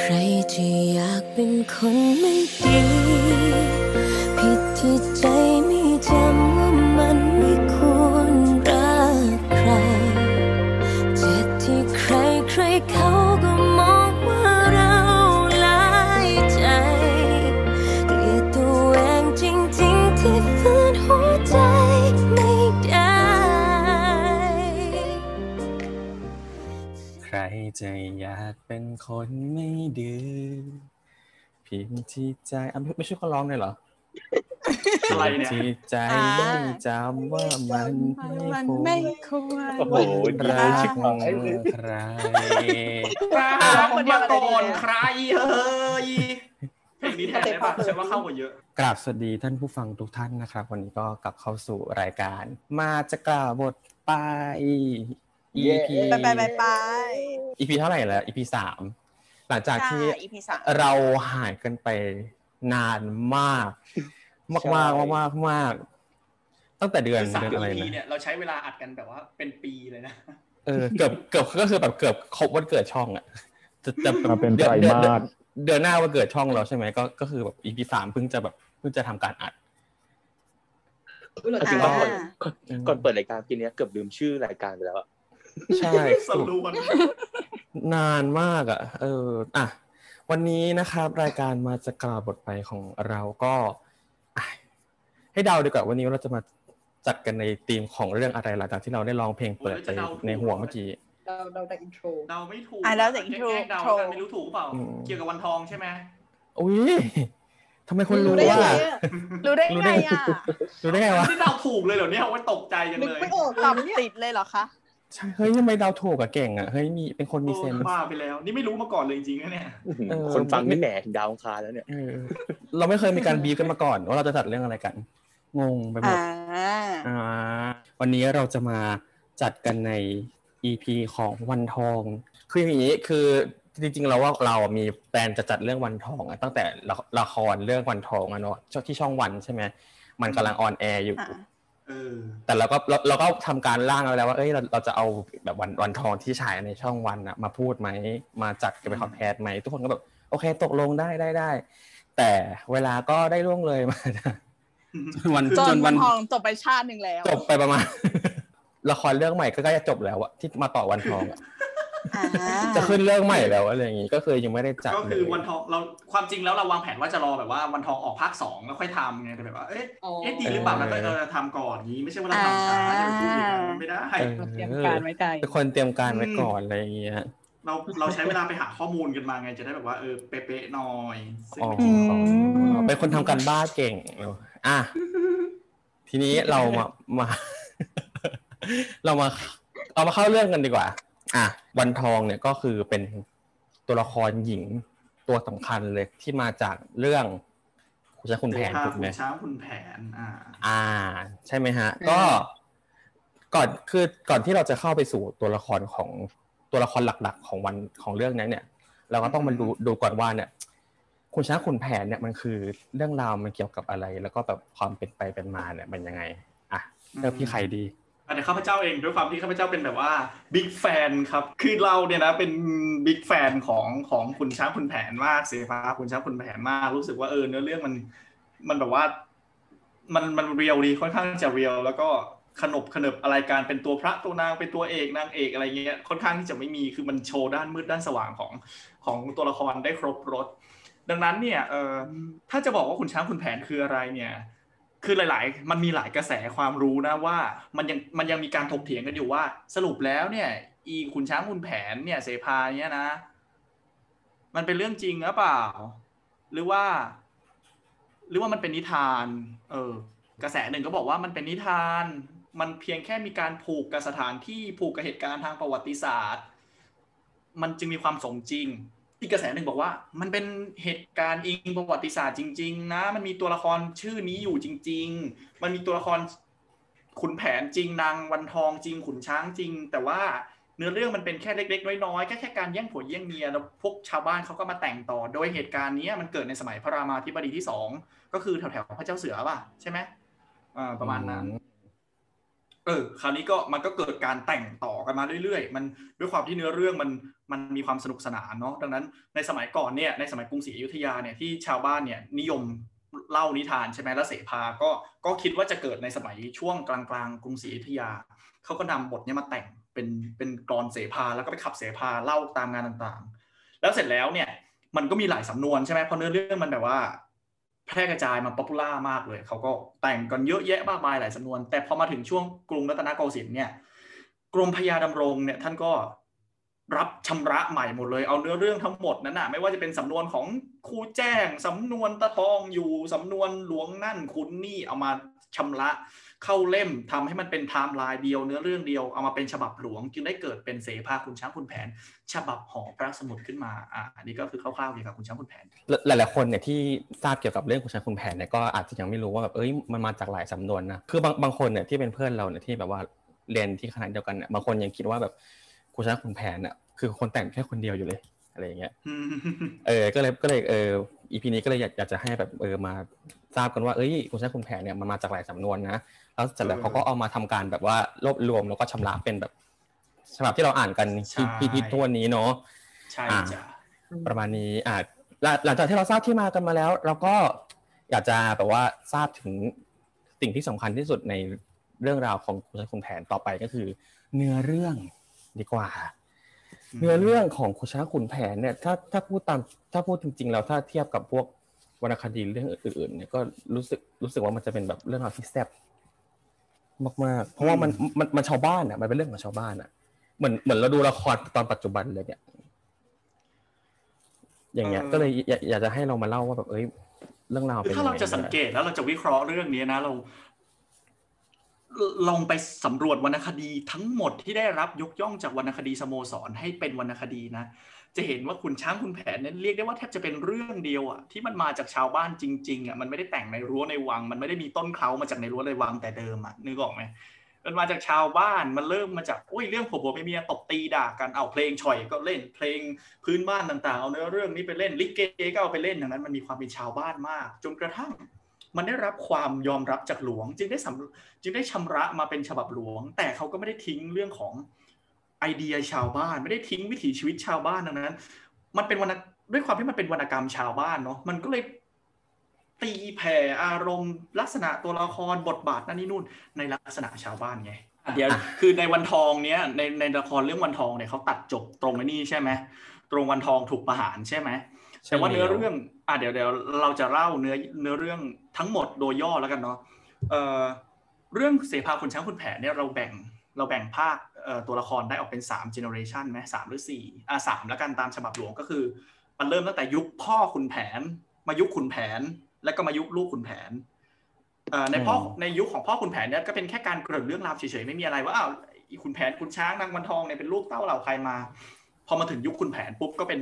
ใครที่อยากเป็นคนไม่ดี ผิดที่ใจไม่จำว่ามันไม่ควรรักใคร เจ็บที่ใครใครเขาก็มองว่าเราหลายใจ เกลียดตัวเองจริงๆที่ฝืนหัวใจไม่ได้ ใครจะอยาก เป็นคนไม่ดื้อเพียงที่ใจอะไม่ไม่ช่วยเขาร้องเลยเหรออะไรเนี่ยที่ใจอ่าไม่จำว่ามันไม่มันควรไม่ควรโอ้โหดีรักชิบหายเลยใครกล้าร้องมาก่อนใครเฮ้ยเพลงนี้แทนได้ปะฉันว่าเข้ากว่าเยอะกราบสวัสดีท่านผู้ฟังทุกท่านนะครับ วันนี้ก็กลับเข้าสู่รายการ มาจะกล่าวบทไป EP ไปไปไปไป EP เท่าไหร่แล้ว EP สามหลังจากที่ใช่ EP สามเราหายกันไปนานมาก มากมากมากมากมากตั้งแต่เดือนสามเดือนอะไรปีนะเนี่ยเราใช้เวลาอัดกันแบบว่าเป็นปีเลยนะเออเกือบเกือบก็คือแบบเกือบครบวันเกิดช่องอะจะจะแบบมาเป็นดือไตรดือนมาสเดือนหน้าวันเกิดช่องเราใช่ไหมก็ก็คือแบบ EP สามเพิ่งจะแบบเพิ่งจะทำการอัดเอาจริงว่าก่อนอ่าก่อนก่อนเปิดรายการทีเนี้ยเกือบลืมชื่อรายการไปแล้วอะ ใช่สรุปวันนานมากอะ เอออะวันนี้นะครับ รายการมาจะกล่าวบทไปของเราก็อะให้เดาดีกว่าวันนี้เราจะมาจัดกันในธีมของเรื่องอะไรหลังจากที่เราได้ร้องเพลงเปิดไปในหัวเมื่อกี้เราเราได้อินโทรเดาไม่ถูกอะแล้วแต่ intro แกล้งเดากันไม่รู้ถูกเปล่าอืมเกี่ยวกับวันทองใช่ไหมอุ้ยทำไมคุณรู้ได้ว่าไงอะรู้ได้รู้ไงได้อะรู้ได้ไงวะที่เดาถูกเลยเหรอเนี่ยว่าตกใจจังนึกเลยไม่ออกตอบเลยเนี่ยติดเลยเหรอคะ ใช่เฮ้ยทำไมเดาถูกอะเก่งอะเฮ้ยมีเป็นคนมีเซนส์บ้าไปแล้ว นี่ไม่รู้มาก่อนเลยจริงๆนะเนี่ยเออคนฟังนี่แหมถึงดาวอังคารแล้วเนี่ยเออเราไม่เคยมีการบีบกันมาก่อนว่าเราจะจัดเรื่องอะไรกัน งงไปหมดอ่าอ่าวันนี้เราจะมาจัดกันใน EP ของวันทอง คืออย่างนี้คือจริงๆเราว่าเรามี plan จะจัดเรื่องวันทองอะตั้งแต่ละละครเรื่องวันทองอะเนาะที่ช่องวันใช่ไหมมันกำลัง on air อยู่อ่าเออ แต่เราก็เราเราก็ทำการร่างเอาไว้แล้วว่าเอ้ยเราเราจะเอาแบบวันวันทองที่ฉายในช่องวันอะมาพูดไหมมาจัดกันเป็น content ไหมทุกคนก็แบบโอเคตกลงได้ได้ได้ แต่เวลาก็ได้ล่วงเลยมาจนวันจจนนวัวันนทองจบไปชาติหนึ่งแล้ว จบไปประมาณละครเรื่องใหม่ก็ใกล้จะจบแล้วอะที่มาต่อวันทองอะอ่า จะขึ้นเรื่องใหม่แล้วอะไรอย่างงี้ก็คือยังไม่ได้จัดก็เลคือยวันทองเราความจริงแล้วเราวางแผนว่าจะรอแบบว่าวันทองออกภาคสองแล้วค่อยทำไงแต่แบบว่าเอ๊ะอ๋อเอ๊ะดีหรือเปล่าแล้วก็เออทำก่อนนี้ไม่ใช่ว่าเราทำช้าจะไปพูดอย่างนั้นไม่ได้เออเตรียมการไว้ใจเป็นคนเตรียมการไว้ก่อนอะไรอย่างเงี้ยเราเราใช้เวลาไปหาข้อมูลกันมาไงจะได้แบบว่าเออเป๊ะๆหน่อยซึ่งอ๋อไม่จริงหรอกเป็นคนทำการบ้านเก่งเนอะอะทีนี้เรามามา เรามาเอามาเข้าเรื่องกันดีกว่า อะวันทองเนี่ยก็คือเป็นตัวละครหญิงตัวสำคัญเลยที่มาจากเรื่องคุณช้างคุณแผนเดี๋ยวพาถูกคุไหมณช้างคุณแผนอ่า อ่า ใช่ไหมฮะ ก็ก่อนคือก่อนที่เราจะเข้าไปสู่ตัวละครของตัวละครหลัก ๆ ของวันของเรื่องนั้นเนี่ย เราก็ต้องมาดูดูก่อนว่าเนี่ย ขุนช้างขุนแผนเนี่ยมันคือเรื่องราวมันเกี่ยวกับอะไร แล้วก็แบบความเป็นไปเป็นมาเนี่ยมันยังไง อะเลือกพี่ใครดี อ่ข้าพเจ้าเองด้วยความที่ข้าพเจ้าเป็นแบบว่า big fan ครับคือเราเนี่ยนะเป็น big fan ของของขุนช้างขุนแผนมากเสียฟ้าคุณช้างคุณแผนมากรู้สึกว่าเออเนื้อเรื่องมันมันแบบว่า มันมัน real ดีค่อนข้างจะ real แล้วก็ขนบขนบอะไรการเป็นตัวพระตัวนางเป็นตัวเอกนางเอกอะไรเงี้ยค่อนข้างที่จะไม่มีคือมันโชว์ด้านมืดด้านสว่างของของตัวละครได้ครบรถดังนั้นเนี่ยเออถ้าจะบอกว่าคุณช้างคุณแผนคืออะไรเนี่ย คือหลาย ๆ มันมีหลายกระแสความรู้นะว่า มันยังมันยังมีการถกเถียงกันอยู่ว่า สรุปแล้วเนี่ย อีคุณช้างคุณแผนเนี่ยเสภาเนี่ยนะ มันเป็นเรื่องจริงหรือเปล่า หรือว่า หรือว่ามันเป็นนิทาน เออ กระแสหนึ่งก็บอกว่ามันเป็นนิทาน มันเพียงแค่มีการผูกกับสถานที่ผูกกับเหตุการณ์ทางประวัติศาสตร์ มันจึงมีความสมจริง อีกกระแสหนึ่งบอกว่า มันเป็นเหตุการณ์อิงประวัติศาสตร์จริง ๆ นะ มันมีตัวละครชื่อนี้อยู่จริง ๆ มันมีตัวละครขุนแผนจริงนางวันทองจริงขุนช้างจริง แต่ว่าเนื้อเรื่องมันเป็นแค่เล็ก ๆ น้อยๆแค่แค่การแย่งผัวแย่งเมียแล้วพวกชาวบ้านเขาก็มาแต่งต่อ โดยเหตุการณ์นี้มันเกิดในสมัยพระรามาธิบดีที่สองก็คือแถวๆพระเจ้าเสือป่ะใช่ไหมอ่าประมาณนั้น เออ คราวนี้ก็มันก็เกิดการแต่งต่อกันมาเรื่อยๆ มันด้วยความที่เนื้อเรื่องมัน มันมีความสนุกสนานเนาะดังนั้นในสมัยก่อนเนี่ยในสมัยกรุงศรีอยุธยาเนี่ยที่ชาวบ้านเนี่ยนิยมเล่านิทานใช่ไหมแล้วเสภาก็ก็คิดว่าจะเกิดในสมัยช่วงกลางๆกรุงศรีอยุธยาเขาก็นำบทเนี้มาแต่งเป็นเป็นกลอนเสภาแล้วก็ไปขับเสภาเล่าตามงานต่างๆ แล้วเสร็จแล้วเนี่ยมันก็มีหลายสำนวนใช่ไหมเพราะเนื้อเรื่องมันแบบว่า แพร่กระจายมา popular มากเลยเขาก็แต่งกันเยอะแยะมากมายหลายสำนวน แต่พอมาถึงช่วงกรุงรัตนโกสินทร์เนี่ยกรมพระยาดำรงเนี่ยท่านก็ รับชำระใหม่หมดเลยเอาเนื้อเรื่องทั้งหมดนั้นน่ะไม่ว่าจะเป็นสำนวนของครูแจ้งสำนวนตาทองอยู่สำนวนหลวงนั่นขุนนี่เอามาชำระเข้าเล่มทำให้มันเป็นไทม์ไลน์เดียวเนื้อเรื่องเดียวเอามาเป็นฉบับหลวง จึงได้เกิดเป็นเสภาขุนช้างขุนแผน ฉบับหอพระสมุดขึ้นมาอ่าอันนี้ก็คือคร่าวๆเกี่ยวกับขุนช้างขุนแผน หลายๆคนเนี่ยที่ทราบเกี่ยวกับเรื่องคุณช้ายคุณแผนเนี่ยก็อาจจะยังไม่รู้ว่าแบบเอ้ยมันมาจากหลายสำนวนนะคือบางบางคนเนี่ยที่เป็นเพื่อนเราเนี่ยที่แบบว่าเรียนที่คณะเดียวกันเนี่ยบางคนยังคิดว่าแบบ คุณชายคุณแผนเนี่ยคือคนแต่งแค่คนเดียวอยู่เลยอะไรอย่างเงี้ย เออ ก็เลยก็เลยเอออีพีนี้ก็เลยอยากอยากจะให้แบบเออมาทราบกันว่าเอ้ยคุณชายคุณแผนเนี่ยมันมาจากหลายสำนวนนะแล้วเสร็จแล้วเขาก็เอามาทำการแบบว่ารวบรวมแล้วก็ชำระเป็นแบบฉบับที่เราอ่านกันที่ที่ที่ทุกวันนี้เนาะใช่อ่าจ้ะประมาณนี้อ่าหลังหลังจากที่เราทราบที่มากันมาแล้ว เราก็อยากจะแบบว่าทราบถึงสิ่งที่สำคัญที่สุดในเรื่องราวของคุณชายคุณแผนต่อไปก็คือ เนื้อเรื่อง ดีกว่า เนื้อเรื่องของคุณชายคุณแผนเนี่ย ถ้าถ้าพูดตามถ้าพูดจริง ๆ แล้วถ้าเทียบกับพวกวรรณคดีเรื่องอื่นๆเนี่ยก็รู้สึกรู้สึกว่ามันจะเป็นแบบเรื่องราวที่แซ่บมากๆ เพราะว่ามันมันมันชาวบ้านอะมันเป็นเรื่องของชาวบ้านอะ เหมือนเหมือนเราดูละครตอนปัจจุบันเลยเนี่ยอย่างเงี้ยเออก็เลยอยากอยากจะให้เรามาเล่าว่าแบบเอ้ย เรื่องราวคือเป็นถ้าเรายังไงจะสังเกตแล้วเราจะวิเคราะห์เรื่องนี้นะเรา ลองไปสำรวจวรรณคดีทั้งหมดที่ได้รับยกย่องจากวรรณคดีสโมสรให้เป็นวรรณคดีนะจะเห็นว่าคุณช้างคุณแผนเนี่ยเรียกได้ว่าแทบจะเป็นเรื่องเดียวอะที่มันมาจากชาวบ้านจริงๆอะมันไม่ได้แต่งในรั้วในวัง มันไม่ได้มีต้นเคล้ามาจากในรั้วในวังแต่เดิมอะนึกออกไหมมันมาจากชาวบ้านมันเริ่มมาจากอุ้ยเรื่องผัวผัวเมียตบตีด่ากันเอาเพลงฉ่อยก็เล่นเพลงพื้นบ้านต่างๆเอาเนื้อเรื่องนี้ไปเล่นลิเกก็เอาไปเล่นดังนั้นมันมีความเป็นชาวบ้านมาก จนกระทั่ง มันได้รับความยอมรับจากหลวง จึงได้สำจึงได้ชำระมาเป็นฉบับหลวง แต่เขาก็ไม่ได้ทิ้งเรื่องของไอเดียชาวบ้าน ไม่ได้ทิ้งวิถีชีวิตชาวบ้านดังนั้น มันเป็นวรรณด้วยความที่มันเป็นวรรณกรรมชาวบ้านเนาะมันก็เลยตีแผ่อารมณ์ ลักษณะตัวละครบทบาทนั่นนี่นู่นในลักษณะชาวบ้านไงเดี๋ยวคือในวันทองเนี้ยในในละครเรื่องวันทองเนี่ยเขาตัดจบตรงไอ้นี่ใช่ไหมตรงวันทองถูกประหารใช่ไหม แต่ว่าเนื้อเรื่องอะเดี๋ยวเดี๋ยวเราจะเล่าเนื้อเนื้อเรื่องทั้งหมดโดยย่อแล้วกันเนาะเอ่อเรื่องเสภาคุณช้างคุณแผนเนี่ยเราแบ่งเราแบ่งภาคเอ่อตัวละครได้ออกเป็น3เจเนอเรชันไหมสามหรือ4อะสามแล้วกันตามฉบับหลวงก็คือ มันเริ่มตั้งแต่ยุคพ่อคุณแผน มายุคขุนแผน แล้วก็มายุคลูกขุนแผนเอ่อในพ่อในยุคของพ่อขุนแผนเนี่ยก็เป็นแค่การเกริ่นเรื่องราวเฉยๆไม่มีอะไรว่าอ้าวอีขุนแผนขุนช้างนางวันทองเนี่ยเป็นลูกเต้าเหล่าใครมา พอมาถึงยุคขุนแผนปุ๊บก็เป็น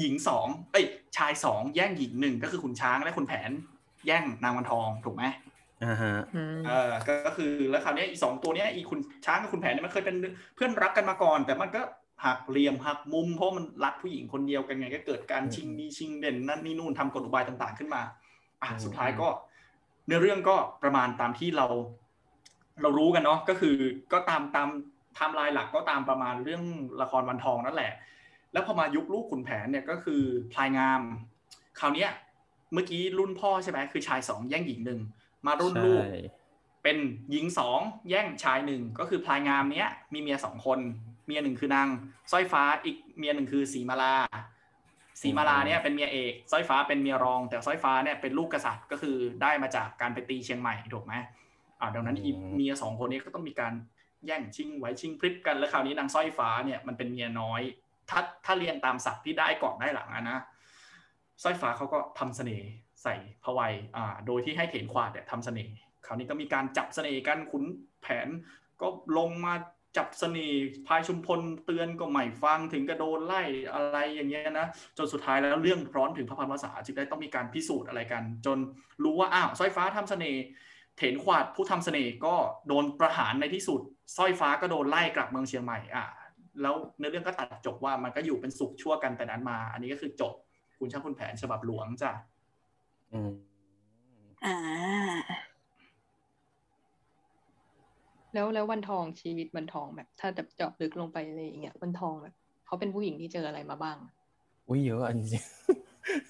หญิงสองเอ้ยชายสองแย่งหญิงหนึ่งก็คือขุนช้างและขุนแผน แย่งนางวันทองถูกไหมอ่าฮะเออก็ก็คือแล้วคราวเนี้ยอีสองตัวเนี้ยอีคุณช้างกับคุณแผนเนี่ยมันเคยเป็นเพื่อนรักกันมาก่อน แต่มันก็หักเหลี่ยมหักมุมเพราะมันรักผู้หญิงคนเดียวกันไง ก็เกิดการชิงดีชิงเด่นนั่นนี่นู่นทำกลอุบายต่างๆขึ้นมาอะอืมสุดท้ายก็ เนื้อเรื่องก็ประมาณตามที่เรา เรารู้กันเนาะก็คือก็ตามตามไทม์ไลน์หลักก็ตามประมาณเรื่องละครวันทองนั่นแหละ แล้วพอมายุคลูกขุนแผนเนี่ยก็คือพลายงาม คราวเนี้ยเมื่อกี้รุ่นพ่อใช่ไหมคือชายสองแย่งหญิงหนึ่งมารุ่นลูกใช่เป็นหญิงสองแย่งชายหนึ่งก็คือพลายงามเนี้ยมีเมียสองคน เมียหนึ่งคือนางสร้อยฟ้าอีกเมียหนึ่งคือสีมาลาสีมาลาเนี่ยเป็นเมียเอกสร้อยฟ้าเป็นเมียรอง แต่สร้อยฟ้าเนี่ยเป็นลูกกษัตริย์ก็คือได้มาจากการไปตีเชียงใหม่ถูกไหมอ่าดังนั้นอีเมียสองคนนี้ก็ต้องมีการแย่งชิงไหวชิงพริบกันแล้วคราวนี้นางสร้อยฟ้าเนี่ยมันเป็นเมียน้อย ถ้าถ้าเรียงตามศัพท์ที่ได้ก่อนได้หลังอะนะสร้อยฟ้าเขาก็ทำเสน่ห์ใส่พวัยอ่าโดยที่ให้เถนขวาดเนี่ยทำเสน่ห์คราวนี้ก็มีการจับเสน่ห์กันขุนแผนก็ลงมาจับเสน่ห์พายชุมพลเตือนก็ไม่ฟังถึงกระโดนไล่อะไรอย่างเงี้ยนะจนสุดท้ายแล้วเรื่องร้อนถึงพระพันวษาจึงได้ต้องมีการพิสูจน์อะไรกัน จนรู้ว่าอ้าวสร้อยฟ้าทำเสน่ห์เถนขวาดผู้ทำเสน่ห์ก็โดนประหารในที่สุดสร้อยฟ้าก็โดนไล่กลับเมืองเชียงใหม่อะ แล้วเนื้อเรื่องก็ตัดจบว่ามันก็อยู่เป็นสุขชั่วกันแต่นั้นมา อันนี้ก็คือจบคุณช่างคุณแผนฉบับหลวงจ้ะอืมอ่า แล้วแล้ววันทองชีวิตวันทองแบบ ถ้าจะเจาะลึกลงไปอะไรอย่างเงี้ยวันทองแบบเขาเป็นผู้หญิงที่เจออะไรมาบ้างอุ้ยเยอะอันจริง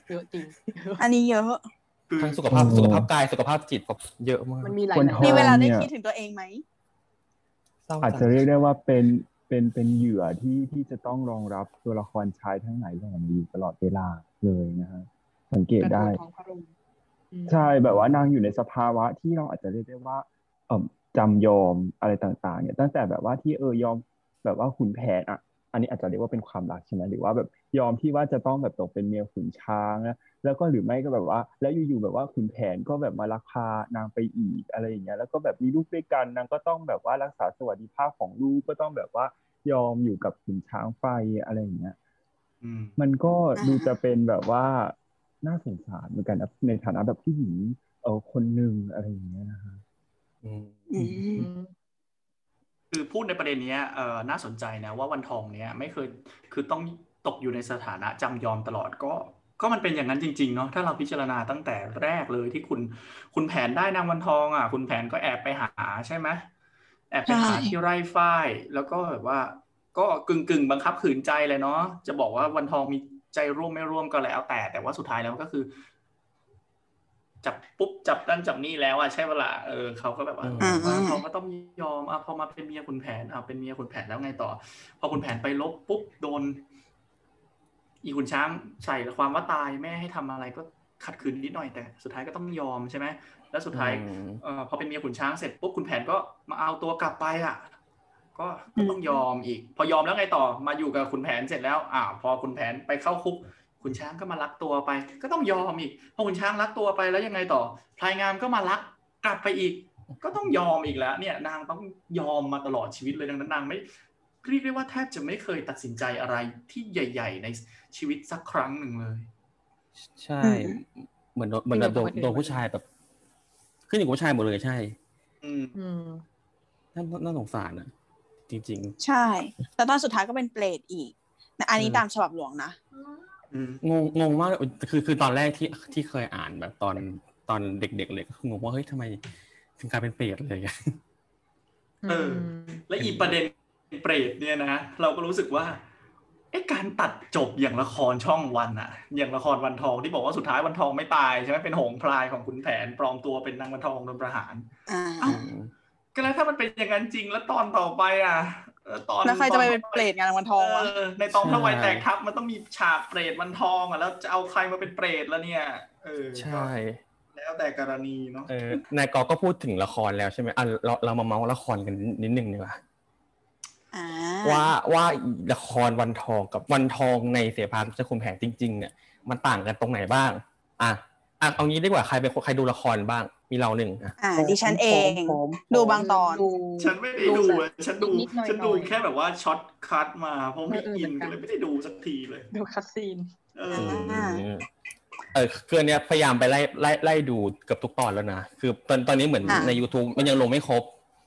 เยอะจริงอันนี้เยอะคือทั้งสุขภาพสุขภาพกายสุขภาพจิตก็เยอะมากมันมีหลายวันแบบทองมีเวลาได้เนี่ยคิดถึงตัวเองไหมเศร้าอาจจัจะงเรียกได้ว่าเป็น เป็นเป็นเหยื่อที่ที่จะต้องรองรับตัวละครชายทั้งหลายแหล่มาอยู่ตลอดเวลาเลยนะฮะสังเกตกระได้ทู้ท้องพระโรงอืมใช่แบบว่านางอยู่ในสภาวะที่เราอาจจะเรียกได้ว่าเอ่อจำยอมอะไรต่าง ๆ เนี่ย ตั้งแต่แบบว่าที่เออยอมแบบว่าขุนแผนอะ อันนี้อาจจะเรียกว่าเป็นความรักใช่ไหมหรือว่าแบบยอมที่ว่าจะต้องแบบตกเป็นเมียขุนช้างนะแล้วก็หรือไม่ก็แบบว่า แล้วอยู่ๆแบบว่าขุนแผนก็แบบมาลักพานางไปอีกอะไรอย่างเงี้ยแล้วก็แบบมีลูกด้วยกันนางก็ต้องแบบว่ารักษาสวัสดิภาพของลูกก็ต้องแบบว่ายอมอยู่กับขุนช้างไฟอะไรอย่างเงี้ยอืมมันก็อ่าดูจะเป็นแบบว่าน่าสงสารเหมือนกันนะในฐานะแบบผู้หญิงเออคนหนึ่งอะไรอย่างเงี้ยนะฮะอืมอืมอืม คือพูดในประเด็นนี้เออน่าสนใจนะว่าวันทองเนี้ยไม่เคยคือต้องตกอยู่ในสถานะจำยอมตลอดก็ก็มันเป็นอย่างนั้นจริงๆเนาะถ้าเราพิจารณาตั้งแต่แรกเลยที่คุณคุณแผนได้นางวันทองอะ คุณแผนก็แอบไปหาใช่ไหมแอบไปหาที่ไร่ฝ้ายแล้วก็แบบว่า ก็กึ่งกึ่งบังคับขืนใจเลยเนาะจะบอกว่าวันทองมีใจร่วมไม่ร่วมก็แล้วแต่แต่ว่าสุดท้ายแล้วก็คือ จับปุ๊บจับนั่นจับนี่แล้วอะใช่เวลาเออเขาก็แบบว่าอืมวันทองก็ต้องยอมอะพอมาเป็นเมียคุณแผนอะเป็นเมียคุณแผนแล้วไงต่อ พอคุณแผนไปลบปุ๊บโดน อีขุนช้างใส่ความว่าตายแม่ให้ทำอะไรก็ขัดขืนนิดหน่อยแต่สุดท้ายก็ต้องยอมใช่ไหมแล้วสุดท้ายอืมเอ่อพอเป็นเมียขุนช้างเสร็จปุ๊บคุณแผนก็มาเอาตัวกลับไปอะก็ก็ต้องยอมอีก พอยอมแล้วไงต่อมาอยู่กับคุณแผนเสร็จแล้วอ่าพอคุณแผนไปเข้าคุก ขุนช้างก็มาลักตัวไป ก็ต้องยอมอีกพอขุนช้างลักตัวไปแล้วยังไงต่อพลายงามก็มาลักกลับไปอีก ก็ต้องยอมอีกแล้ว เนี่ยนางต้องยอมมาตลอดชีวิตเลยดังนั้นนางไม่เรียกได้ว่าแทบจะไม่เคยตัดสินใจอะไรที่ใหญ่ ๆ ในชีวิตสักครั้งหนึ่งเลย ใช่อืมเหมือนโดนเหมือนแบบโดนโดนผู้ชายแบบ ขึ้นอยู่กับผู้ชายหมดเลยใช่ อืมอืมน่าน่าสงสารอะจริงใช่ แต่ตอนสุดท้ายก็เป็นเปรตอีกนะอันนี้อืมตามฉบับหลวงนะอืมๆ งงงงมากเลยคือคือตอนแรกที่ที่เคยอ่านแบบตอนตอนเด็ก ๆ เลยก็คืองงว่าเฮ้ยทำไมถึงกลายเป็นเปรตเลยอะเออ และอีประเด็นเปรตเนี่ยนะเราก็รู้สึกว่าไอ้การตัดจบอย่างละครช่องวันอะอย่างละครวันทองที่บอกว่าสุดท้ายวันทองไม่ตายใช่ไหมเป็นหงส์พลายของขุนแผนปลอมตัวเป็นนางวันทองโดนประหารอ่าเอ้าก็แล้วถ้ามันเป็นอย่างนั้นจริงแล้วตอนต่อไปอะเออ ตอนแล้วใครจะไปเป็นเปรตงานวันทองวะเออในตอนพระวัยใช่แตกทับมันต้องมีฉากเปรตวันทองอะแล้วจะเอาใครมาเป็นเปรตแล้วเนี่ย เออใช่ก็แล้วแต่กรณีเนาะเออนายกอก็พูดถึงละครแล้วใช่ไหมอะเราเรามาเมาส์ละครกันนิดนึงดีกว่าอ่าว่าว่าละครวันทองกับวันทองในเสียพานเจ้าคุณแผนจริง ๆ เนี่ย มันต่างกันตรงไหนบ้าง อะ อะเอางี้ดีกว่าใครเป็นคนใครดูละครบ้างมีเราหนึ่งอะอ่าดิฉันเองพร้อมๆดูบางตอนดูฉันไม่ได้ดูอะฉันดูนิดๆหน่อยๆฉันดูแค่แบบว่าช็อตคัทมาเพราะไม่เออเอออินเหมือนกันก็เลยไม่ได้ดูสักทีเลย ดูคัสซีน เออ่อาอืมเออคืออนเนี้ยพยายามไปไล่ไล่ไล่ดูเกือบทุกตอนแล้วนะ คือตอนตอนนี้เหมือนอะ ใน YouTube มันยังลงไม่ครบ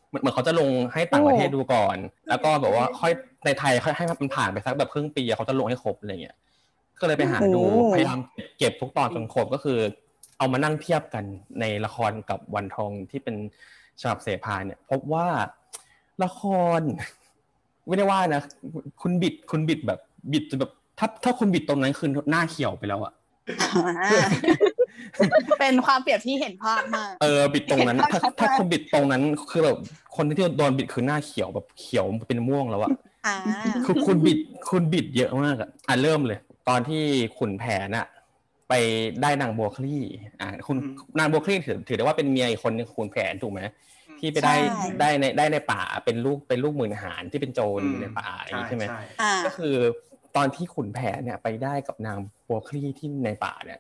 เหมือนเหมือนเขาจะลงให้ต่างประเทศดูก่อน แล้วก็แบบว่าค่อยในไทยค่อยให้มันผ่านไปสักแบบครึ่งปีอะเขาจะลงให้ครบอะไรเงี้ยก็เลยไปหาดูโอ้ พยายามเก็บทุกตอนจนครบก็คือ เอามานั่งเทียบกันในละครกับวันทองที่เป็นฉบับเสพาเนี่ย พบว่าละคร ไม่ได้ว่านะคุณบิดคุณบิดแบบบิดจนแบบถ้าถ้าคุณบิดตรงนั้นคือหน้าเขียวไปแล้วอะอ่าเป็นความเปรียบที่เห็นภาพมาก เออบิดตรงนั้นเห็นภาพถ้าชัดมากถ้าคุณบิดตรงนั้นคือแบบคนที่โดนบิดคือหน้าเขียวแบบเขียวเป็นม่วงแล้วอะอ่าคือคุณบิดคุณบิดเยอะมากอะอะเริ่มเลย ตอนที่ขุนแผนอะ ไปได้นางบัวคลี่อ่าคุณอืมนางบัวคลี่ถือถือได้ว่าเป็นเมียอีกคนหนึงของขุนแผนถูกไหมที่ไปได้ใช่ได้ในได้ในป่าเป็นลูกเป็นลูกหมื่นหารที่เป็นโจรอืมในป่าอย่างนี้ใช่ไหมอ่าก็คือตอนที่ขุนแผนเนี่ยไปได้กับนางบัวคลี่ที่ในป่าเนี่ย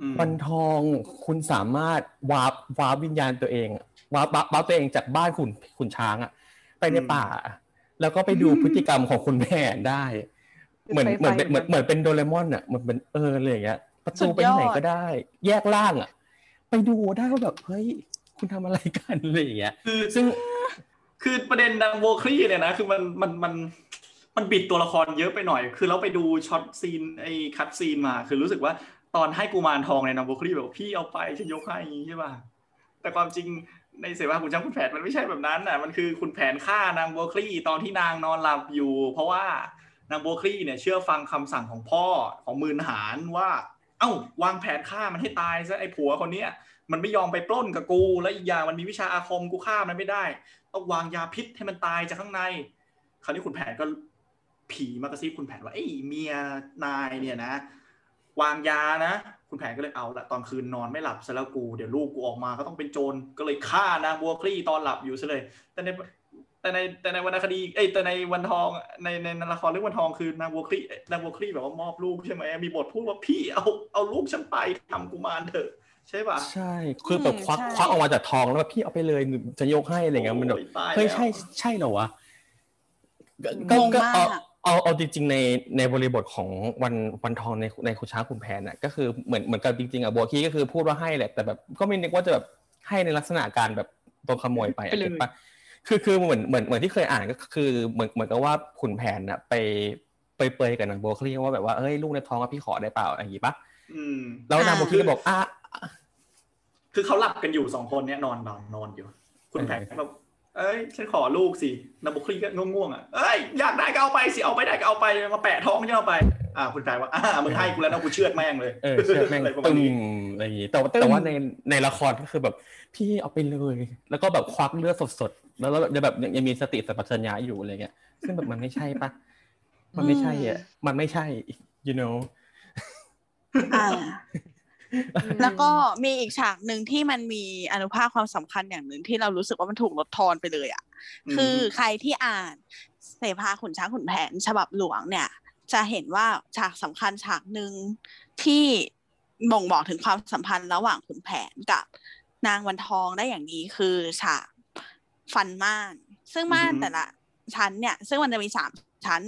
อืมวันทองคุณสามารถ warp warp วิญญาณตัวเองอะ warp warp warp ตัวเองจากบ้านขุนขุนช้างอะไปในป่า แล้วก็ไปดูพฤติกรรมของขุนแผนได้ เหมือนไปเหมือนไปเป็นเหมือนเหมือนเป็นโดเรมอนอะเหมือนเป็นเอออะไรอย่างเงี้ย ประสุตูดไปยอดไหนก็ได้ แยกร่างอะไปดูได้ว่าแบบเฮ้ยคุณทำอะไรกันอะไรอย่างเงี้ยคือซึ่งคือประเด็นนางบัวคลี่เนี่ยนะคือมันมันมันมันบิดตัวละครเยอะไปหน่อย คือเราไปดู shot scene ไอ้ cut scene มา คือรู้สึกว่าตอนให้กุมารทองในนางบัวคลี่แบบพี่เอาไปฉันยกให้อย่างงี้ใช่ป่ะแต่ความจริงในเสภาขุนช้างขุนแผนมันไม่ใช่แบบนั้นน่ะมันคือขุนแผนฆ่านางบัวคลี่ตอนที่นางนอนหลับอยู่ เพราะว่านางบัวคลี่เนี่ยเชื่อฟังคำสั่งของพ่อของหมื่นหาญว่า เอ้าวางแผนฆ่ามันให้ตายซะไอ้ผัวคนเนี้ยมันไม่ยอมไปปล้นกับกู และอีกอย่างมันมีวิชาอาคมกูฆ่ามันไม่ได้ต้องวางยาพิษให้มันตายจากข้างใน คราวนี้คุณแผนก็ผีมากระซิบคุณแผนว่าไอ้เมียนายเนี่ยนะ วางยานะ คุณแผนก็เลยเอาละตอนคืนนอนไม่หลับซะแล้วกูเดี๋ยวลูกกูออกมาก็ต้องเป็นโจรก็เลยฆ่านางบัวคลี่ตอนหลับอยู่ซะเลย แต่ใน แต่ในแต่ในวรรณคดีเอ้ยแต่ในวันทองในในในละครเรื่องวันทองคือนางบัวคลี่นางบัวคลี่แบบว่ามอบลูกใช่ไหมมีบทพูดว่าพี่เอาเอาลูกฉันไปทำกุมารเถอะใช่ป่ะใช่คือแบบควักใช่ควักออกมาจากทองแล้วแบบพี่เอาไปเลยจะยกให้อะไรเงี้ยมันแบบโอ้ยตายเฮ้ยแล้วใช่ใช่เหรอวะก็งงก็มากเอาเอาเอาจริงๆในในบริบทของวันวันทองในในคุณช้างคุณแผนน่ะก็คือเหมือนเหมือนกับจริงๆอะบัวคีก็คือพูดว่าให้แหละแต่แบบก็ไม่นึกว่าจะแบบให้ในลักษณะการแบบโดนขโมยไปอะไปเลยถูกปะ คือคือเหมือนเหมือนเหมือนที่เคยอ่านก็คือ เหมือนเหมือนกับว่าขุนแผนน่ะ ไปไปเปยกับนางบัวคลี่ว่าแบบว่าเอ้ยลูกในท้องอะพี่ขอได้เปล่าอะไรอย่างงี้ปะอืมแล้วนางบัวคลี่ก็บอกอะคือเขาหลับกันอยู่สองคนเนี่ยนอนนอนนอนอยู่ คุณแผนก็แบบเอ้ยฉันขอลูกสินางบุคลีก็ง่วงๆอะเอ้ยอยากได้ก็เอาไปสิเอาไม่ได้ก็เอาไปมาแปะท้องฉันเอาไปอ่าคุณแผนว่าอ่ามึงให้กูแล้วนะกูเชือดแม่งเลยเออเชื่อแม่งอะไรประมาตึณงนี้อะไรอย่างงี้แต่ว่าแต่ว่าในในละครก็คือแบบ พี่เอาไปเลย แล้วก็แบบควักเลือดสดๆ แล้วแล้วยังแบบยังยังมีสติสัมปชัญญะอยู่อะไรเงี้ย ซึ่งแบบมันไม่ใช่ปะมันไม่ใช่อะ มันไม่ใช่ you know อ่าแล้วก็มีอีกฉากหนึ่งที่มันมีอนุภาคความสำคัญอย่างหนึ่งที่เรารู้สึกว่ามันถูกลดทอนไปเลยอะ คือใครที่อ่านเสภาขุนช้างขุนแผน ฉบับหลวงเนี่ย จะเห็นว่าฉากสำคัญฉากหนึ่งที่บ่งบอกถึงความสัมพันธ์ระหว่างขุนแผนกับนางวันทองได้อย่างนี้คือฉาก ฟันม่าน ซึ่งม่านแต่ละชั้นเนี่ย ซึ่งมันจะมีสามชั้น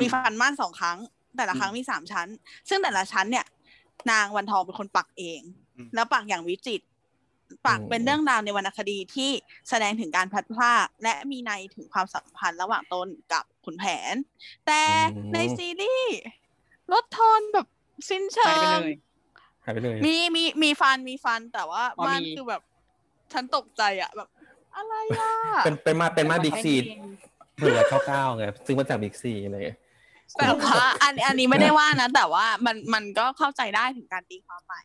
มีฟันม่านสองครั้ง แต่ละครั้งมีสามชั้น ซึ่งแต่ละชั้นเนี่ย นางวันทองเป็นคนปักเองอืมแล้วปักอย่างวิจิตรปักอืมเป็นเรื่องราวในวรรณคดีที่แสดงถึงการพลัดพรากและมีในถึงความสัมพันธ์ระหว่างตนกับขุนแผน แต่ในซีรีส์ลดทอนแบบสิ้นเชิหายไปงเลยหายไปเลยมีมีมีฟันมีฟันแต่ว่าอ๋อมันมีคือแบบฉันตกใจอะแบบ อะไรอะเป็นเป็นมาเป็นมาบิ๊กซีเองเผื่อเก้าเก้าไงซึ่งมาจากบิ๊กซีอะไรเงี้ยแต่ว่าอันอันนี้ไม่ได้ว่านะ แต่ว่ามันมันก็เข้าใจได้ถึงการตีความใหม่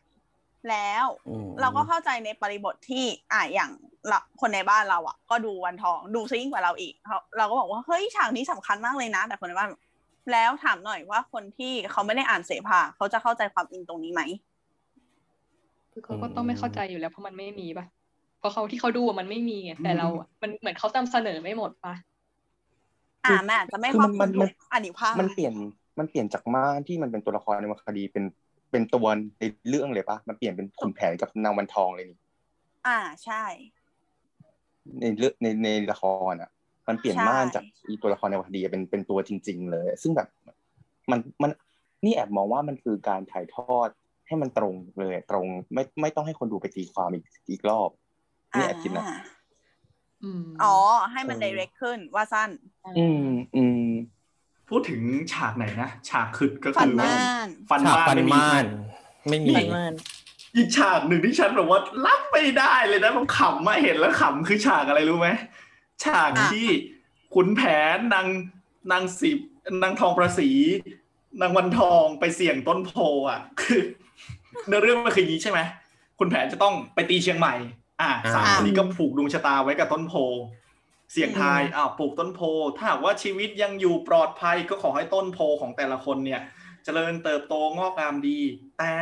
แล้วอืมเราก็เข้าใจในบริบทที่อะอย่างเราคนในบ้านเราอะ ก็ดูวันทองดูซิ่งกว่าเราอีกเขาเราก็บอกว่าเฮ้ยฉากนี้สำคัญมากเลยนะ แต่คนในบ้านบอกแล้วถามหน่อยว่าคนที่เขาไม่ได้อ่านเสภาเขาจะเข้าใจความอินตรงนี้ไหมคือเขาก็ต้องไม่เข้าใจอยู่แล้วเพราะมันไม่มีปะเพ ราะเขาที่เขาดูอะมันไม่มีไงแต่เราอะมันเหมือนเขานำเสนอไม่หมดปะอ่าแม่อาจจะไม่คือครอมับนคลุมันมทุกอนุภาคมันเปลี่ยนมันเปลี่ยนจากม่านที่มันเป็นตัวละครในวรรณคดีเป็นเป็นตัวในเรื่องเลยปะมันเปลี่ยนเป็นขุนแผนกับนางวันทองเลยนี่อ่าใช่ ในเรื่องในในละครอะ มันเปลี่ยนใช่ม่านจากอีตัวละครในวรรณคดีเป็นเป็นตัวจริง ๆ เลย ซึ่งแบบมันมันนี่แอบมองว่ามันคือการถ่ายทอดให้มันตรงเลยตรง ไม่ไม่ต้องให้คนดูไปตีความอีกอีกรอบ นี่แอบคิดนะอ่าอืมอ๋อ ให้มันเออ direct ขึ้นว่าสั้น อืมอืมพูดถึงฉากไหนนะ ฉากขึ้นก็ฟันคือว่าม่านฟันฉากม่านฟันไม่มีม่านไม่มีฟันม่านอีกฉากหนึ่งที่ฉันแบบว่ารับไม่ได้เลยนะผมขำมาเห็นแล้วขำคือฉากอะไรรู้ไหมฉากอะที่ขุนแผนนางนางสิบนางทองประสีนางวันทองไปเสี่ยงต้นโพอะ คือเนื้อเรื่องมันคืออย่างนี้ใช่ไหมคุณแผนจะต้องไปตีเชียงใหม่ อ่าสามอ่าคนนี้ก็ผูกดวงชะตาไว้กับต้นโพ เสี่ยงทายอ้าวปลูกต้นโพ ถ้าหากว่าชีวิตยังอยู่ปลอดภัยก็ขอให้ต้นโพของแต่ละคนเนี่ยเจริญเติบโตงอกงามดี แต่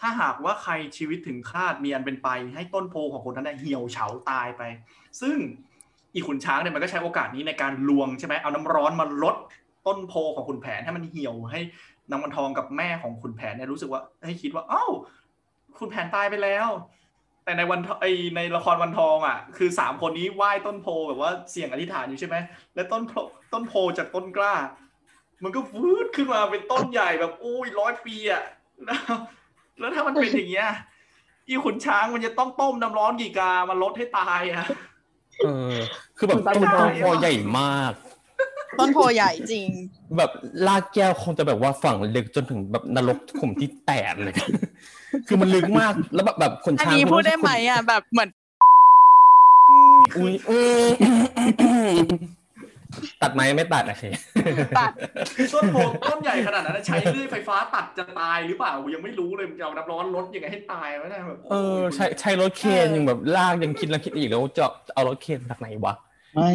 ถ้าหากว่าใครชีวิตถึงคาดมีอันเป็นไป ให้ต้นโพของคนนั้นนะเหี่ยวเฉาตายไป ซึ่งอีขุนช้างเนี่ยมันก็ใช้โอกาสนี้ในการลวงใช่ไหมเอาน้ำร้อนมาลดต้นโพของขุนแผนให้มันเหี่ยวให้นางวันทองกับแม่ของขุนแผนเนี่ยรู้สึกว่าให้คิดว่า เอ้าขุนแผนตายไปแล้ว แต่ในวันทไอในละครวันทองอะ คือสามคนนี้ไหว้ต้นโพแบบว่าเสี่ยงอธิษฐานอยู่ใช่ไหมแล้วต้นโพต้นโพจากต้นกล้า มันก็วืดขึ้นมาเป็นต้นใหญ่แบบอุ้ยร้อยปีอะแล้วแล้วถ้ามันเป็นอย่างเงี้ยอีขุนช้างมันจะต้องต้มน้ำร้อนกี่กามาลดให้ตายอะเออ คือแบบฟันต้นม่านโพใหญ่มาก ต้นโพใหญ่จริง แบบลากแก้วคงจะแบบว่าฝังลึกจนถึงแบบนรกขุมที่แปดเลย คือมันลึกมากแล้วแบบแบบคนอันช้างนี้คุณพูดได้ใช่ไหมคนอะแบบเหมือนอุ้ยอืมตัดไหมไม่ตัดโอเคตัดต้นโพต้นใหญ่ขนาดนั้นนะใช้เลื่อยไฟฟ้าตัดจะตายหรือเปล่ากูยังไม่รู้เลยมันจะเอาน้ำร้อนลดยังไงให้ตายวะเนี่ยแบบเออใช้ใช้รถเคนยังแบบลากยังคิดแล้วคิดอีกแล้วจะเอารถเคนจากไหนวะไม่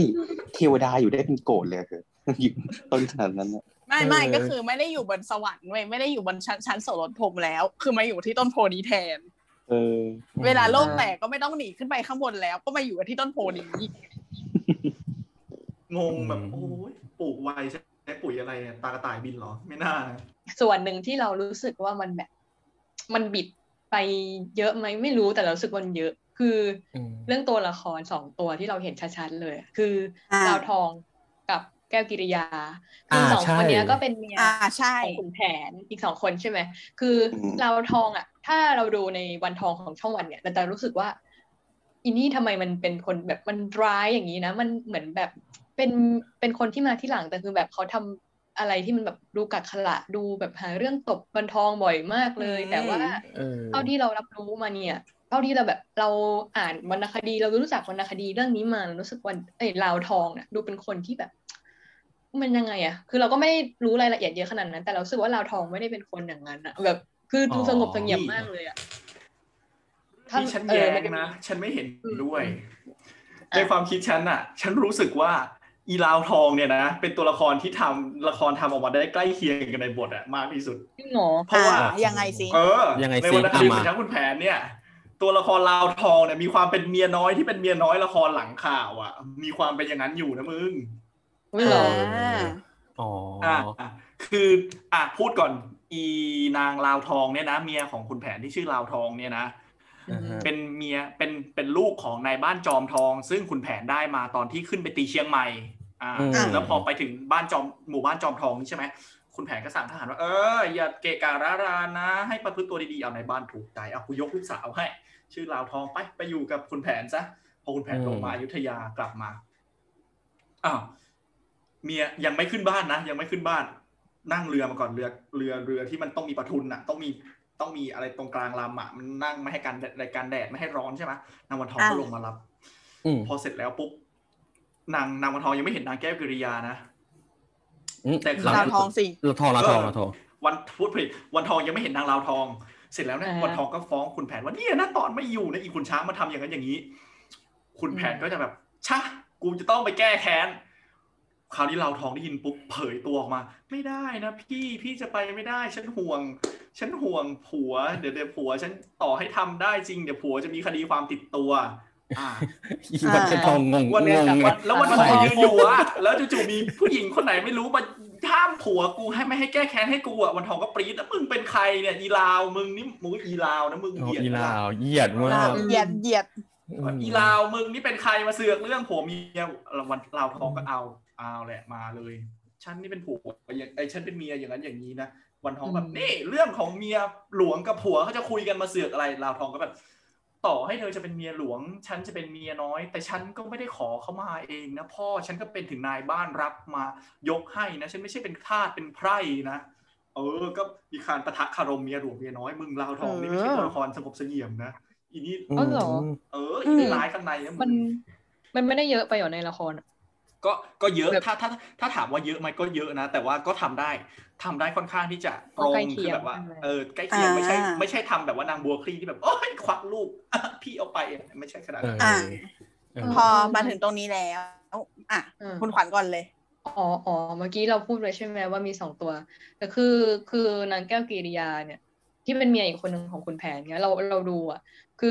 เทวดาอยู่ได้เป็นโกรธเลยคืออยู่ต้นขนาดนั้นน่ะ ไม่ไม่เออก็คือไม่ได้อยู่บนสวรรค์เว้ยไม่ได้อยู่บนชั้นชั้นโสรถพรหมแล้ว คือมาอยู่ที่ต้นโพนี้แทนเออเวลาโลกแตกก็ไม่ต้องหนีขึ้นไปข้างบนแล้ว ก็มาอยู่กันที่ต้นโพนี้งงแบบโอ้ยปลูกไวใช้ปุ๋ยอะไรอะตากระต่ายบินเหรอ ไม่น่านะส่วนหนึ่งที่เรารู้สึกว่ามันแบบ มันบิดไปเยอะไหมไม่รู้แต่เรารู้สึกว่ามันเยอะ คืออมเรื่องตัวละครสองตัวที่เราเห็นชัดๆเลย คืออาดาวทองกับ แก้วกิริยาคืออาสองใช่คนเนี้ยก็เป็นเมียอ่าใช่ของขุนแผนอีกสองคนใช่ไหมคือดาวทองอะ ถ้าเราดูในวันทองของช่องวันเนี่ยเราจะรู้สึกว่าอีนี่ทำไมมันเป็นคนแบบมันร้ายอย่างนี้นะ มันเหมือนแบบเป็นเป็นคนที่มาที่หลังแต่คือแบบเขาทำอะไรที่มันแบบดูกักขระดูแบบหาเรื่องตบวันทองบ่อยมากเลยอืมแต่ว่าเออเท่าที่เรารับรู้มาเนี่ยเท่าที่เราแบบเราอ่านวรรณคดีเรารู้จักวรรณคดีเรื่องนี้มาเรารู้สึกว่าเอ้ยลาวทองน่ะดูเป็นคนที่แบบ มันยังไงอะคือเราก็ไม่รู้รายละเอียดเยอะขนาดนั้น แต่เรารู้สึกว่าลาวทองไม่ได้เป็นคนอย่างนั้นอะแบบ คือดูอ๋อสงบเสงี่ยมมากเลยอะถ้าที่ฉันเออแย้มันงจะมีนะ ฉันไม่เห็นด้วยอะในความคิดฉันอะฉันรู้สึกว่าอีลาวทองเนี่ยนะเป็นตัวละครที่ทำละครทำออกมาได้ใกล้เคียงกันในบทอะมากที่สุดจริงเหรอเพราะว่าอ่ยังไงสิเออยังไงในสิวรรณคดีเอามาของช้างคุณแผนเนี่ย ตัวละครลาวทองเนี่ยมีความเป็นเมียน้อยที่เป็นเมียน้อยละครหลังข่าวอะมีความเป็นอย่างนั้นอยู่นะมึงไม่ เหรออ่าอ๋ออะอะคืออะพูดก่อน อีนางลาวทองเนี่ยนะ เมียของคุณแผนที่ชื่อลาวทองเนี่ยนะอ่าฮะเป็นเมียเป็นเป็นลูกของนายบ้านจอมทอง ซึ่งคุณแผนได้มาตอนที่ขึ้นไปตีเชียงใหม่ อ่าอืมแล้วพอไปถึงบ้านจอมหมู่บ้านจอมทองนี่ใช่ไหมคุณแผนก็สั่งทหารว่าเอออย่าเกะการะรานนะ ให้ประพฤติตัวดีๆเอาในบ้านถูกใจเอากูยกลูกสาวให้ ชื่อลาวทองไปไปอยู่กับคุณแผนซะพอคุณแผนอืมลงมาอยุธยากลับมาอ้าว เมียยังไม่ขึ้นบ้านนะยังไม่ขึ้นบ้าน นั่งเรือมาก่อนเรือเรือเรือที่มันต้องมีประทุนอะ ต้องมีต้องมีอะไรตรงกลางลำอะมันนั่งไม่ให้กันแดดในการแดดไม่ให้ร้อนใช่ไหมนางวันทองก็อ่าลงมารับอืมพอเสร็จแล้วปุ๊บนางนางวันทองยังไม่เห็นนางแก้วกิริยานะอืมแต่หลังดาวทองสิเราทองเราทองเราทองวันพูดผิดวันทองยังไม่เห็นนางลาวทอง เสร็จแล้วเนี่ยอ่าวันทองก็ฟ้องคุณแผนว่าเนี่ยนะตอนไม่อยู่นะอีคุณช้างมาทำอย่างนั้นอย่างนี้ คุณแผนก็จะแบบชะกูจะต้องไปแก้แค้น คราวนี้ลาวทองได้ยินปุ๊บเผยตัวออกมา ไม่ได้นะพี่พี่จะไปไม่ได้ฉันห่วง ฉันห่วงผัว เดี๋ยวเดี๋ยวผัว ฉันต่อให้ทำได้จริงเดี๋ยวผัวจะมีคดีความติดตัวอ่าอีวันเป็นทองงงวันงเนี้ยงจากไงวันแล้ววันวัทองนยืนอยู่อะแล้วจู่ๆมีผู้หญิงคนไหนไม่รู้มาห้ามผัวกูให้ไม่ให้แก้แค้นให้กูอะวันทองก็ปรี๊ดแล้วมึงเป็นใครเนี่ยอีลาวมึงนี่มึงอีลาวนะมึงอ๋อเหยียดอีนะลาวเหยียดมาอ่ากเหยียดเหยียดอีลาวมึงนี่เป็นใครมาเสือกเรื่องผัวเมียวันลาวทองก็เอา เอาแหละมาเลย ฉันนี่เป็นผัวอย่างไอ้ฉันเป็นเมียอย่างนั้นอย่างนี้นะวันทองแบบอืมนี่เรื่องของเมียหลวงกับผัวเขาจะคุยกันมาเสือกอะไรลาวทองก็แบบ ต่อให้เธอจะเป็นเมียหลวง ฉันจะเป็นเมียน้อย แต่ฉันก็ไม่ได้ขอเขามาเองนะพ่อฉันก็เป็นถึงนายบ้านรับมายกให้นะฉันไม่ใช่เป็นทาสเป็นไพร่นะเออ ก็มีการประทะคารมเมียหลวงเมียน้อยมึงลาวทองนี่ไม่ใช่ตัวละครสงบเสงี่ยมนะอีนี่อ๋อเหรอเอออีนี่ร้ายข้างในนะมันงมันไม่ได้เยอะไปเหรอในละครอะ ก็ก็เยอะแบบถ้าถ้าถ้าถามว่าเยอะไหมก็เยอะนะ แต่ว่าก็ทำได้ทำได้ค่อนข้างที่จะตรงใกล้เคีคืยองแบบว่าใช่ไหมเออใกล้เคียงไม่ใช่อ่าไม่ใช่ทำแบบว่านางบัวคลี่ที่แบบโอ้ยควักลูกอะพี่เอาไปไม่ใช่ขนาดเอนั้นออ่าเออพอมาถึงตรงนี้แล้วอะอืมคุณขวัญก่อนเลยอ๋ออ๋อเมื่อกี้เราพูดไปใช่ไหมว่ามีสองตัวแต่คือคือนางแก้วกิริยาเนี่ย ที่เป็นเมียอีกคนหนึ่งของคุณแผนเงี้ยเราเราดูอะ คือ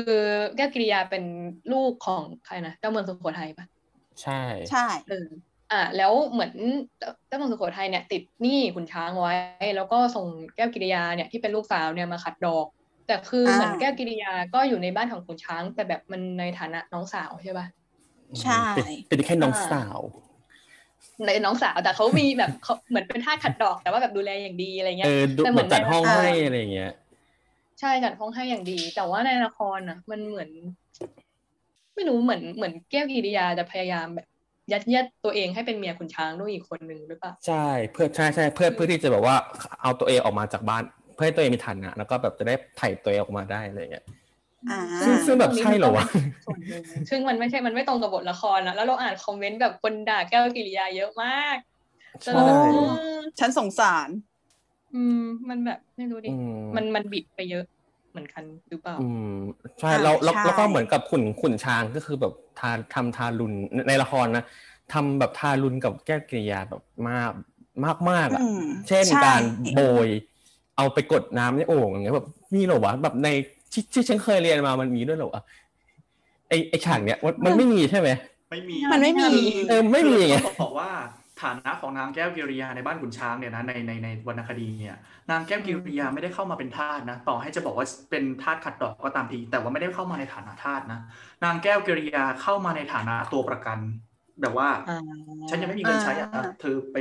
แก้วกิริยาเป็นลูกของใครนะเจ้าเมืองสุโขทัยปะ ใช่ใช่เอออะแล้วเหมือนเจ้าเมืองสุโขทัยเนี่ยติดหนี้ขุนช้างไว้ แล้วก็ส่งแก้วกิริยาเนี่ยที่เป็นลูกสาวเนี่ยมาขัดดอก แต่คือเหมือนแก้วกิริยาก็อยู่ในบ้านของขุนช้าง แต่แบบมันในฐานะน้องสาวใช่ปะใช่เป็นเป็นแค่น้องสาวในน้องสาวแต่เขามีแบบเขาเหมือนเป็นท่าสขัดดอกแต่ว่าแบบดูแลอย่างดีอะไรเงี้เอยอดูแต่เหเหมืมืออนนจัดห้องอ่าให้อะไรอย่างเงี้ย ใช่จัดห้องให้อย่างดี แต่ว่าในละครอะ มันเหมือน ไม่รู้เหมือนเหมือนแก้วกิริยาจะพยายามแบบ ยัดเยียดตัวเองให้เป็นเมียขุนช้างด้วยอีกคนหนึ่งหรือเปล่าใช่เพื่อใช่ใช่เพื่อเพื่อที่จะแบบว่าเอาตัวเองออกมาจากบ้าน เพื่อให้ตัวเองมีฐานะแล้วก็แบบจะได้ไถ่ตัวเองออกมาได้อะไรอย่างเงี้ยอ่าซึ่งซึ่งแบบใช่เหรอวะส่วนหนึ่งซึ่งมันไม่ใช่มันไม่ตรงกับบทละครอะแล้วเราอ่านคอมเมนต์แบบคนด่าแก้วกิริยาเยอะมากจนเราแบบใช่อืมฉันสงสาร อืม มันแบบไม่รู้ดิอืมมันมันบิดไปเยอะ เหมือนกันหรือเปล่า อืมใช่อ่าแล้วแล้วใช่แล้วก็เหมือนกับขุนขุนช้างก็คือแบบทาทำทารุณในละครนะทำแบบทารุณกับแก้วกิริยาแบบมากมากมากๆอะอืมเช่นใช่การโบย เอาไปกดน้ำในโอ่งอย่างเงี้ยแบบมีเหรอวะแบบในที่ที่ฉันเคยเรียนมามันมีด้วยเหรอวะไอไอฉากเนี้ยมันมันไม่มีใช่ไหมไม่มีมันไม่มีเออไม่มีไงคือต้องบอกว่า ฐานะของนางแก้วกิริยาในบ้านขุนช้างเนี่ยนะในในในวรรณคดีเนี่ยนางแก้วกิริยาไม่ได้เข้ามาเป็นทาสนะต่อให้จะบอกว่าเป็นทาสขัดดอกก็ตามที แต่ว่าไม่ได้เข้ามาในฐานะทาสนะนางแก้วกิริยาเข้ามาในฐานะตัวประกัน แบบว่าอ่าฉันยังไม่มีเงินใช้อะอ่าเธอไป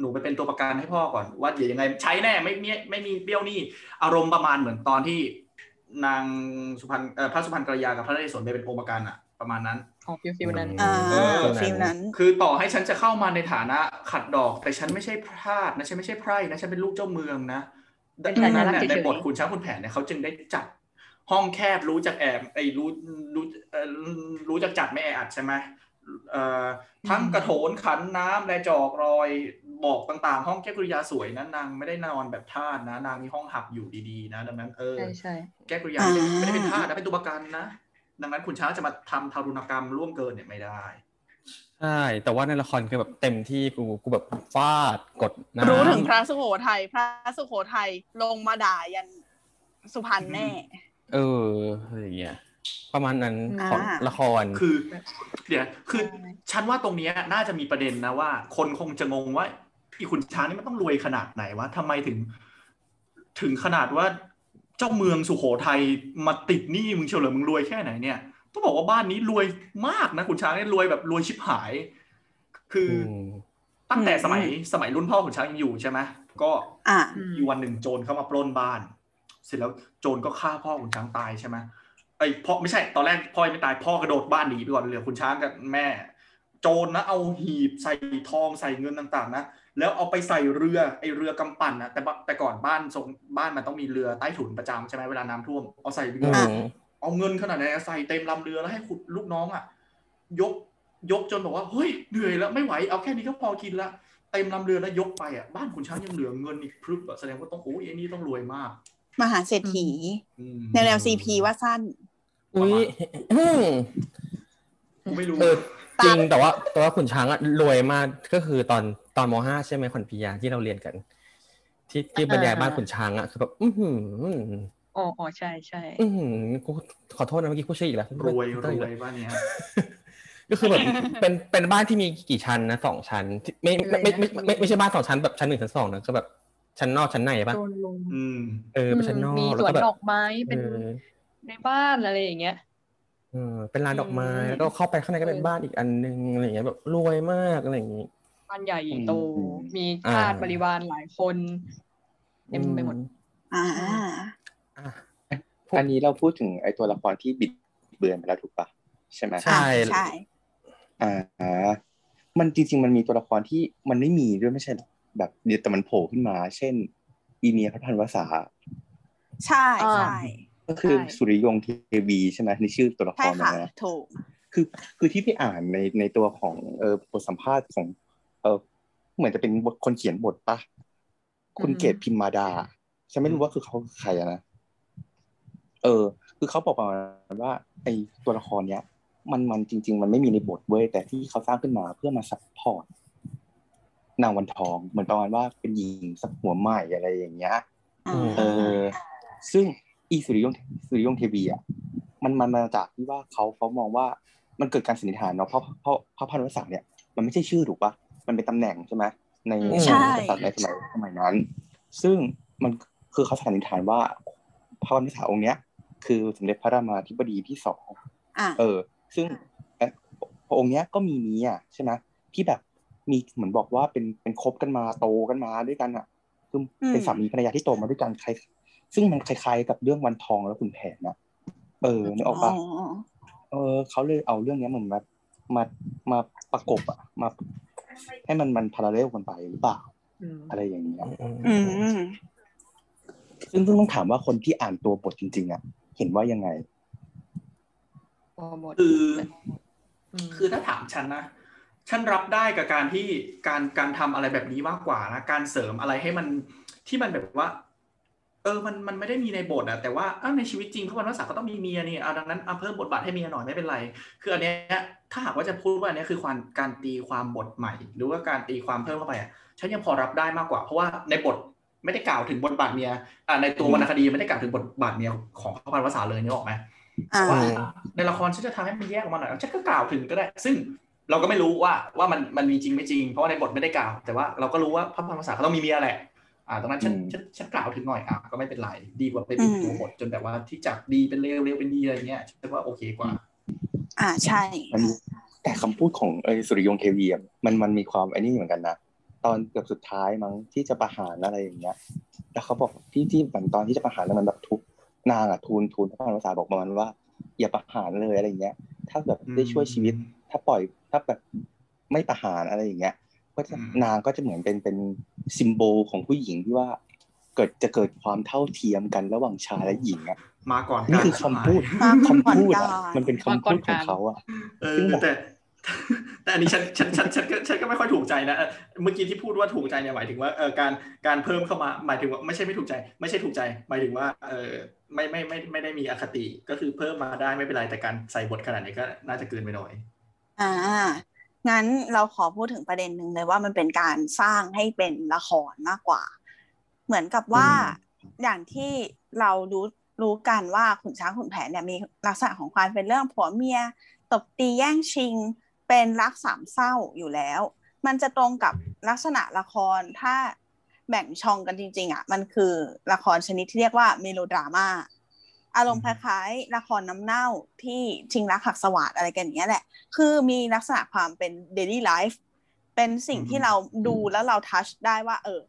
หนูไปเป็นตัวประกันให้พ่อก่อนว่าเดี๋ยวยังไงใช้แน่ไม่มีไม่มีเบี้ยวหนี้อารมณ์ประมาณเหมือนตอนที่นางสุพรรณเอ่อพระสุพรรณกัลยากับพระนเรศวรไปเป็นองค์ประกันอะประมาณนั้น ของ feel feel นั้นอ่าเออ feel นั้น คือต่อให้ฉันจะเข้ามาในฐานะขัดดอก แต่ฉันไม่ใช่ทาสนะฉันไม่ใช่ไพร่นะฉันเป็นลูกเจ้าเมืองนะเป็นดังนั้นสัญลักษณ์เนี่ยเฉยๆในบทขุนช้างขุนแผนเนี่ยเขาจึงได้จัดห้องแคบรู้จักแอบไอ้รู้รู้เอ่อรู้จักจัดไม่แออัดใช่ไหมเอ่อทั้งกระโถนขันน้ำและจอกรอยบอกต่างๆ ห้องแก้วกริยาสวยนะนางไม่ได้นอนแบบทาสนะ นางมีห้องหับอยู่ดีๆ นะ ดังนั้นเออใช่ใช่แก้วกริยาไม่ได้ไม่ได้เป็นทาสนะเป็นตัวประกันนะ ดังนั้นคุณช้างจะมาทำทารุณกรรมร่วมเกินเนี่ยไม่ได้ใช่แต่ว่าในละครคือแบบเต็มที่กูกูแบบฟาดกดน้ำรู้ถึงพระสุโขทัยพระสุโขทัยลงมาด่ายันสุพรรณแน่ เอออะไรอย่างเงี้ยประมาณนั้นของอ่าละครคือ เดี๋ยวคือฉันว่าตรงเนี้ยน่าจะมีประเด็นนะว่า คนคงจะงงว่าอีคุณช้างนี่มันต้องรวยขนาดไหนวะทำไมถึง ถึงขนาดว่า เจ้าเมืองสุโขทัยมาติดหนี้มึงเฉลยมึงรวยแค่ไหนเนี่ยต้องบอกว่าบ้านนี้รวยมากนะคุณช้างเนี่ยรวยแบบรวยชิบหาย คืออมตั้งแต่สมัยอืมสมัยรุ่นพ่อคุณช้างยังอยู่ใช่ไหมก็อ่ามีวันหนึ่งโจรเข้ามาปล้นบ้าน เสร็จแล้วโจรก็ฆ่าพ่อคุณช้างตายใช่ไหมไอ้ยพ่อไม่ใช่ตอนแรกพ่อยังไม่ตายพ่อกระโดดบ้านหนีไปก่อนเหลือคุณช้างกับแม่ โจรนะเอาหีบใส่ทองใส่เงินต่าง ๆ นะ แล้วเอาไปใส่เรือไอเรือกำปั่นนะแต่บแต่ก่อนบ้านทรงบ้านมันต้องมีเรือใต้ถุนประจำใช่ไหมเวลาน้ำท่วมเอาใส่เรืออือมเอาเงินขนาดไหนใส่เต็มลำเรือแล้วให้ขุดลูกน้องอะ ยกยกจนบอกว่าเฮ้ยเหนื่อยแล้วไม่ไหวเอาแค่นี้ก็พอกินละเต็มลำเรือแล้วยกไปอะบ้านคุณช้างยังเหลือเงินอีกพรึบอะแสดงว่าต้องโอ้ยไอ้นี่ต้องรวยมาก มหาเศรษฐีอืมแนวแนวซีพีว่าสั้นอุ้ยอืมกูไม่รู้เออจริงแต่ว่าแต่ว่าขุนช้างอะรวยมากก็คือตอนต อนมห้าใช่ไหมขวัญพิยาที่เราเรียนกัน ที่ที่บรรยายบ้านขุนช้างอะคือแบบอือหืออ๋ออ๋อใช่ใช่อือหือกูขอโทษนะเมื่อกี้กูชื่ออีกแล้วรวยรเต้วยบ้านเนี้ยก็คือแบบเป็นเป็นบ้านที่มีกี่ชั้นนะสองชั้นที่ไม่ไม่ไม่ไม่ไม่ไม่ใช่บ้านสองชั้นแบบชั้นหนึ่งชั้นสองนะก็แบบชั้นนอกชั้นในปะโดนลงอืมเออเป็นชั้นนอกมีแล้วสวนก็แบบดอกไม้เป็นเออในบ้านอะไรอย่างเงี้ยเออเป็นลานดอกไม้อืมแล้วก็เข้าไปข้างในก็เป็นเออบ้านอีกอันนึงอะไรอย่างเงี้ยแบบรวยมากอะไรอย่างงี้ บ้านใหญ่โตอืมมีอ่าทาสบริวารหลายคนเต็มไปหมด อ่าอะอันนี้เราพูดถึงไอ้ตัวละครที่บิดเบือนไปแล้วถูกปะใช่ไหมใช่ใช่อ่า มันจริง ๆ มันมีตัวละครที่มันไม่มีด้วยไม่ใช่หรอแบบเดี๋ยวแต่มันโผล่ขึ้นมา เช่น อีเมียพระพันวษาใช่อ่าใช่ก็คือใช่สุริยงเทวีใช่ไหมในชื่อตัวละคใช่รค่ะนะถูกคือคือที่พี่อ่านในในตัวของเออบทสัมภาษณ์ของ เออเหมือนจะเป็นบทคนเขียนบทปะคุณอืมเกตพิมมาดาฉันไม่รู้ว่าคือเขาคือใครอะนะเออ คือเขาบอกประมาณว่าไอตัวละครเนี้ย มันมันจริง ๆ มันไม่มีในบทเว้ยแต่ที่เขาสร้างขึ้นมาเพื่อมา support นางวันทอง เหมือนประมาณว่าเป็นหญิงสาวหัวใหม่อะไรอย่างเงี้ยอ่าเออ ซึ่งอีสุริยงสุริยงเทวีอะมันมันมาจากที่ว่าเขาเขามองว่ามันเกิดการสันนิษฐานเนาะเพราะเพราะพระพันวษาเนี่ยมันไม่ใช่ชื่อถูกปะ มันเป็นตำแหน่งใช่ไหมในใช่กษัตริย์ในสมัยสมัยนั้น ซึ่งมันคือเขาสันนิษฐานว่าพระพันวษาองค์เนี้ย คือสมเด็จพระรามาธิบดีที่สองอ่าเออ ซึ่งเอ่อพระองค์เนี้ยก็มีเมียใช่ไหมที่แบบมีเหมือนบอกว่าเป็นเป็นคบกันมาโตกันมาด้วยกันอะคือเป็นอืมสามีภรรยาที่โตมาด้วยกันใคร ซึ่งมันคล้ายๆกับเรื่องวันทองและคุณแผนนะเออนึกออกปะอ๋อเออเขาเลยเอาเรื่องเนี้ยมันมามามาประกบอะมา ให้มันมันพาราเรลกันไปหรือเปล่าอืมอะไรอย่างเงี้ยอืมซึ่งซึ่งต้องถามว่าคนที่อ่านตัวบทจริง ๆอะเห็นว่ายังไงอหมดคือมคือถ้าถามฉันนะฉันรับได้กับการที่การการทำอะไรแบบนี้มากกว่านะการเสริมอะไรให้มันที่มันแบบว่า เออมันมันไม่ได้มีในบทอะแต่ว่าอ้าวในชีวิตจริงพระวันวสาก็ต้องมีเมียนี่อะดังนั้นเอาเพิ่มบทบาทให้เมียหน่อยไม่เป็นไร คืออันเนี้ยถ้าหากว่าจะพูดว่าอันเนี้ยคือความการตีความบทใหม่ หรือว่าการตีความเพิ่มเข้าไปอะฉันยังพอรับได้มากกว่า เพราะว่าในบทไม่ได้กล่าวถึงบทบาทเมียอ่าในตัววรรณคดีไม่ได้กล่าวถึงบทบาทเมียของพระวันวสาเลยนึกออกไหมอ่าว่าในละครฉันจะทำให้มันแยกออกมาหน่อยฉันก็กล่าวถึงก็ได้ ซึ่งเราก็ไม่รู้ว่าว่ามันมันมีจริงไม่จริง เพราะว่าในบทไม่ได้กล่าว แต่ว่าเราก็รู้ว่าพระพันภาษาเขาต้องมีเมียแหละ อ่าตรงนั้นฉันอืมฉันฉันกล่าวถึงหน่อยอะก็ไม่เป็นไรดีกว่าไปปิดตัวบทจนแบบว่าที่จากดีเป็นเลวเลวเป็นดีอะไรเงี้ยฉันว่าโอเคกว่า อ่าใช่มันแต่คำพูดของเอยสุริยงเทวีอะมันมันมีความไอ้นี่เหมือนกันนะตอนเกือบสุดท้ายมั้งที่จะประหารอะไรอย่างเงี้ย แล้วเขาบอกที่ที่เหมือนตอนที่จะประหารแล้วมันแบบทุกนางอะทูลทูลพระพันภาษาบอกประมาณว่า อย่าประหารเลยอะไรอย่างเงี้ย ถ้าแบบได้ช่วยชีวิต ถ้าปล่อยถ้าแบบไม่ประหารอะไรอย่างเงี้ย ก็จะอืมนางก็จะเหมือนเป็นเป็นซิมโบลของผู้หญิงที่ว่า เกิดจะเกิดความเท่าเทียมกันระหว่างชายและหญิงอะมาก่อนนี่การคือคำพูดมาก่อนคำพูดอะการมันเป็นคำพูดของเขาอะเอซึ่องแบบแต่แต่อันนี้ฉันฉันฉันฉันก็ฉันก็ไม่ค่อยถูกใจนะเออเมื่อกี้ที่พูดว่าถูกใจเนี่ยหมายถึงว่าเออการการเพิ่มเข้ามาหมายถึงว่าไม่ใช่ไม่ถูกใจ ไม่ใช่ถูกใจ หมายถึงว่าเออไม่ไม่ไม่ไม่ได้มีอคติก็คือเพิ่มมาได้ไม่เป็นไรแต่การใส่บทขนาดนี้ก็น่าจะเกินไปหน่อย อ่า งั้นเราขอพูดถึงประเด็นหนึ่งเลยว่ามันเป็นการสร้างให้เป็นละครมากกว่า เหมือนกับว่าอืมอย่างที่เรารู้รู้กันว่าขุนช้างขุนแผนเนี่ยมีลักษณะของความเป็นเรื่องผัวเมีย ตบตีแย่งชิง เป็นรักสามเศร้าอยู่แล้ว มันจะตรงกับลักษณะละครถ้าแบ่งช่องกันจริง ๆอะมันคือละครชนิดที่เรียกว่าเมโลดราม่า อารมณ์คล้ายๆละครน้ำเน่าที่ชิงรักหักสวัสดอะไรกันอย่างเงี้ยแหละ คือมีลักษณะความเป็น daily life เป็นสิ่งที่เราดูแล้วเราทัชได้ว่า เออ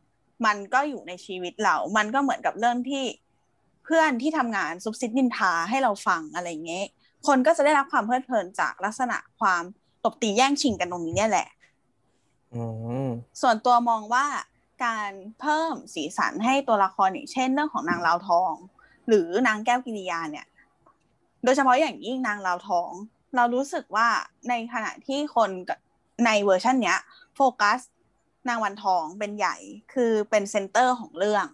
มันก็อยู่ในชีวิตเรา มันก็เหมือนกับเรื่องที่เพื่อนที่ทำงานซุบซิบนินทาให้เราฟังอะไรเงี้ย คนก็จะได้รับความเพลิดเพลินจากลักษณะความตบตีแย่งชิงกันตรงนี้เนี่ยแหละอืมส่วนตัวมองว่าการเพิ่มสีสันให้ตัวละครอย่างเช่น เรื่องของนางลาวทอง หรือนางแก้วกิริยาเนี่ย โดยเฉพาะอย่างยิ่งนางลาวทอง เรารู้สึกว่าในขณะที่คนในเวอร์ชันเนี้ยโฟกัสนางวันทองเป็นใหญ่คือเป็น center ของเรื่อง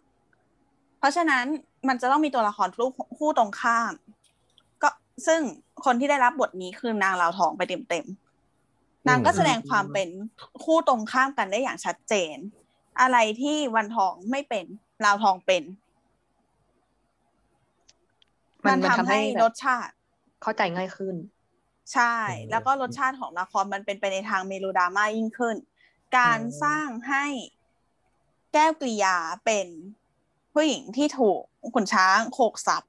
เพราะฉะนั้นมันจะต้องมีตัวละครคู่คู่ตรงข้าม ก็ซึ่งคนที่ได้รับบทนี้คือนางลาวทองไปเต็มๆนางก็แสดงความเป็นคู่ตรงข้ามกันได้อย่างชัดเจน อะไรที่วันทองไม่เป็นลาวทองเป็น มันมันมันทำทำให้ให้แบบรสชาติ เข้าใจง่ายขึ้น ใช่ แล้วก็รสชาติของละครมันเป็นไปในทางเมโลดราม่ายิ่งขึ้น การอืมสร้างให้แก้วกริยาเป็นผู้หญิงที่ถูกขุนช้างโขกสับ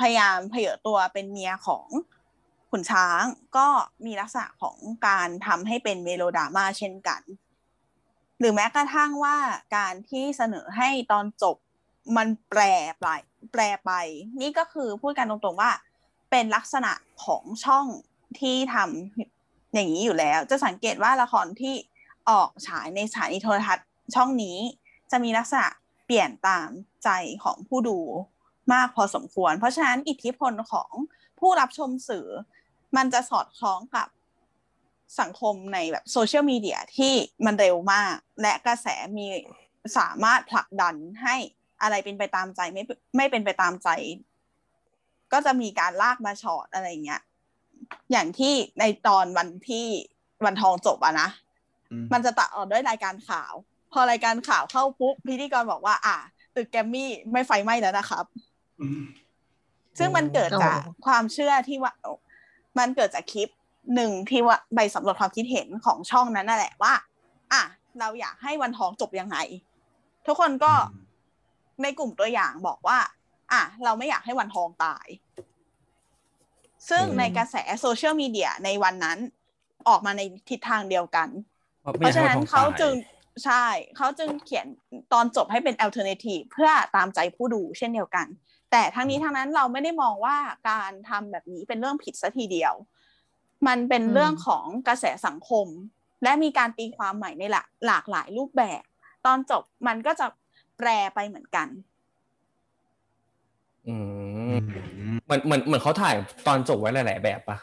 พยายามเผยอตัวเป็นเมียของขุนช้างก็มีลักษณะของการทำให้เป็นเมโลดราม่าเช่นกัน หรือแม้กระทั่งว่าการที่เสนอให้ตอนจบมันแปรไป แปรไป นี่ก็คือพูดกันตรงๆว่า เป็นลักษณะของช่องที่ทำอย่างนี้อยู่แล้ว จะสังเกตว่าละครที่ออกฉายในสถานีโทรทัศน์ช่องนี้ จะมีลักษณะเปลี่ยนตามใจของผู้ดูมากพอสมควร เพราะฉะนั้นอิทธิพลของผู้รับชมสื่อ มันจะสอดคล้องกับสังคมในแบบโซเชียลมีเดียที่มันเร็วมาก และกระแสมีสามารถผลักดันให้ อะไรเป็นไปตามใจไม่ไม่เป็นไปตามใจ ก็จะมีการลากมาช็อตอะไรเงี้ยอย่างที่ในตอนวันที่วันทองจบอะนะอืมมันจะตัดออกด้วยรายการข่าว พอรายการข่าวเข้าปุ๊บพิธีกรบอกว่า อะตึกแกรมมี่ไม่ไฟไหม้แล้วนะครับอืมซึ่งมันเกิดจากอ๋อความเชื่อที่ว่า มันเกิดจากคลิปหนึ่งที่ว่าใบสำรวจความคิดเห็นของช่องนั้นนั่นแหละว่า อะเราอยากให้วันทองจบยังไง ทุกคนก็ ในกลุ่มตัวอย่างบอกว่า อะเราไม่อยากให้วันทองตาย ซึ่งอืมในกระแสโซเชียลมีเดียในวันนั้นออกมาในทิศทางเดียวกัน เพเพราะฉะนั้นไม่อยกให้เขาทองตยจึงใช่ เขาจึงเขียนตอนจบให้เป็น alternative เพื่อตามใจผู้ดูเช่นเดียวกัน แต่ทั้งนี้ทั้งนั้นเราไม่ได้มองว่าการทำแบบนี้เป็นเรื่องผิดซะทีเดียว มันเป็นอืมเรื่องของกระแสสังคม และมีการตีความใหม่ในหลากหลากหลายรูปแบบ ตอนจบมันก็จะ แปรไปเหมือนกันอือืมมเหมือนเหมือนเหมือนเขาถ่ายตอนจบไว้หลาย ๆ แบบปะ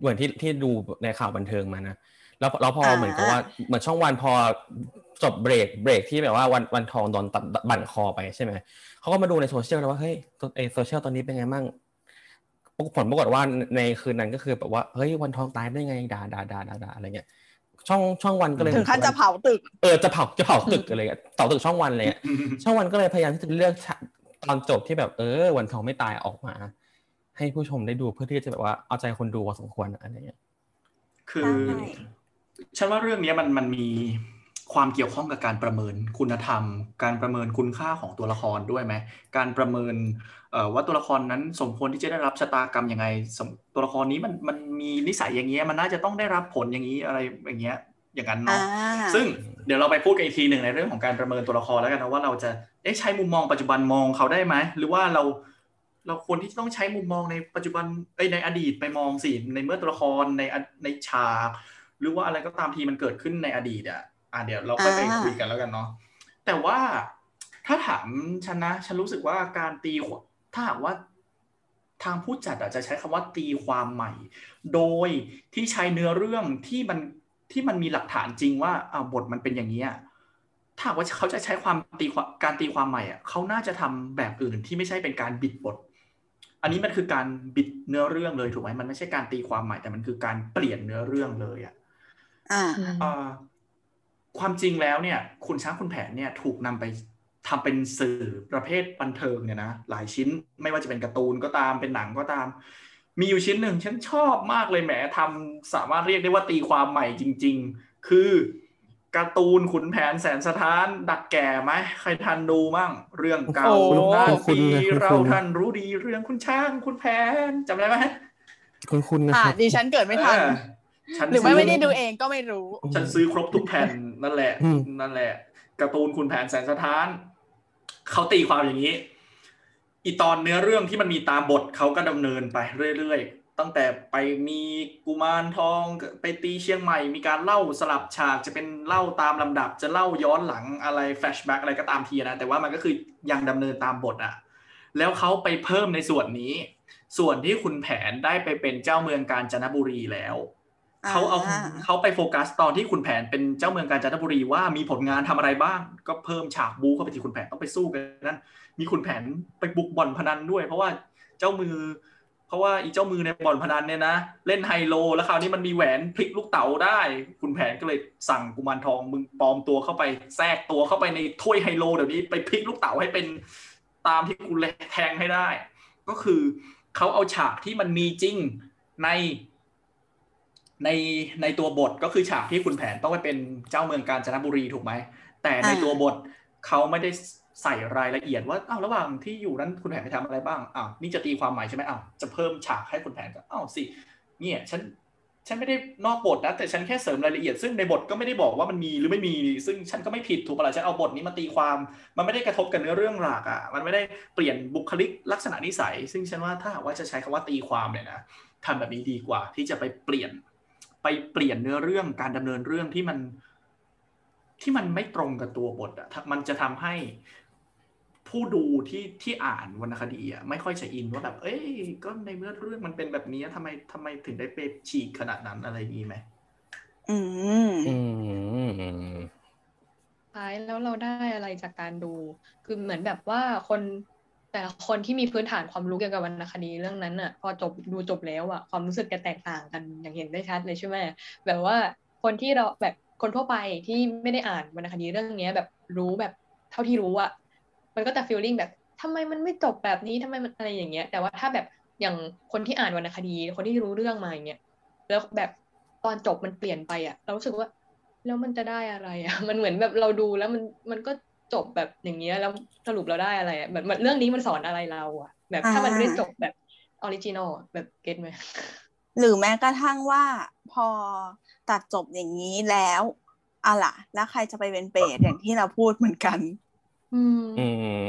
เหมือนที่ที่ดูในข่าวบันเทิงมานะแล้วแล้วพอเหมือนกับว่าเหมือนช่องวันพอจบเบรกเบรกที่แบบว่าวันวันทองโดนตัดบั่นคอไปใช่ไหมเขาก็มาดูในโซเชียลแล้วว่าเฮ้ยไอโซเชียลตอนนี้เป็นไงมั่งผลปรากฏว่าในคืนนั้นก็คือแบบว่าเฮ้ยวันทองตายได้ไงด่าด่าด่าด่าอะไรเงี้ย ช่องช่องวันก็เลยถึงขั้นจะเผาตึกเออจะเผาจะเผาตึกอะไรเงี้ยเผาตึกช่องวันเลยอะช่องวันก็เลยพยายามที่จะเลือกฉากตอนจบที่แบบเออ วันทองไม่ตายออกมา ให้ผู้ชมได้ดูเพื่อที่จะแบบว่าเอาใจคนดูพอสมควรอะไรเงี้ยคือใช่ฉันว่าเรื่องนี้มันมันมี ความเกี่ยวข้องกับการประเมินคุณธรรม การประเมินคุณค่าของตัวละครด้วยไหมการประเมินเอ่อว่าตัวละครนั้นสมควรที่จะได้รับชะตากรรมยังไงสมตัวละครนี้มันมันมีนิสัยอย่างเงี้ยมันน่าจะต้องได้รับผลอย่างนี้อะไรอย่างเงี้ยอย่างนั้นอ่าเนาะซึ่งเดี๋ยวเราไปพูดกันอีกทีหนึ่งในเรื่องของการประเมินตัวละครแล้วกันนะว่าเราจะเอ๊ะใช้มุมมองปัจจุบันมองเขาได้ไหมหรือว่าเราเราควรที่จะต้องใช้มุมมองในปัจจุบันเอ้ยในอดีตไปมองสิในเมื่อตัวละครในอในฉากหรือว่าอะไรก็ตามทีมันเกิดขึ้นในอดีตอะ อะเดี๋ยวเราค่อยไปอ่าคุยกันแล้วกันเนาะแต่ว่าถ้าถามฉันนะฉันรู้สึกว่าการตีความถ้าหากว่าทางผู้จัดอาจจะใช้คำว่าตีความใหม่ โดยที่ใช้เนื้อเรื่องที่มันที่มันมีหลักฐานจริงว่าอ่าบทมันเป็นอย่างนี้ยถ้าหากว่าเขาจะใช้ความตีความการตีความใหม่อะเขาน่าจะทำแบบอื่นที่ไม่ใช่เป็นการบิดบท อันนี้มันคือการบิดเนื้อเรื่องเลยถูกไหมมันไม่ใช่การตีความใหม่แต่มันคือการเปลี่ยนเนื้อเรื่องเลยอะอ่าอ่า ความจริงแล้วเนี่ยคุณช้างคุณแผนเนี่ยถูกนำไปทำเป็นสื่อประเภทบันเทิงเนี่ยนะหลายชิ้นไม่ว่าจะเป็นการ์ตูนก็ตามเป็นหนังก็ตาม มีอยู่ชิ้นหนึ่งฉันชอบมากเลยแหมทำสามารถเรียกได้ว่าตีความใหม่จริง ๆ คือการ์ตูนขุนแผนแสนสถาน ดักแก่ไหมใครทันดูมั่ง เรื่องเก่าโอ้โหนานคุณปีคุณเราคุณท่านรู้ดีเรื่องคุณช้างคุณแผนจำได้ไหมคุณคุณนะอ่าครับดิฉันเกิดไม่ทันเออ ฉันหรือไม่ซื้ไม่ได้ดูเองก็ไม่รู้ ฉันซื้อครบทุกแผ่นนั่นแหละอืมนั่นแหละการ์ตูนคุณแผนแสนสถานเขาตีความอย่างนี้ อีตอนเนื้อเรื่องที่มันมีตามบทเขาก็ดำเนินไปเรื่อยๆ ตั้งแต่ไปมีกุมารทองไปตีเชียงใหม่ มีการเล่าสลับฉากจะเป็นเล่าตามลำดับ จะเล่าย้อนหลังอะไรแฟลชแบ็กอะไรก็ตามทีนะ แต่ว่ามันก็คือยังดำเนินตามบทอะแล้วเขาไปเพิ่มในส่วนนี้ ส่วนที่คุณแผนได้ไปเป็นเจ้าเมืองกาญจนบุรีแล้วอ่า เขาเอาเขาไปโฟกัสตอนที่คุณแผนเป็นเจ้าเมืองกาญจนบุรีว่ามีผลงานทำอะไรบ้าง ก็เพิ่มฉากบูเข้าไปที่คุณแผนต้องไปสู้กันนั่นมีคุณแผนไปบุกบ่อนพนันด้วย เพราะว่าเจ้ามือ เพราะว่าอีเจ้ามือในบ่อนพนันเนี่ยนะเล่นไฮโล แล้วคราวนี้มันมีแหวนพลิกลูกเต๋าได้คุณแผนก็เลยสั่งกุมารทองมึงปลอมตัวเข้าไปแทรกตัวเข้าไปในถ้วยไฮโลเดี๋ยวนี้ไปพลิกลูกเต๋าให้เป็นตามที่คุณแทงให้ได้ ก็คือเขาเอาฉากที่มันมีจริงใน ในในตัวบทก็คือฉากที่คุณแผนต้องไปเป็นเจ้าเมืองกาญจนบุรีถูกไหม แต่ในอ่าตัวบทเขาไม่ได้ใส่รายละเอียดว่าอ้าวระหว่างที่อยู่นั้นคุณแผนไปทำอะไรบ้างอ้าวนี่จะตีความหมายใช่ไหมอ้าวจะเพิ่มฉากให้คุณแผนก็อ้าวสิเนี่ยฉันฉันไม่ได้นอกบทนะแต่ฉันแค่เสริมรายละเอียด ซึ่งในบทก็ไม่ได้บอกว่ามันมีหรือไม่มี ซึ่งฉันก็ไม่ผิดถูกปะล่ะฉันเอาบทนี้มาตีความ มันไม่ได้กระทบกับเนื้อเรื่องหลักอะมันไม่ได้เปลี่ยนบุคลิกลักษณะนิสัย ซึ่งฉันว่าถ้าหากว่าจะใช้คำว่าตีความเนี่ยนะทำแบบนี้ดีกว่าที่จะไปเปลี่ยน ไปเปลี่ยนเนื้อเรื่องการดำเนินเรื่องที่มันที่มันไม่ตรงกับตัวบทอะถ้ามันจะทำให้ผู้ดูที่ที่อ่านวรรณคดีอะไม่ค่อยจะอินว่าแบบ เอ้ยก็ในเมื่อเรื่องมันเป็นแบบนี้ทำไมทำไมถึงได้ไปฉีกขนาดนั้นอะไรอย่างนี้ไหมอืมอืมท้ายแล้วเราได้อะไรจากการดู คือเหมือนแบบว่าคน แต่ละคนที่มีพื้นฐานความรู้เกี่ยวกับวรรณคดีเรื่องนั้นอะ พอจบดูจบแล้วอะความรู้สึกจะแตกต่างกันอย่างเห็นได้ชัดเลยใช่ไหมแบบว่าคนที่เราแบบคนทั่วไปที่ไม่ได้อ่านวรรณคดีเรื่องเนี้ยแบบรู้แบบเท่าที่รู้อะมันก็จะ feeling แบบทำไมมันไม่จบแบบนี้ทำไมมันอะไรอย่างเงี้ย แต่ว่าถ้าแบบอย่างคนที่อ่านวรรณคดี คนที่รู้เรื่องมาอย่างเงี้ยแล้วแบบตอนจบมันเปลี่ยนไปอะ เรารู้สึกว่าแล้วมันจะได้อะไรอะ มันเหมือนแบบเราดูแล้วมันมันก็ จบแบบอย่างเงี้ยแล้วสรุปเราได้อะไรอะแบบมันเรื่องนี้มันสอนอะไรเราอะแบบถ้ามันไม่ได้จบแบบ original แบบ get ไหมหรือแม้กระทั่งว่าพอตัดจบอย่างนี้แล้วอะล่ะ แล้วใครจะไปเป็นเปรตอย่างที่เราพูดเหมือนกัน อืมอืม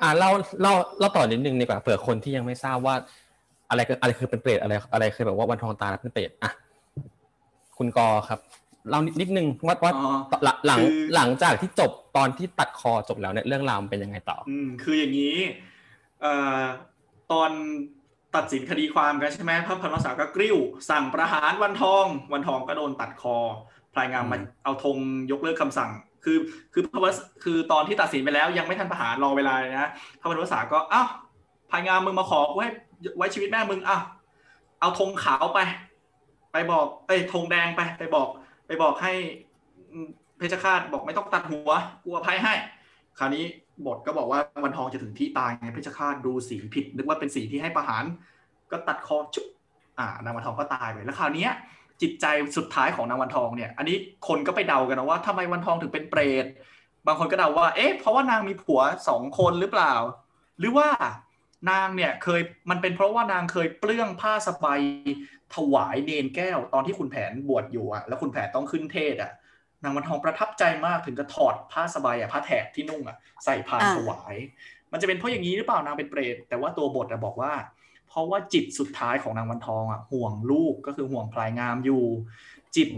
อ่าเล่าเล่าเล่าต่อนิดนึงดีกว่าเผื่อคนที่ยังไม่ทราบว่า อะไรคืออะไรคือเป็นเปรตอะไร อะไรคือแบบว่าวันทองตายแล้วเป็นเปรตอะคุณกอครับเล่านิดนิดนึงว่าว่าอ๋อหลังหลังคือหลังจากที่จบ ตอนที่ตัดคอจบแล้วเนี่ยเรื่องราวมันเป็นยังไงต่อ อืมคืออย่างนี้เอ่อตอนตัดสินคดีความกันใช่ไหมพระพันวษาก็กริ้ว สั่งประหารวันทอง วันทองก็โดนตัดคอพลายงามมาเอาธงยกเลิกคำสั่ง คือคือพระวสคือตอนที่ตัดสินไปแล้วยังไม่ทันประหารรอเวลาเลยนะพระพันวษาก็อ้าวพลายงามมึงมาขอกูให้ไว้ชีวิตแม่มึงอ้าวเอาธงขาวไป ไปบอกเอ้ยธงแดงไป ไปบอก ไปบอกให้เพ ชฌฆาตบอกไม่ต้องตัดหัวกูอภัยให้ คราวนี้บทก็บอกว่าวันทองจะถึงที่ตายไงเพชฌฆาตดูสีผิด นึกว่าเป็นสีที่ให้ประหาร ก็ตัดคอจุ๊บอ่านางวันทองก็ตายไปแล้วคราวนี้จิตใจสุดท้ายของนางวันทองเนี่ย อันนี้คนก็ไปเดากันนะว่าทำไมวันทองถึงเป็นเปรตบางคนก็เดาว่า เอ๊ะเพราะว่านางมีผัวสองคนหรือเปล่า หรือว่านางเนี่ยเคยมันเป็นเพราะว่านางเคยเปลื้องผ้าสบายถวายเนนแก้วตอนที่คุณแผนบวชอยู่อะแล้วคุณแผนต้องขึ้นเทศอะ นางวันทองประทับใจมากถึงจะถอดผ้าสบายอะผ้าแถบที่นุ่งอะใส่พานถวาย มันจะเป็นเพราะอย่างนี้หรือเปล่านางเป็นเปรตแต่ว่าตัวบทอะบอกว่า เพราะว่าจิตสุดท้ายของนางวันทองอะห่วงลูกก็คือห่วงพลายงามอยู่ จิต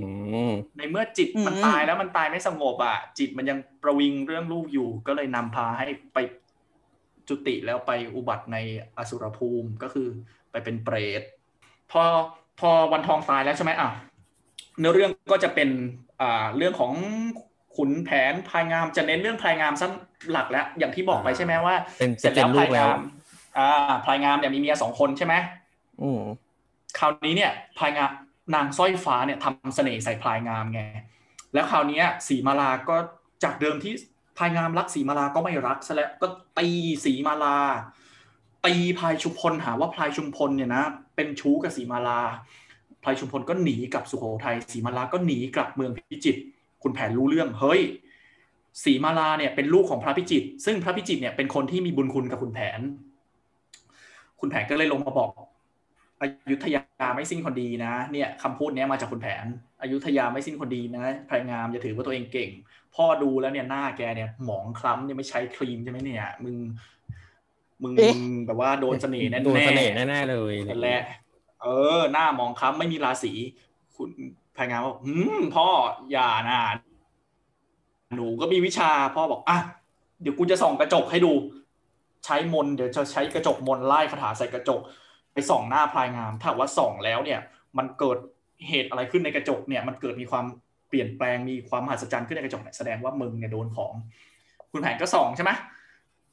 ในเมื่อจิตมันตายแล้วมันตายไม่สงบอะจิตมันยังประวิงเรื่องลูกอยู่ ก็เลยนำพาให้ไปจุติแล้วไปอุบัติในอสุรภูมิก็คือไปเป็นเปรตพอพอวันทองตายแล้วใช่ไหมอะ เนื้อเรื่องก็จะเป็นอ่าเรื่องของขุนแผนพายงามจะเน้นเรื่องพายงามสั้นหลักแล้วอย่างที่บอกไปใช่ไหมว่าเป็นเสร็จแล้วลูพากยแล้วงามอ่าพายงามเนี่ยมีเมียสองคนใช่ไหมอืมคราวนี้เนี่ยพายงามนางสร้อยฟ้าเนี่ยทำเสน่ห์ใส่พลายงามไงแล้วคราวนี้สีมาลาก็จากเดิมที่พายงามรักสีมาลาก็ไม่รักซะแล้วก็ตีสีมาลาตีพลายชุมพลหาว่าพลายชุมพลเนี่ยนะเป็นชู้กับสีมาลา พลายชุมพลก็หนีกลับสุโขทัยสีมาลาก็หนีกลับเมืองพิจิตรคุณแผนรู้เรื่องเฮ้ยสีมาลาเนี่ยเป็นลูกของพระพิจิตรซึ่งพระพิจิตรเนี่ยเป็นคนที่มีบุญคุณกับคุณแผน คุณแผนก็เลยลงมาบอกอยุธยาไม่สิ้นคนดีนะ เนี่ยคำพูดนี้มาจากคุณแผนอยุธยาไม่สิ้นคนดีนะพลายงามอย่าถือว่าตัวเองเก่ง พ่อดูแล้วเนี่ยหน้าแกเนี่ยหมองคล้ำเนี่ยไม่ใช้ครีมใช่ไหมเนี่ย มึง มึงแบบว่าโดนเสน่ห์แน่ๆโดนเสน่ห์แน่ๆเลยนั่นแหละ เออ หน้ามองค้ำไม่มีราศีคุณพายงามบอกหืมพ่ออย่านะหนูก็มีวิชาพ่อบอกอะเดี๋ยวกูจะส่องกระจกให้ดู ใช้มนเดี๋ยวจะใช้กระจกมนไล่คาถาใส่กระจก ไปส่องหน้าพลายงาม ถ้าว่าส่องแล้วเนี่ย มันเกิดเหตุอะไรขึ้นในกระจกเนี่ย มันเกิดมีความเปลี่ยนแปลงมีความมหัศจรรย์ขึ้นในกระจกเนี่ยแสดงว่ามึงเนี่ยโดนของ คุณแผนก็ส่องใช่ไหม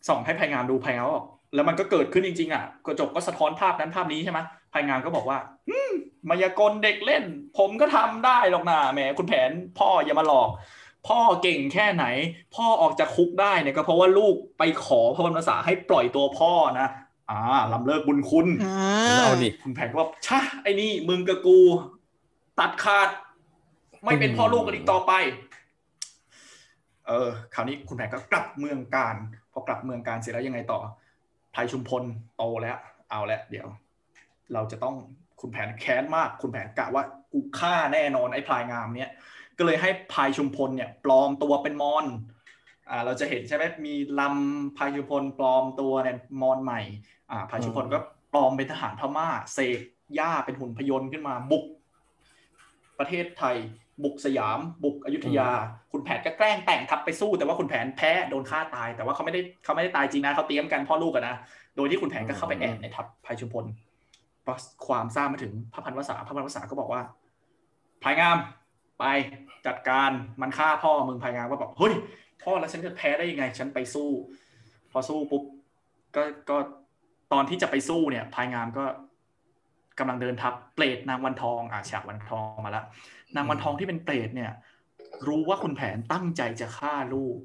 ส่องให้พายงามดูพายงามบอกแล้วมันก็เกิดขึ้นจริงๆอะกระจกก็สะท้อนภาพนั้นภาพนี้ใช่ไหม พายงามก็บอกว่าอืมมายากลเด็กเล่น ผมก็ทำได้หรอกนะแหมคุณแผนพ่ออย่ามาหลอก พ่อเก่งแค่ไหน พ่อออกจากคุกได้เนี่ยก็เพราะว่าลูกไปขอพระบรมศาให้ปล่อยตัวพ่อนะอ่าลำเลิกบุญคุณอ่าเอาดิคุณแผนก็บอกชะไอ้นี่มึงกับกู ตัดขาด ไม่เป็นพ่อลูกกันอีกต่อไป เออ คราวนี้คุณแผนก็กลับเมืองการพอกลับเมืองการเสร็จแล้วยังไงต่อพลายชุมพลโตแล้ว เอาแล้วเดี๋ยว เราจะต้องคุณแผนแค้นมากคุณแผนกะว่ากูฆ่าแน่นอนไอ้พลายงามเนี่ยก็เลยให้พลายชุมพลเนี่ยปลอมตัวเป็นมอนอ่าเราจะเห็นใช่ไหมมีลำพลายชุมพลปลอมตัวเนี่ยมอนใหม่อ่าพลายชุมพลก็ปลอมเป็นทหารพม่าเสกย่าเป็นหุ่นพยนต์ขึ้นมาบุก ประเทศไทยบุกสยาม บุกอยุธยา คุณแผนก็แกล้งแต่งทัพไปสู้ แต่ว่าคุณแผนแพ้โดนฆ่าตาย แต่ว่าเขาไม่ได้เขาไม่ได้ตายจริงนะเขาเตรียมกันพ่อลูกกันนะโดยที่คุณแผนก็เข้าไปแอบในทัพพลายชุมพลพอ ความทราบมาถึงพระพันวษาพระพันวษาก็บอกว่าพายงามไปจัดการมันฆ่าพ่อมึงพายงามก็บอกเฮ้ยพ่อแล้วฉันจะแพ้ได้ยังไง ฉันไปสู้ พอสู้ปุ๊บก็ก็ตอนที่จะไปสู้เนี่ยพายงามก็กำลังเดินทัพเปรตนางวันทองอาฉากวันทองมาแล้วนางวันทองที่เป็นเปรตเนี่ย รู้ว่าคุณแผนตั้งใจจะฆ่าลูก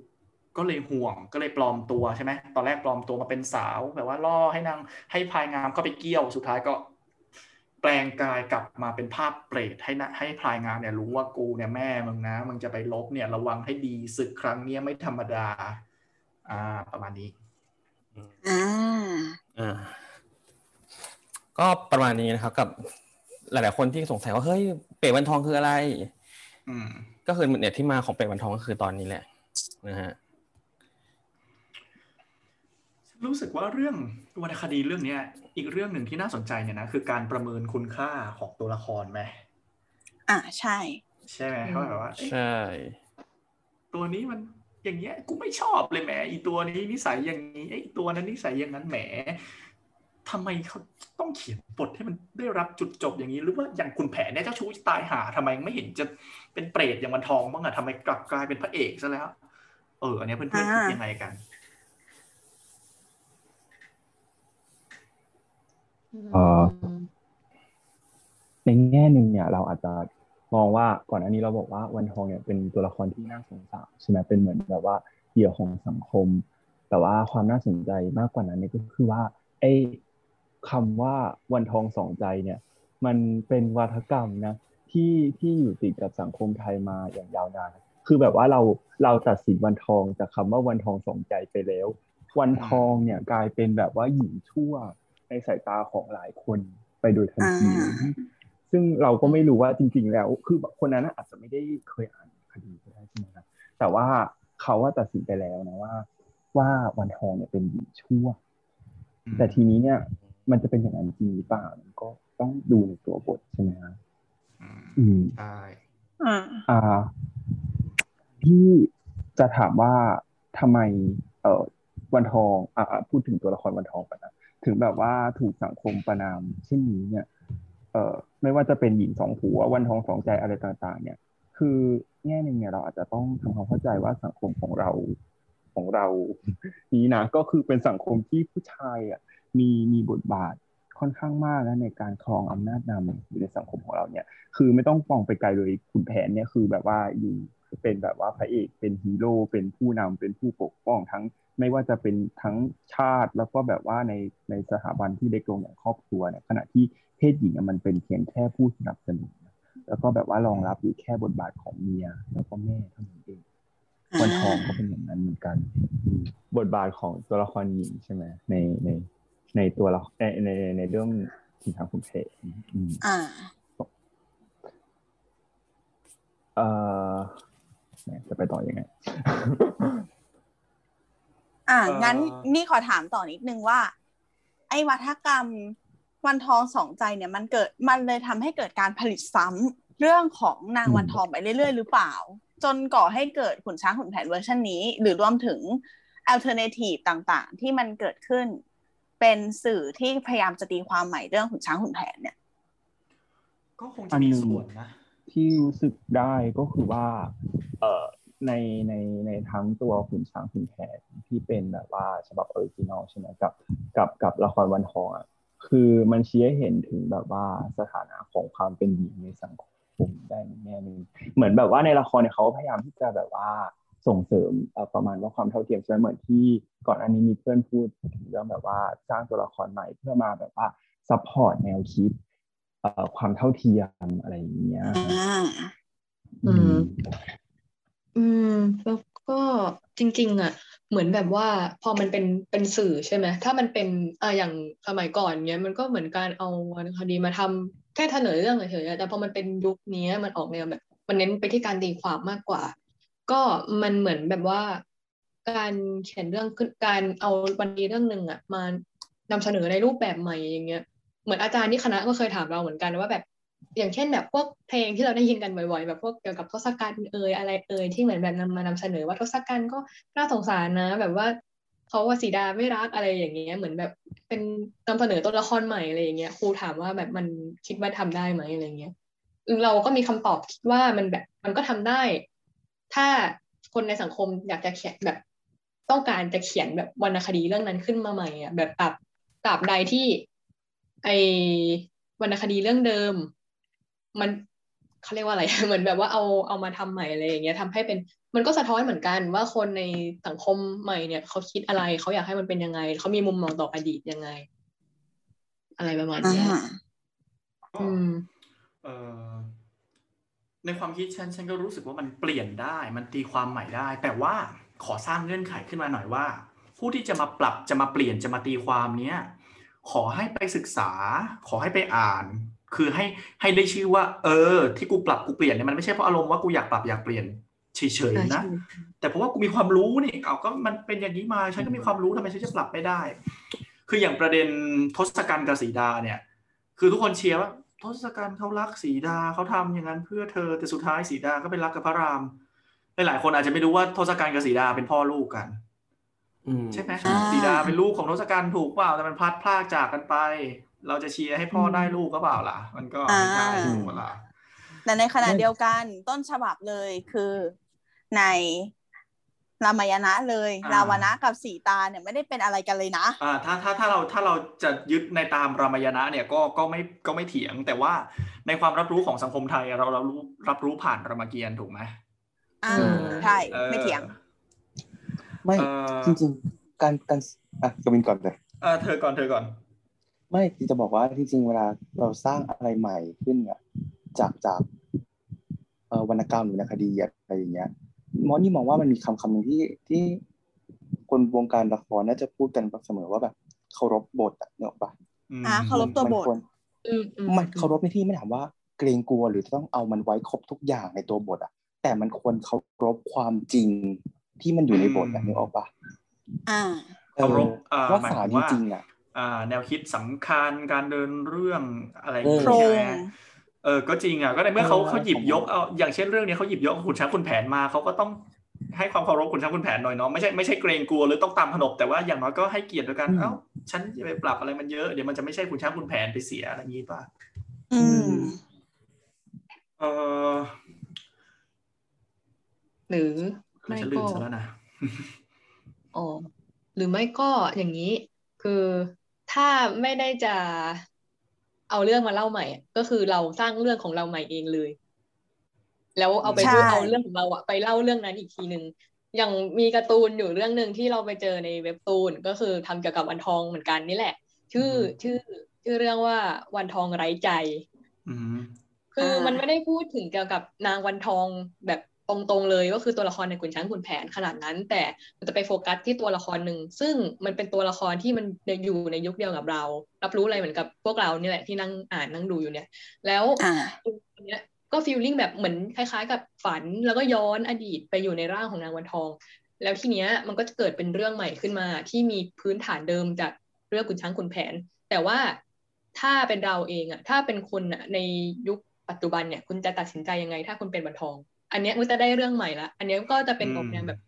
ก็เลยห่วงก็เลยปลอมตัวใช่ไหมตอนแรกปลอมตัวมาเป็นสาวแบบว่าล่อให้นางให้พลายงามเข้าไปเกี่ยวสุดท้ายก็ แปลงกายกลับมาเป็นภาพเปรตให้นะให้พลายงามเนี่ยรู้ว่ากูเนี่ยแม่มึงนะมึงจะไปลบเนี่ยระวังให้ดีศึกครั้งเนี้ยไม่ธรรมดา อ่า ประมาณนี้อ่าอ่าก็ประมาณนี้นะครับ กับหลาย ๆ คนที่สงสัยว่าเฮ้ยเปรตวันทองคืออะไร อืม ก็คือเนี่ยที่มาของเปรตวันทองก็คือตอนนี้แหละนะฮะ รู้สึกว่าเรื่องวรรณคดีเรื่องเนี้ย อีกเรื่องหนึ่งที่น่าสนใจเนี่ยนะคือการประเมินคุณค่าของตัวละครไหมอ่าใช่ ใช่ไหมเขาแบบว่าเอ๊ะใช่ ตัวนี้มันอย่างเงี้ยกูไม่ชอบเลยแหมอีตัวนี้นิสัยอย่างนี้ไอ้ตัวนั้นนิสัยอย่างนั้นแหมทำไมเขาต้องเขียนบทให้มันได้รับจุดจบอย่างนี้หรือว่าอย่างคุณแผนเนี่ยเจ้าชู้ตายหาทำไมไม่เห็นจะเป็นเปรตอย่างวันทองบ้างอะทำไมกลับกลายเป็นพระเอกซะแล้ว เออ อันเนี้ยเพื่อนๆคิดยังไงกัน เอ่อ ในแง่หนึ่งเนี่ย เราอาจจะมองว่าก่อนอันนี้เราบอกว่าวันทองเนี่ยเป็นตัวละครที่น่าสงสารใช่ไหมเป็นเหมือนแบบว่าเหยื่อของสังคม แต่ว่าความน่าสนใจมากกว่านั้นเนี่ยก็คือว่าไอ้คำว่าวันทองสองใจเนี่ย มันเป็นวาทกรรมนะที่ที่อยู่ติดกับสังคมไทยมาอย่างยาวนานคือแบบว่าเราเราตัดสินวันทองจากคำว่าวันทองสองใจไปแล้ว วันทองเนี่ยกลายเป็นแบบว่าหญิงชั่ว ในสายตาของหลายคนไปโดยทันทีซึ่งเราก็ไม่รู้ว่าจริง ๆ แล้ว คือคนนั้นอาจจะไม่ได้เคยอ่านคดีก็ได้ใช่ไหมครับแต่ว่าเขาว่าตัดสินไปแล้วนะว่า ว่าวันทองเนี่ยเป็นหญิงชั่ว แต่ทีนี้เนี่ย มันจะเป็นอย่างนั้นจริงหรือเปล่ามันก็ต้องดูในตัวบทใช่ไหมครับอืมใช่อ่าอ่าที่จะถามว่าทำไม เอ่อวันทอง อ่า พูดถึงตัวละครวันทองไปนะ ถึงแบบว่าถูกสังคมประนามเช่นนี้เนี่ย เอ่อไม่ว่าจะเป็นหญิงสองผัววันทองสองใจอะไรต่าง ๆ เนี่ย คือแง่หนึ่งเนี่ยเราอาจจะต้องทำความเข้าใจว่าสังคมของเราของเรานี้นะก็คือเป็นสังคมที่ผู้ชายอะมีมีบทบาทค่อนข้างมากนะในการครองอำนาจนำอยู่ในสังคมของเราเนี่ย คือไม่ต้องมองไปไกลเลยขุนแผนเนี่ยคือแบบว่าอยู่เป็นแบบว่าพระเอกเป็นฮีโร่เป็นผู้นำเป็นผู้ปกป้องทั้ง ไม่ว่าจะเป็นทั้งชาติแล้วก็แบบว่าในในสถาบันที่เล็กลงอย่างครอบครัวเนี่ยขณะที่เพศหญิงอะมันเป็นเพียงแค่ผู้สนับสนุนแล้วก็แบบว่ารองรับอยู่แค่บทบาทของเมียแล้วก็แม่เท่านั้นเองวันทองก็เป็นอย่างนั้นเหมือนกันอืมบทบาทของตัวละครหญิงใช่ไหมในในในตัวละในในในเรื่องสินทางคุณเพศอืมอ่าเอ่อแหมจะไปต่อยังไง อ่าเอ่องั้นนี่ขอถามต่อนิดนึงว่า ไอ้วัฒกรรมวันทองสองใจเนี่ยมันเกิดมันเลยทำให้เกิดการผลิตซ้ำเรื่องของนางวันทองไปเรื่อยๆ หรือเปล่า จนก่อให้เกิดขุนช้างขุนแผนเวอร์ชันนี้ หรือรวมถึง alternative ต่างๆ ที่มันเกิดขึ้น เป็นสื่อที่พยายามจะตีความใหม่เรื่องขุนช้างขุนแผนเนี่ย ก็คงจะมีส่วนนะที่รู้สึกได้ก็คือว่า เอ่อ ในในในทั้งตัวขุนช้างขุนแผนที่เป็นแบบว่าฉบับ original ใช่ไหมกับกับกับละครวันทองอะคือมันชี้ให้เห็นถึงแบบว่าสถานะของความเป็นหญิงในสังคมได้ในแง่หนึ่งเหมือนแบบว่าในละครเนี่ยเขาพยายามที่จะแบบว่าส่งเสริมเอ่อประมาณว่าความเท่าเทียมใช่ไหมเหมือนที่ก่อนอันนี้มีเพื่อนพูดถึงเรื่องแบบว่าสร้างตัวละครใหม่เพื่อมาแบบว่า support แนวคิดเอ่อความเท่าเทียมอะไรอย่างเงี้ย อืม แล้วก็จริง ๆ อะ เหมือนแบบว่าพอมันเป็นเป็นสื่อใช่ไหมถ้ามันเป็นอ่าอย่างสมัยก่อนเนี้ยมันก็เหมือนการเอาวรรณคดีมาทำแค่เสนอเรื่องเฉยๆแต่พอมันเป็นยุคนี้มันออกแนวแบบ มันเน้นไปที่การตีความมากกว่า ก็มันเหมือนแบบว่า การเขียนเรื่องขึ้นการเอาวันนี้เรื่องหนึ่งอะมานำเสนอในรูปแบบใหม่อย่างเงี้ย เหมือนอาจารย์ที่คณะก็เคยถามเราเหมือนกันว่าแบบ อย่างเช่นแบบพวกเพลงที่เราได้ยินกันบ่อยๆ แบบพวกเกี่ยวกับทศกัณฐ์เอยอะไรเอยที่เหมือนแบบนำมานำเสนอว่าทศกัณฐ์ก็น่าสงสารนะ แบบว่าเขาว่าสีดาไม่รักอะไรอย่างเงี้ย เหมือนแบบเป็นนำเสนอตัวละครใหม่อะไรอย่างเงี้ยครูถามว่าแบบมันคิดว่าทำได้ไหมอะไรเงี้ยเราก็มีคำตอบคิดว่ามันแบบมันก็ทำได้ ถ้าคนในสังคมอยากจะเขียนแบบ ต้องการจะเขียนแบบวรรณคดีเรื่องนั้นขึ้นมาใหม่อะแบบตราบตราบใดที่ ไอวรรณคดีเรื่องเดิม มันเขาเรียกว่าอะไร เหมือนแบบว่าเอาเอามาทำใหม่อะไรอย่างเงี้ยทำให้เป็นมันก็สะท้อนเหมือนกันว่าคนในสังคมใหม่เนี่ยเขาคิดอะไรเขาอยากให้มันเป็นยังไงเขามีมุมมองต่ออดีตยังไง อะไรประมาณอ่าเนี้ยอืมเอ่อในความคิดฉันฉันก็รู้สึกว่ามันเปลี่ยนได้ มันตีความใหม่ได้ แต่ว่าขอสร้างเงื่อนไขขึ้นมาหน่อยว่า ผู้ที่จะมาปรับจะมาเปลี่ยนจะมาตีความเนี้ยขอให้ไปศึกษา ขอให้ไปอ่าน คือให้ให้ได้ชื่อว่า เออ ที่กูปรับกูเปลี่ยนเนี่ยมันไม่ใช่เพราะอารมณ์ว่ากูอยากปรับอยากเปลี่ยนเฉยๆนะแต่เพราะว่ากูมีความรู้นี่เอาก็มันเป็นอย่างนี้มาฉันก็มีความรู้ทำไมฉันจะปรับไม่ได้ คืออย่างประเด็นทศกัณฐ์กับสีดาเนี่ย คือทุกคนเชียร์ว่าทศกัณฐ์เขารักสีดาเขาทำอย่างนั้นเพื่อเธอแต่สุดท้ายสีดาก็เป็นรักกับพระรามหลายๆคนอาจจะไม่รู้ว่าทศกัณฐ์กับสีดาเป็นพ่อลูกกันอืมใช่ไหมอ่าสีดาเป็นลูกของทศกัณฐ์ถูกเปล่าแต่มันพลัดพรากจากกันไป เราจะเชียร์ให้พ่อได้ลูกก็เปล่าล่ะ มันก็ไม่ใช่อ่าถูกปะล่ะแต่ในขณะเดียวกันต้นฉบับเลยคือในรามายณะเลยอ่าราวณะกับสีตาเนี่ยไม่ได้เป็นอะไรกันเลยนะอ่าถ้าถ้าถ้าเราถ้าเราจะยึดในตามรามายณะเนี่ยก็ก็ไม่ก็ไม่เถียง แต่ว่าในความรับรู้ของสังคมไทยเราเรารู้รับรู้ผ่านรามเกียรติ์ถูกไหมอ่าอืมใช่ออไม่เถียง ไม่เออจริงๆการการอะกวินก่อนเลยเออเธอก่อนเธอก่อน ไม่จะบอกว่าจริงๆเวลาเราสร้างอะไรใหม่ขึ้นอะจากจากเอ่อวรรณกรรมหรือวรรณคดีอะไรอย่างเงี้ยมอนี่มองว่ามันมีคำคำหนึ่งที่ที่คนวงการละครน่าจะพูดกันเสมอว่าแบบเคารพบทอะเนกอะปะมอ่าเคารพตัวบทมันควรอืมอืมมันเคารพในที่ไม่ถามว่าเกรงกลัวหรือต้องเอามันไว้ครบทุกอย่างในตัวบทอะแต่มันควรเคารพความจริงที่มันอยู่ในบทอะนึกออกปะอ่าเคารพอ่าว่าหมายสารถึงจว่าริงๆอะอ่า แนวคิดสำคัญการเดินเรื่องอะไรอย่างเองี้อโครใช่งไหมเออก็จริงอะก็ในเมื่อเขาเออเขาหยิบยกผมว่าเอาอย่างเช่นเรื่องนี้เขาหยิบยกขุนช้างขุนแผนมาเขาก็ต้องให้ความเคารพขุนช้างขุนแผนหน่อยเนาะไม่ใช่ไม่ใช่เกรงกลัวหรือต้องตามขนบแต่ว่าอย่างน้อยก็ให้เกียรติโดยการเอ้าฉันจะไปปรับอะไรมันเยอะเดี๋ยวมันจะไม่ใช่ขุนช้างขุนแผนไปเสียอะไรอย่างงี้ป่ะอืมเออหรือคือไม่ฉันลืก็มซะแล้วนะอ๋อหรือไม่ก็อย่างนี้คือ ถ้าไม่ได้จะเอาเรื่องมาเล่าใหม่อะก็คือเราสร้างเรื่องของเราใหม่เองเลย แล้วเอาไปใช่พูดเอาเรื่องของเราอะไปเล่าเรื่องนั้นอีกทีหนึ่งอย่างมีการ์ตูนอยู่เรื่องหนึ่งที่เราไปเจอในเว็บตูนก็คือทำเกี่ยวกับวันทองเหมือนกันนี่แหละ ชื่ออืมชื่อ ชื่อเรื่องว่าวันทองไร้ใจอืมคืออามัมันไม่ได้พูดถึงเกี่ยวกับนางวันทองแบบ ตรงๆเลยก็คือตัวละครในขุนช้างขุนแผนขนาดนั้น แต่มันจะไปโฟกัสที่ตัวละครหนึ่งซึ่งมันเป็นตัวละครที่มันอยู่ในยุคเดียวกับเรา รับรู้อะไรเหมือนกับพวกเราเนี่ยแหละที่นั่งอ่านนั่งดูอยู่เนี่ย แล้วอ่าอันเนี้ยก็ฟีลลิ่งแบบเหมือนคล้ายๆ กับฝันแล้วก็ย้อนอดีตไปอยู่ในร่างของนางวันทอง แล้วทีเนี้ยมันก็จะเกิดเป็นเรื่องใหม่ขึ้นมา ที่มีพื้นฐานเดิมจากเรื่องขุนช้างขุนแผน แต่ว่าถ้าเป็นเราเองอะถ้าเป็นคุณอะในยุคปัจจุบันเนี่ยคุณจะตัดสินใจยังไง ถ้าคุณเป็นวันทอง อันเนี้ยมันจะได้เรื่องใหม่ละอันเนี้ยก็จะเป็นอืมออกแนวแบบ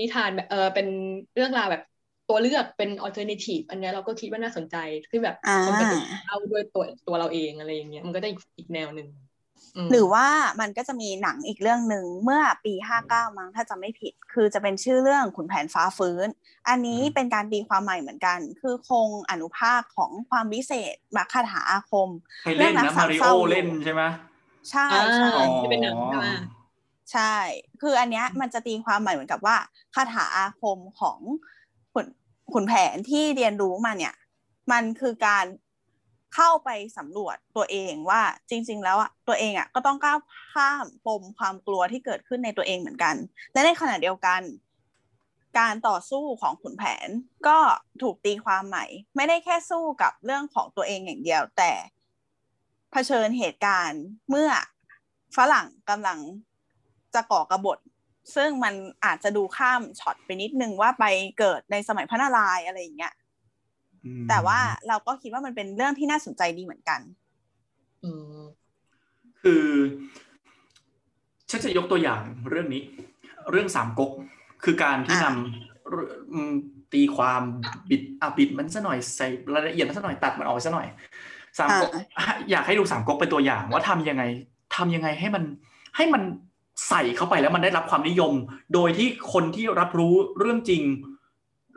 นิทานแบบเออเป็นเรื่องราวแบบตัวเลือกเป็น alternative อันเนี้ยเราก็คิดว่าน่าสนใจที่แบบอ่าคนเป็นเล่าด้วยตัวตัวเราเองอะไรอย่างเงี้ยมันก็ได้อีกอีกแนวหนึ่งมหรือว่ามันก็จะมีหนังอีกเรื่องหนึ่งเมื่อปี 59 มั้งถ้าจำไม่ผิด คือจะเป็นชื่อเรื่องขุนแผนฟ้าฟื้น อันนี้อืมเป็นการตีความใหม่เหมือนกัน คือคงอนุภาคของความวิเศษมาคาถาอาคมใครเล่นเรื่องรันะกสามามริเศโอร้าอยู่เล่นใช่ไหมใช่อ่าใช่อ๋อที่เป็นหนัง ใช่ไหมใช่ คืออันเนี้ยมันจะตีความใหม่เหมือนกับว่าคาถาอาคมของขุนขุนแผนที่เรียนรู้มาเนี่ย มันคือการเข้าไปสำรวจตัวเองว่าจริง ๆ แล้วอะตัวเองอะก็ต้องก้าวข้ามปมความกลัวที่เกิดขึ้นในตัวเองเหมือนกัน และในขณะเดียวกัน การต่อสู้ของขุนแผนก็ถูกตีความใหม่ ไม่ได้แค่สู้กับเรื่องของตัวเองอย่างเดียวแต่เผชิญเหตุการณ์เมื่อฝรั่งกำลัง จะก่อกบฏซึ่งมันอาจจะดูข้ามช็อตไปนิดนึงว่าไปเกิดในสมัยพระนารายณ์อะไรอย่างเงี้ยอืมแต่ว่าเราก็คิดว่ามันเป็นเรื่องที่น่าสนใจดีเหมือนกันอืมคือฉันจะยกตัวอย่างเรื่องนี้ เรื่องสามก๊กคือการที่อ่านำเรื่องอืมตีความบิดอะบิดมันซะหน่อยใส่รายละเอียดมันซะหน่อยตัดมันออกไปซะหน่อยสามก๊กอยากให้ดูสามก๊กเป็นตัวอย่างว่าทำยังไงทำยังไงให้มันให้มัน ใส่เข้าไปแล้วมันได้รับความนิยม โดยที่คนที่รับรู้เรื่องจริง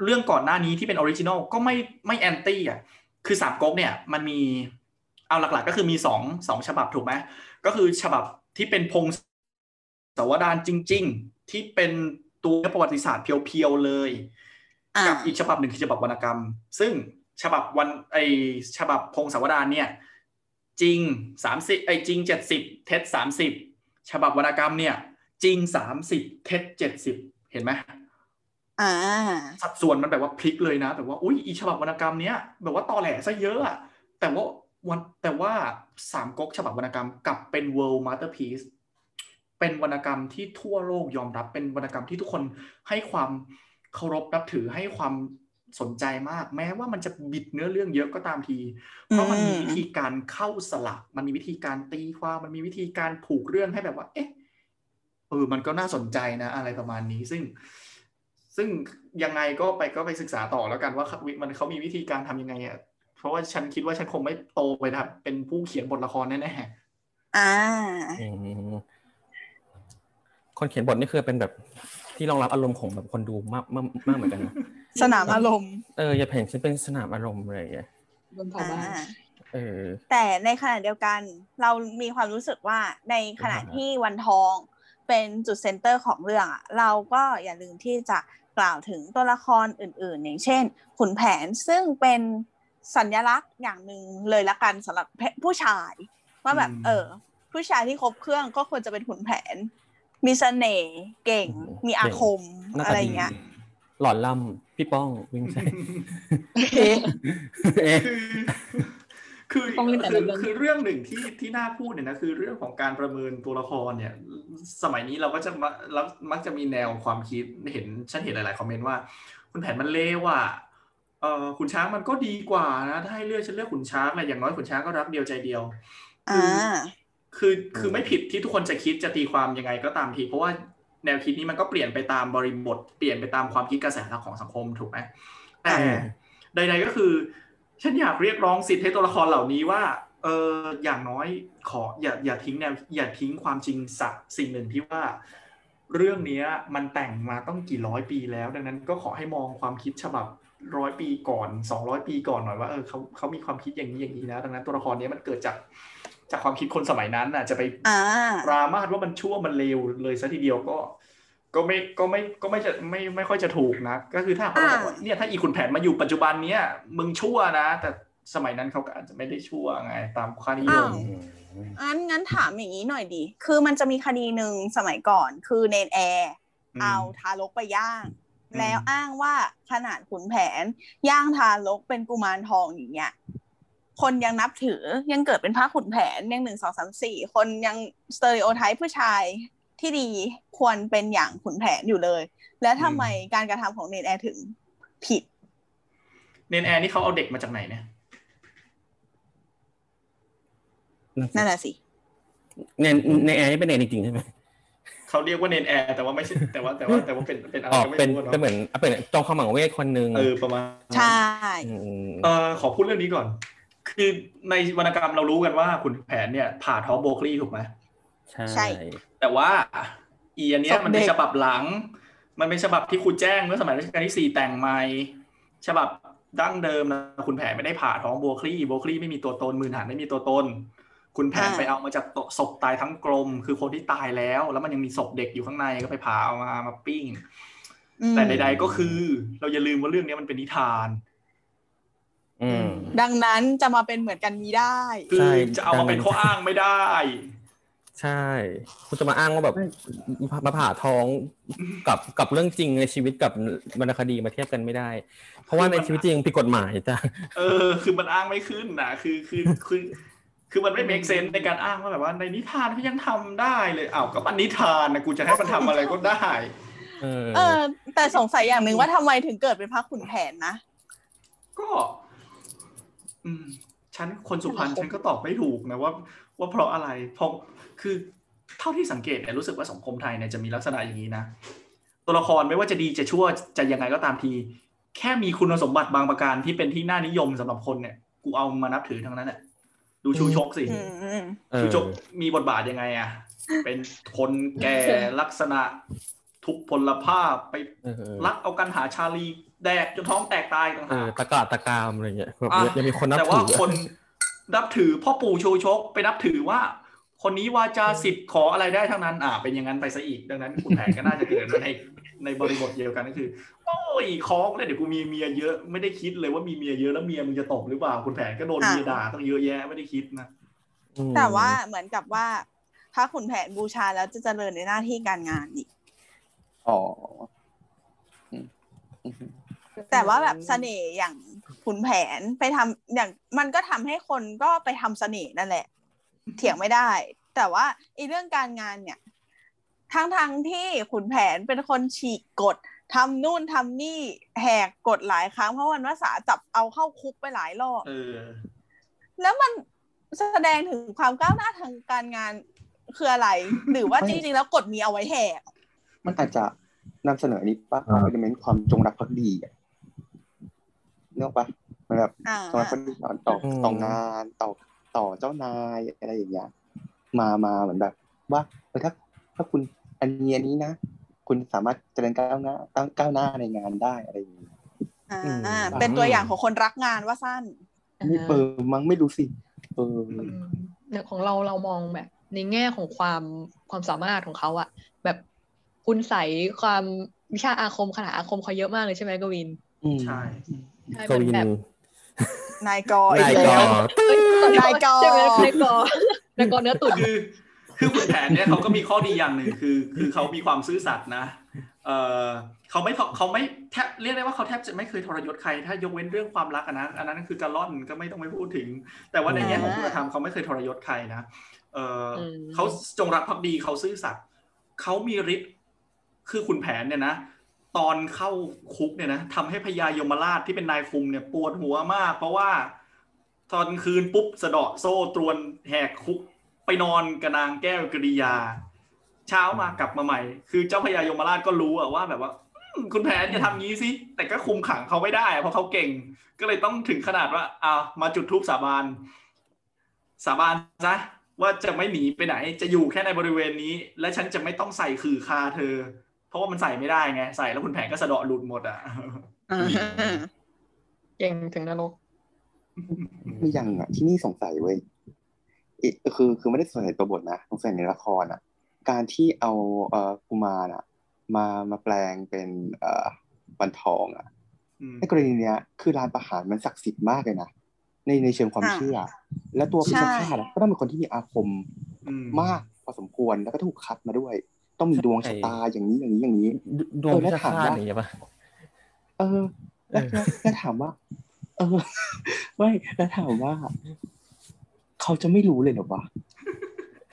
เรื่องก่อนหน้านี้ที่เป็น original ก็ไม่ไม่ anti อะคือสามก๊กเนี่ยมันมีเอาหลักๆ ก็คือมีสองสองฉบับถูกไหมก็คือฉบับที่เป็นพงศาวดารจริง ๆ ที่เป็นตัวประวัติศาสตร์เพียวๆเลยอ่ากับอีกฉบับหนึ่งคือฉบับวรรณกรรม ซึ่งฉบับวันไอฉบับพงศาวดารเนี่ย จริงสามสิบไอจริงเจ็ดสิบเท็จสามสิบ ฉบับวรรณกรรมเนี่ย จริงสามสิบเท็จเจ็ดสิบเห็นไหมอ่าสัดส่วนมันแบบว่าพลิกเลยนะแบบว่าอุ้ยอีฉบับวรรณกรรมเนี้ยแบบว่าตอแหลซะเยอะอะแต่ว่าวันแต่ว่าสามก๊กฉบับวรรณกรรมกลับเป็น world masterpiece เป็นวรรณกรรมที่ทั่วโลกยอมรับเป็นวรรณกรรมที่ทุกคนให้ความเคารพนับถือให้ความ สนใจมาก แม้ว่ามันจะบิดเนื้อเรื่องเยอะก็ตามที เพราะมันมีอืมวิธีการเข้าสลักมันมีวิธีการตีความ มันมีวิธีการผูกเรื่องให้แบบว่า เอ๊ะ เออ มันก็น่าสนใจนะ อะไรประมาณนี้ ซึ่ง ซึ่งยังไงก็ไปก็ไปศึกษาต่อแล้วกันว่าเขามันเขามีวิธีการทำยังไงอะ เพราะว่าฉันคิดว่าฉันคงไม่โตไปทำเป็นผู้เขียนบทละครแน่อ่าอืมคนเขียนบทนี่คือเป็นแบบ ที่รองรับอารมณ์ของแบบคนดูมากมากมากเหมือนกันนะสนามอารมณ์เอออย่าเห็นฉันเป็นสนามอารมณ์อะไรอย่างเงี้ยบนเผาบ้านอ่าเออแต่ในขณะเดียวกัน เรามีความรู้สึกว่าในขณะที่วันทองเป็นจุดเซนเตอร์ของเรื่องอะเราก็อย่าลืมที่จะกล่าวถึงตัวละครอื่น ๆ อย่างเช่น ขุนแผนซึ่งเป็นสัญลักษณ์อย่างหนึ่งเลยละกันสำหรับผู้ชายว่าแบบ เออ ผู้ชายที่ครบเครื่องก็ควรจะเป็นขุนแผน มีเสน่ห์เก่งอืมมีอาคมหน้าตาดีอะไรอย่างเงี้ย หลอนล่ำพี่ป้องวิ่งใส่ๆเอ๊ะคือต้องเล่นแต่คืละอเรื่องคือเรื่องหนึ่งที่ที่น่าพูดเนี่ยนะคือเรื่องของการประเมินตัวละครเนี่ย สมัยนี้เราก็จะมาแล้วมักจะมีแนวความคิดเห็นฉันเห็นหลาย ๆ คอมเมนต์ว่า คุณแผนมันเลวอะเออขุนช้างมันก็ดีกว่านะถ้าให้เลือกฉันเลือกขุนช้างแหละอย่างน้อยขุนช้างก็รักเดียวใจเดียวอ่า คือคือไม่ผิดที่ทุกคนจะคิดจะตีความยังไงก็ตามที เพราะว่าแนวคิดนี้มันก็เปลี่ยนไปตามบริบท เปลี่ยนไปตามความคิดกระแสหลักของสังคมถูกไหมแต่อืมใด ๆก็คือ ฉันอยากเรียกร้องสิทธิ์ให้ตัวละครเหล่านี้ว่าเอออย่างน้อยขออย่าอย่าทิ้งแนวอย่าทิ้งความจริงสักสิ่งหนึ่งที่ว่า เรื่องเนี้ยมันแต่งมาต้องกี่ร้อยปีแล้ว ดังนั้นก็ขอให้มองความคิดฉบับร้อยปีก่อนสองร้อยปีก่อนหน่อยว่าเออเขาเขามีความคิดอย่างนี้อย่างนี้นะดังนั้นตัวละครเนี้ยมันเกิดจาก จากความคิดคนสมัยนั้นน่ะจะไปอ่าปรามาสว่ามันชั่วมันเลวเลยซะทีเดียวก็ ก็ไม่ก็ไม่ก็ไม่จะไม่ไม่ค่อยจะถูกนะ ก็คือถ้าเขาบอกว่าเนี่ยถ้าอีขุนแผนมาอยู่ปัจจุบันเนี้ยมึงชั่วนะ แต่สมัยนั้นเขาก็อาจจะไม่ได้ชั่วไง ตามค่านิยอ้าวมงั้นงั้นถามอย่างนี้หน่อยดิคือมันจะมีคดีหนึ่งสมัยก่อน คือเนนแอร์อืมเอาทารกไปย่างอืมแล้วอ้างว่าขนาดขุนแผนย่างทารกเป็นกุมารทองอย่างเงี้ย คนยังนับถือยังเกิดเป็นพระขุนแผนยังหนึ่งสองสามสี่คนยังสเตอริโอไทป์ผู้ชายที่ดีควรเป็นอย่างขุนแผนอยู่เลย แล้วทำไมการกระทำของเนนแอร์ถึงผิด เนนแอร์นี่เขาเอาเด็กมาจากไหนเนี่ยนั่นแหละสิในในแอร์นี่เป็นเนนจริงๆใช่ไหมเขาเรียกว่าเนนแอร์แต่ว่าไม่ใช่แต่ว่าแต่ว่าแต่ว่าเป็นเป็นอะไรอ๋อก็ไม่เป็นรู้อะเป็นเหมืเนาะอนเป็นจองขมังเวทคนหนึ่งเออประมาณใช่มเออขอพูดเรื่องนี้ก่อน คือในวรรณกรรมเรารู้กันว่าขุนแผนเนี่ยผ่าท้องโบคลีถูกไหมใช่ใช่แต่ว่าอีอันเนี้ยศพมันเป็นเด็กฉบับหลัง มันเป็นฉบับที่คุณแจ้งเมื่อสมัยรัชกาลที่สี่แต่งใหม่ฉบับดั้งเดิมนะคุณแผนไม่ได้ผ่าท้องโบคลี่โบคลี่ไม่มีตัวตนมือหานไม่มีตัวตน คุณแผนอ่าไปเอามาจากโตศพตายทั้งกลม คือคนที่ตายแล้ว แล้วมันยังมีศพเด็กอยู่ข้างในก็ไปผ่าเอามามาปิ้งอืมแต่ใด ๆ ก็คือ เราอย่าลืมว่าเรื่องนี้มันเป็นนิทานอืม ดังนั้นจะมาเป็นเหมือนกันมีได้คืใช่อจะเอามาเป็นข้ออ้างไม่ได้ ใช่ คุณจะมาอ้างว่าแบบมาผ่าท้องกับกับเรื่องจริงในชีวิตกับวรรณคดีมาเทียบกันไม่ได้ เพราะว่าในชีวิตจริงผิดกฎหมายจ้ะเออ คือมันอ้างไม่ขึ้นนะคือคือคือคือมันไม่ make sense ในการอ้างว่าแบบว่าในนิทานเขายังทำได้เลยอ้าวก็มันนิทานนะกูจะให้มันทำอะไรก็ได้เออเออ แต่สงสัยอย่างหนึ่งว่าทำไมถึงเกิดเป็นพระขุนแผนนะ ก็ อืมฉันคนสุพรรณฉันก็ตอบไม่ถูกนะว่า ว่าเพราะอะไรเพราะคือเท่าที่สังเกตเนี่ยรู้สึกว่าสังคมไทยเนี่ยจะมีลักษณะอย่างนี้นะตัวละครไม่ว่าจะดีจะชั่วจะยังไงก็ตามที แค่มีคุณสมบัติบางประการที่เป็นที่น่านิยมสำหรับคนเนี่ย กูเอามานับถือทั้งนั้นแหละดูชูชกสิอืมเอชูอชกมีบทบาทยังไงอะเป็นคนแก่ลักษณะทุกพลภาพไปเออรักเอากันหาชาลี แดกจนท้องแตกตายต่างเอหาอกตะกาตะกามอะไรเงี้ยแบบอะยังมีคนนับแต่ถืว่าอคนนับถือพ่อปู่ชูชกไปนับถือว่า คนนี้วาจาสิทธิ์ขออะไรได้ทั้งนั้น อ่า เป็นอย่างนั้นไปซะอีกดังนั้นคุณแผนก็น่าจะเกิดมาในในบริบทเดียวกันก็คือโอ้ยคล้องเลยเดี๋ยวกูมีเมียเยอะไม่ได้คิดเลยว่ามีเมียเยอะแล้วเมียมึงจะตบหรือเปล่าคุณแผนก็โดนอะเมียด่าต้องเยอะแยะไม่ได้คิดนะอืมแต่ว่าเหมือนกับว่าพระขุนแผนบูชาแล้วจะเจริญในหน้าที่การงานอีกอ๋ออืมอืม แต่ว่าแบบเสน่ห์อย่างขุนแผนไปทำอย่างมันก็ทำให้คนก็ไปทำเสน่ห์นั่นแหละ เถียงไม่ได้ แต่ว่าไอีเรื่องการงานเนี่ย ทั้งทงๆที่ขุนแผนเป็นคนฉีกกฎทำนู่นทำนี่แหกกฎหลายครั้งเพราะวันวาสาจับเอาเข้าคุกไปหลายรอบเออแล้วมันแสดงถึงความก้าวหน้าทางการงานคืออะไร หรือว่าจริงๆแล้วกฎมีเอาไว้แหกมันอาจจะนำเสนออันนี้ปะอ่าเอลเมนต์ความจงรักภักดีอะ เนกอะปะมันแบบอ่าตอนคนที่ต่อต่อต่องานต่อต่อเจ้านายอะไรอย่างเงี้ยมามาเหมือนแบบ ว่าเออถ้าถ้าคุณอันนี้อันนี้นะคุณสามารถเจริญก้าวหน้าก้าวก้าวหน้าในงานได้อะไรอย่างเงี้ยอ่า เป็นตัวอย่างของคนรักงานว่าสั้นไม่เออมั้งไม่รู้สิเอออืมเนี่ยของเราเรามองแบบ ในแง่ของความความสามารถของเขาอะแบบคุณใสยความวิชาอาคมขนาดอาคมเขาเยอะมากเลยใช่ไหมกวินอืมใช่ใช่ กมันวินแบบนายกออีนายกกแล้วเอ้ยขอโทษนายกอใช่ไหมนายกอนายกอเนื้อตุ๋นคือคือขุนแผนเนี่ยเขาก็มีข้อดีอย่างหนึ่งคือ คือเขามีความซื่อสัตย์นะเออเขาไม่เขาไม่แทบเรียกได้ว่าเขาแทบจะไม่เคยทรยศใคร ถ้ายกเว้นเรื่องความรักอะนะอันนั้นคือการล่อนก็ไม่ต้องไปพูดถึง แต่ว่าในแง่ของคุณธรรมเขาไม่เคยทรยศใครนะเอออมเขาจงรักภักดีเขาซื่อสัตย์เขามีฤทธิ์คือขุนแผนเนี่ยนะ ตอนเข้าคุกเนี่ยนะทำให้พญายมราชที่เป็นนายคุมเนี่ยปวดหัวมาก เพราะว่าตอนคืนปุ๊บสะเดาะโซ่ตรวนแหกคุกไปนอนกับนางแก้วกริยา เช้ามากลับมาใหม่ คือเจ้าพญายมราชก็รู้อะว่าแบบว่าคุณแผนอย่าทำงี้สิแต่ก็คุมขังเขาไม่ได้ เพราะเขาเก่ง ก็เลยต้องถึงขนาดว่าเอามาจุดธูปสาบานสาบานซะว่าจะไม่หนีไปไหน จะอยู่แค่ในบริเวณนี้ และฉันจะไม่ต้องใส่ขื่อคาเธอ เพราะว่ามันใส่ไม่ได้ไง ใส่แล้วคุณแผนก็สะเดาะหลุดหมดอะอ่าเก่งถึงนรกมีอย่างอะ ที่นี่สงสัยเว้ยอีกคือคือไม่ได้สงสัยตัวบทนะสงสัยในละครอะ การที่เอาเอ่อกุมารอะ มามาแปลงเป็นเอ่อวันทองอะอืมในกรณีเนี้ย คือลานประหารมันศักดิ์สิทธิ์มากเลยนะในในเชิงความอ่าเชื่อ และตัวพิใช่ชฆาตอะก็ต้องเป็นคนที่มีอาคมอืมมากพอสมควรแล้วก็ถูกคัดมาด้วย ต้องมีดวงชะตาอย่างนี้อย่างนี้อย่างนี้ดดวงเออพิแล้วชถามฆาตว่าอย่างเงี้ยป่ะเออแล้วแล้วแล้วถามว่า เออไม่แล้วถามว่า เขาจะไม่รู้เลยเหรอวะ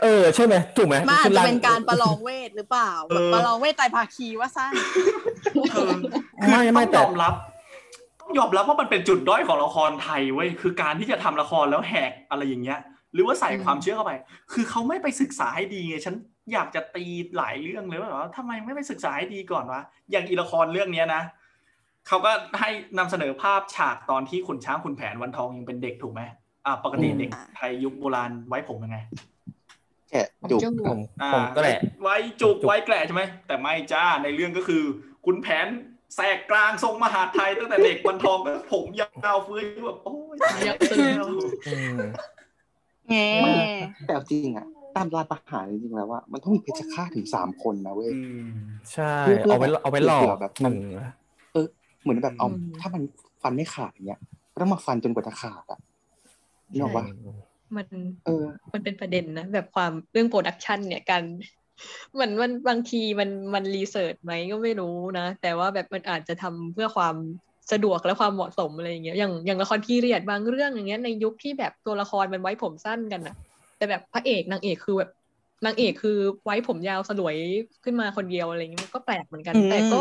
เออใช่ไหมถูกไหมมันอาจคือจะงเป็นการประลองเวทหรือเปล่าแบบประลองเวทไตรภาคีว่าสั้นเออไม่ไม่ต้องแต่ยอมรับต้องยอมรับว่ามันเป็นจุดด้อยของละครไทยเว้ยคือการที่จะทำละครแล้วแหกอะไรอย่างเงี้ย หรือว่าใส่ความเชื่อเข้าไป คือเขาไม่ไปศึกษาให้ดีไงฉัน อยากจะตีหลายเรื่องเลยว่าแบบว่าทำไมไม่ไปศึกษาให้ดีก่อนวะอย่างอีละครเรื่องเนี้ยนะเขาก็ให้นำเสนอภาพฉากตอนที่ขุนช้างขุนแผนวันทองยังเป็นเด็กถูกไหมอ่าปกติเด็กไทยยุคโบราณไว้ผมยังไงแค่จุกผมอ่าผมก็แหละไว้จุกจุกไว้แกละใช่ไหมแต่ไม่จ้าในเรื่องก็คือคุณแผนแสกกลางทรงมหาดไทยตั้งแต่เด็กวันทองก็ผมยาวเฟื้อยแบบโอ้ยตายยัแล้วกษ์ซึ้งอืมแง่แต่เอาจริงอะ ตามรานประหารจริงๆแล้วว่ามันต้องมีเพชฌฆาตถึงสามคนนะเว้ยอืมใช่เพื่อเพื่อเอาไว้เอาไว้หลอกเผื่อแบบหนึ่งเออ เหมือนแบบเอาอืมถ้ามันฟันไม่ขาดอย่างเงี้ยก็ต้องมาฟันจนกว่าจะขาดอะนี่หรอกปะมันเออ มันเป็นประเด็นนะแบบความเรื่อง production เนี่ยการเหมือนมันบางทีมันมัน research ไหมก็ไม่รู้นะ แต่ว่าแบบมันอาจจะทำเพื่อความสะดวกและความเหมาะสมอะไรอย่างเงี้ยอย่างอย่างละคร period บางเรื่องอย่างเงี้ยในยุคที่แบบตัวละครมันไว้ผมสั้นกันอะ แต่แบบพระเอกนางเอกคือแบบนางเอกคือไว้ผมยาวสลวยขึ้นมาคนเดียวอะไรเงี้ยมันก็แปลกเหมือนกันอืมแต่ก็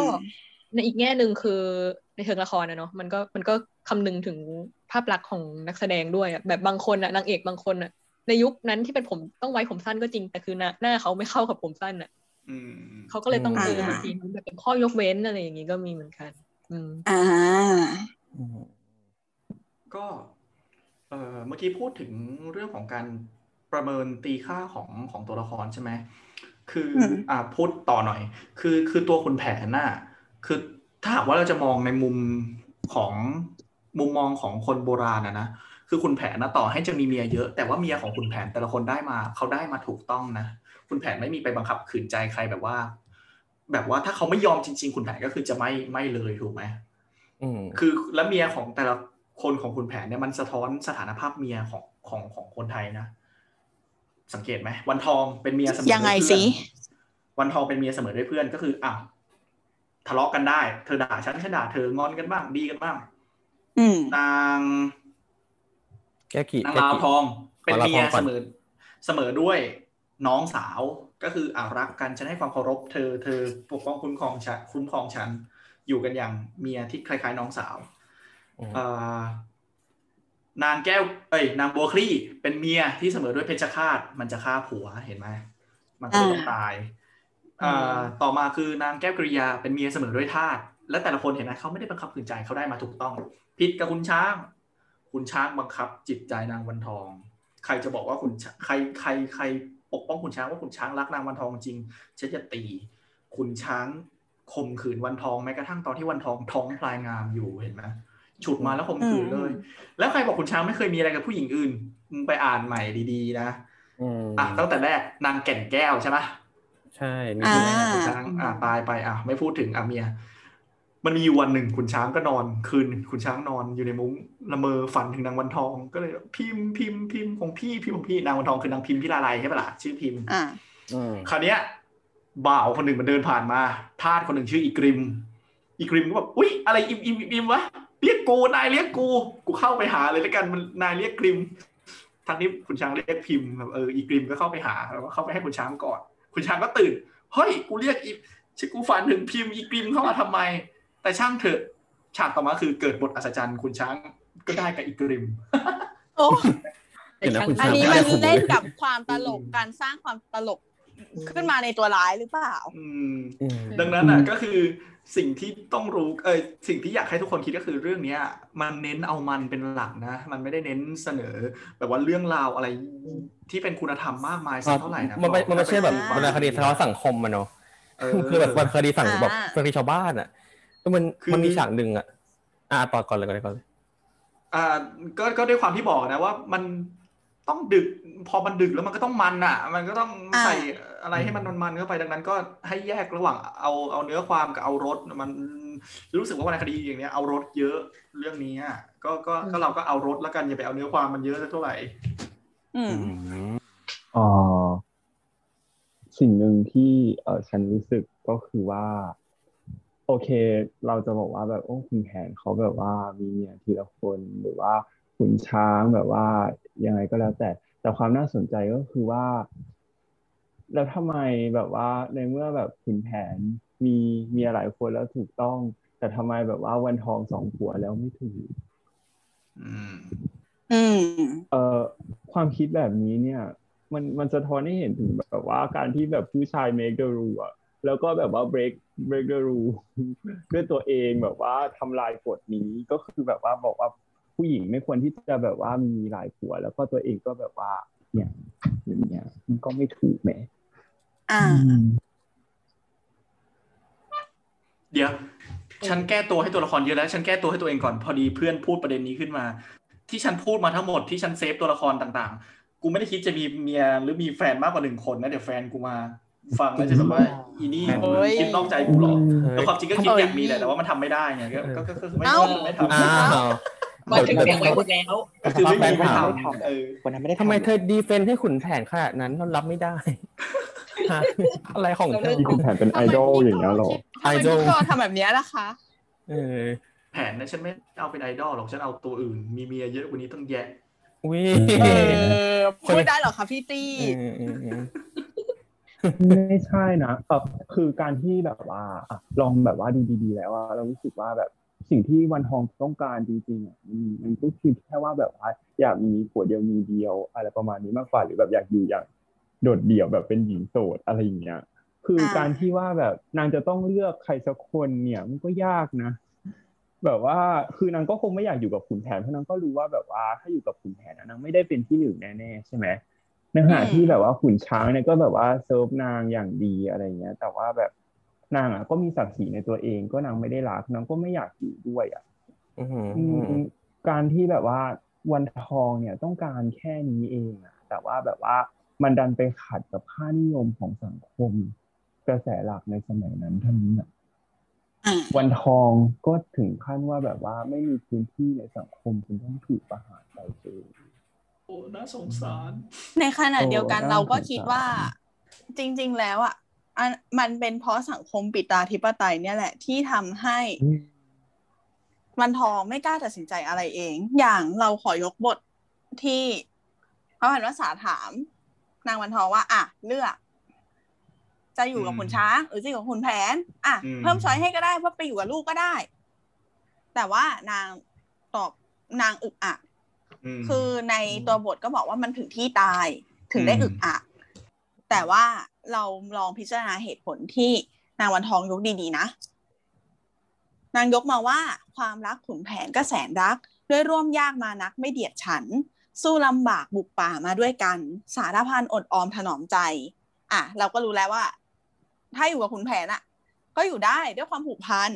ในอีกแง่หนึ่งคือในเชิงละครนะเนาะมันก็มันก็คำนึงถึงภาพลักษณ์ของนักแสดงด้วยอะแบบบางคนอะนางเอกบางคนอะในยุคนั้นที่เป็นผมต้องไว้ผมสั้นก็จริงแต่คือหน้าหน้าเขาไม่เข้ากับผมสั้นอะอืมเขาก็เลยต้องอืมเออบางทีมันแบบเป็นข้อยกเว้นอะไรอย่างงี้ก็มีเหมือนกันอืมอ่าอืมก็เอ่อเมื่อกี้พูดถึงเรื่องของการ ประเมินตีค่าของของตัวละครใช่ไหมคืออมอ่าพูดต่อหน่อย คือคือตัวคุณแผนน่ะคือถ้าหากว่าเราจะมองในมุมของมุมมองของคนโบราณนะนะคือคุณแผนนะต่อให้จะมีเมียเยอะ แต่ว่าเมียของคุณแผนแต่ละคนได้มาเขาได้มาถูกต้องนะคุณแผนไม่มีไปบังคับขืนใจใครแบบว่า แบบว่าถ้าเขาไม่ยอมจริง ๆ คุณแผนก็คือจะไม่ไม่เลยถูกไหมอืมคือแล้วเมียของแต่ละคนของคุณแผนเนี่ยมันสะท้อนสถานภาพเมียของของของคนไทยนะ สังเกตไหมวันทองเป็นเมียเสมอยังไงด้วยสิเพื่อนวันทองเป็นเมียเสมอด้วยเพื่อนก็คืออ้าวทะเลาะกันได้ เธอด่าฉันฉันด่าเธองอนกันบ้างดีกันบ้างอืมนางแก้กี่นางแก้ลาวกี่ทอง เป็นขอลาเมียทองก่เสอนมอเสมอด้วยน้องสาวก็คืออ่ารักกันฉันให้ความเคารพเธอเธอปกป้องคุ้มครองฉันคุ้มครองฉันอยู่กันอย่างเมียที่คล้ายๆน้องสาวอืมเอ่อ นางแก้ว เอ้ย นางบัวคลี่ เป็นเมียที่เสมอด้วยเพชฌฆาต มันจะฆ่าผัว เห็นไหม มันก็เลยต้องตายเอ่อต่อมาคือนางแก้วกริยา เป็นเมียเสมอด้วยทาส และแต่ละคนเห็นไหมเขาไม่ได้บังคับขืนใจเขาได้มาถูกต้อง ผิดกับคุณช้าง คุณช้างบังคับ จิตใจนางวันทอง ใครจะบอกว่าคุณช้างใคร ใคร ใครปกป้องคุณช้างว่าคุณช้างรักนางวันทองจริง ฉันจะตี คุณช้างข่มขืนวันทองแม้กระทั่งตอนที่วันทองท้องพลายงามอยู่ เห็นไหม ฉุดมาแล้วข่มขืนเลย แล้วใครบอกคุณช้างไม่เคยมีอะไรกับผู้หญิงอื่นมึงไปอ่านใหม่ดีๆนะอืมอะตั้งแต่แรกนางแก่นแก้วใช่ไหมใช่มีอ่าคุณแม่คุณช้างอะตายไปอะไม่พูดถึงอะเมียมันมีอยู่วันหนึ่งคุณช้างก็นอนคืนหนึ่งคุณช้างนอนอยู่ในมุ้งละเมอฝันถึงนางวันทอง ก็เลยพิมพ์พิมพ์พิมพ์ของพี่พิมพ์ของพี่นางวันทองคือนางพิมพิลาไลยใช่ปะล่ะชื่อพิมพ์อ่าอืมคราวเนี้ยบ่าวคนหนึ่งมันเดินผ่านมาทาสคนหนึ่งชื่ออีกริม อีกริมก็แบบอุ๊ยอะไรอิมอิมอิมอิมวะ เรียกกูนายเรียกกู กูเข้าไปหาเลยแล้วกันมันนายเรียกกริมทางนี้ขุนช้างเรียกพิมพ์แบบเอออีกริมก็เข้าไปหาแล้วก็เข้าไปให้ขุนช้างกอด ขุนช้างก็ตื่นเฮ้ยกูเรียกอีชิบกูฝันถึงพิมพ์อีกริมเข้ามาทำไม แต่ช่างเถอะฉากต่อมาคือเกิดบทอัศจรรย์คุณช้างก็ได้กับอีกริมโอ้เดี๋ยวนะคุณอันช้างนี้ไม่มันได้ข่มเล่นเลยกับความตลกการสร้างความตลกขึ้นมาในตัวร้ายหรือเปล่าอืมอืมดังนั้นอะก็คือ สิ่งที่ต้องรู้เออสิ่งที่อยากให้ทุกคนคิดก็คือเรื่องเนี้ย มันเน้นเอามันเป็นหลักนะ มันไม่ได้เน้นเสนอ แบบว่าเรื่องราวอะไรที่เป็นคุณธรรมมากมายสักเท่าไหร่นะมันไม่มันไม่ใช่แบบอ่าวรรณคดีสะท้อนสังคมมันเนาะเออคือแบบวรรณคดีสั่งอ่าแบบวรรณคดีชาวบ้านอะก็มันคือมันมีฉากหนึ่งอะอ่าต่อก่อนเลยก่อนเลยก่อนเลยอ่าก็ก็ด้วยความที่บอกนะว่ามัน ต้องดึกพอมันดึกแล้วมันก็ต้องมันอะ มันก็ต้องอ่าใส่อะไรให้มันมันๆเข้าไปดังนั้น ก็ให้แยกระหว่างเอาเอาเนื้อความกับเอารสมันรู้สึกว่าวรรณคดีอย่างเนี้ยเอารสเยอะเรื่องนี้อะก็ก็ก็เราก็เอารสแล้วกันอย่าไปเอาเนื้อความมันเยอะสักเท่าไหร่อืมอ่าสิ่งหนึ่งที่เออฉันรู้สึกก็คือว่า โอเค เราจะบอกว่าแบบโอ้คุณแผนเขาแบบว่ามีเมียทีละคนหรือว่า ขุนช้างแบบว่ายังไงก็แล้วแต่ แต่ความน่าสนใจก็คือว่า แล้วทำไมแบบว่าในเมื่อแบบขุนแผนมีเมียหลายคนแล้วถูกต้อง แต่ทำไมแบบว่าวันทองสองผัวแล้วไม่ถูกอืมอืมเอ่อความคิดแบบนี้เนี่ย มันมันสะท้อนให้เห็นถึงแบบว่าการที่แบบผู้ชาย make the rule อะแล้วก็แบบว่า break break the rule ด้วยตัวเองแบบว่าทำลายกฎนี้ก็คือแบบว่าบอกว่า ผู้หญิงไม่ควรที่จะแบบว่ามีหลายผัว แล้วก็ตัวเองก็แบบว่า เนี่ยอย่างเงี้ยมันก็ไม่ถูกแหมอ่า เดี๋ยว ฉันแก้ตัวให้ตัวละครเยอะแล้ว ฉันแก้ตัวให้ตัวเองก่อนพอดีเพื่อนพูดประเด็นนี้ขึ้นมา ที่ฉันพูดมาทั้งหมดที่ฉันเซฟตัวละครต่าง ๆ กูไม่ได้คิดจะมีเมียหรือมีแฟนมากกว่าหนึ่งคนนะเดี๋ยวแฟนกูมาฟังแล้วจะแบบว่าอีนี่โอ้ยคิดนอกใจกูเหรอเออแต่ความจริงก็คิดอยากมีแหละแต่ว่ามันทำไม่ได้ไงก็ก็ก็ก็คือไม่เอ้าไม่ทำ อ้าวมาถึงเสียงไว้หมดแล้วก็คือไม่มีไม่ถามทำเออวันนั้นไม่ได้ทำไมำเธอดีเฟนต์ให้ขุนแผนขนาดนั้นเรารับไม่ได้ฮะอะไรของเธอมีคุณแผนเป็นไอดอลอย่างเงี้ยเหรอทำไมไอดอลพี่ก็ทำแบบเนี้ยล่ะคะเออแผนนะฉันไม่เอาเป็นไอดอลหรอกฉันเอาตัวอื่น มีเมียเยอะกว่านี้ต้องแยะวิเออพูดได้เหรอคะพี่ตี้เออเออเออไม่ใช่นะเออคือการที่แบบว่าอะลองแบบว่าดูดีๆแล้วอะเรารู้สึกว่าแบบ สิ่งที่วันทองต้องการจริงๆอะมันมันก็คือแค่ว่าแบบว่าอยากมีผัวเดียวมีเดียว อะไรประมาณนี้มากกว่าหรือแบบอยากอยู่อย่างโดดเดี่ยวแบบเป็นหญิงโสดอะไรอย่างเงี้ย คืออาการที่ว่าแบบนางจะต้องเลือกใครสักคนเนี่ยมันก็ยากนะ แบบว่าคือนางก็คงไม่อยากอยู่กับขุนแผนเพราะนางก็รู้ว่าแบบว่าถ้าอยู่กับขุนแผนอะนางไม่ได้เป็นที่หนึ่งแน่ๆใช่ไหมในขณะที่แบบว่าขุนช้างเนี่ยก็แบบว่าเซิร์ฟนางอย่างดีอะไรเงี้ย แต่ว่าแบบ นางอะก็มีศักดิ์ศรีในตัวเอง ก็นางไม่ได้รักนางก็ไม่อยากอยู่ด้วยอะอือหืออืมการที่แบบว่าวันทองเนี่ยต้องการแค่นี้เองอะแต่ว่าแบบว่ามันดันไปขัดกับค่านิยมของสังคม กระแสหลักในสมัยนั้นเท่านั้นอะอ่าวันทองก็ถึงขั้นว่าแบบว่าไม่มีพื้นที่ในสังคมจนต้องถูกประหารไปเลยโอ้น่าสงสาร ในขณะเดียวกันโอ้เราก็น่าสงสารคิดว่า จริง ๆ แล้วอะอัน มันเป็นเพราะสังคมปิตาธิปไตยเนี่ยแหละ ที่ทำให้วันทองไม่กล้าตัดสินใจอะไรเอง อย่างเราขอยกบทที่พระพันวษาถาม นางวันทองว่า อะ เลือก จะอยู่กับอืมขุนช้าง หรือจะอยู่กับขุนแผน อะอืมเพิ่มช้อยให้ก็ได้เพราะไปอยู่กับลูกก็ได้ แต่ว่านางตอบนางอึกอักมคือในตัวบทก็บอกว่ามันถึงที่ตาย ถึงได้อืมอึกอัก แต่ว่าเราลองพิจารณาเหตุผลที่นางวันทองยกดีๆนะ นางยกมาว่าความรักขุนแผนก็แสนรัก ด้วยร่วมยากมานักไม่เดียดฉัน สู้ลำบากบุกป่ามาด้วยกัน สารพันอดออมถนอมใจ อะ เราก็รู้แล้วว่า ถ้าอยู่กับขุนแผนอะ ก็อยู่ได้ด้วยความผูกพัน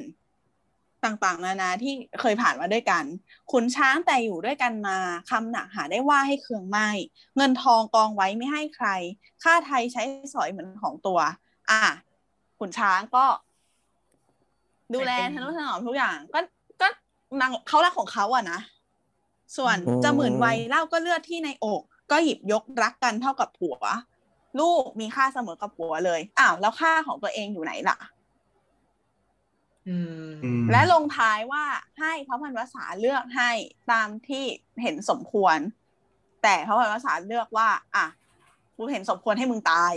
ต่างๆ นานาที่เคยผ่านมาด้วยกันขุนช้างแต่อยู่ด้วยกันมาคำหนักหาได้ว่าให้เคืองไม่ เงินทองกองไว้ไม่ให้ใคร ค่าไทยใช้สอยเหมือนของตัว อะขุนช้างก็ ดูแลทนุถนอมทุกอย่าง ก็ก็นางเขารักของเขาอะนะ ส่วนอืมจะหมื่นวัยเล่าก็เลือดที่ในอก ก็หยิบยกรักกันเท่ากับผัว ลูกมีค่าเสมอกับผัวเลยอ้าวแล้วค่าของตัวเองอยู่ไหนล่ะอืมอืม และลงท้ายว่าให้พระพันวษาเลือกให้ตามที่เห็นสมควร แต่พระพันวษาเลือกว่า อะกูเห็นสมควรให้มึงตาย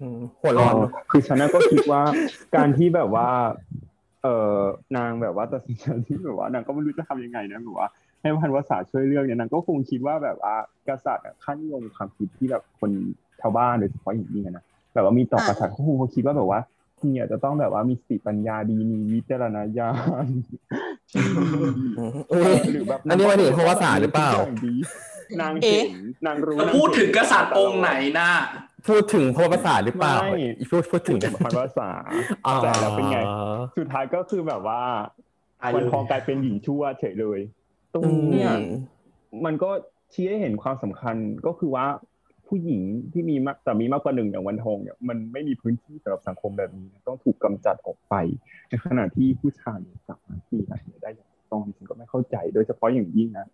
อืมหัวร้อนเออคือฉันน่ะก็คิดว่า การที่แบบว่า เออนางแบบว่าตัดสินใจที่แบบว่านางก็ไม่รู้จะทำยังไงนะแบบว่าให้พันวษาช่วยเลือกเนี่ยนางก็คงคิดว่าแบบว่ากษัตริย์อะค่านิยมความคิดที่แบบคนชาวบ้านโดยเฉพาะอย่างยิ่งอะนะแบบว่ามีต่อกษัตริย์เขาคงเขาคิดว่าแบบว่า เนี่ยจะต้องแบบว่ามีสติปัญญาดีมีวิจารณญาณอืมอุ๊ยหรือแบบอันนี้หมายถึงพระวสาหรือเปล่านางเอ๊ะเห็นนางรู้แล้วพูดถึงกษัตริย์องค์ไหนน่ะพูดถึงพระภาษาหรือเปล่าไม่พูดพูดถึงถึงพันวษาอ๋อแต่แล้วเป็นไง สุดท้ายก็คือแบบว่าตายเลยวันทองกลายเป็นหญิงชั่วเฉยเลย ตรงอืนี้เนี่ยมมันก็ชี้ให้เห็นความสำคัญก็คือว่า ผู้หญิงที่มีมากแต่มีมากกว่าหนึ่งอย่างวันทองเนี่ยมันไม่มีพื้นที่สำหรับสังคมแบบนี้ ต้องถูกกำจัดออกไป ในขณะที่ผู้ชายเนี่ยสามารถมีอะไรได้อย่างถูกต้องฉันก็ไม่เข้าใจ โดยเฉพาะอย่างยิ่งนะ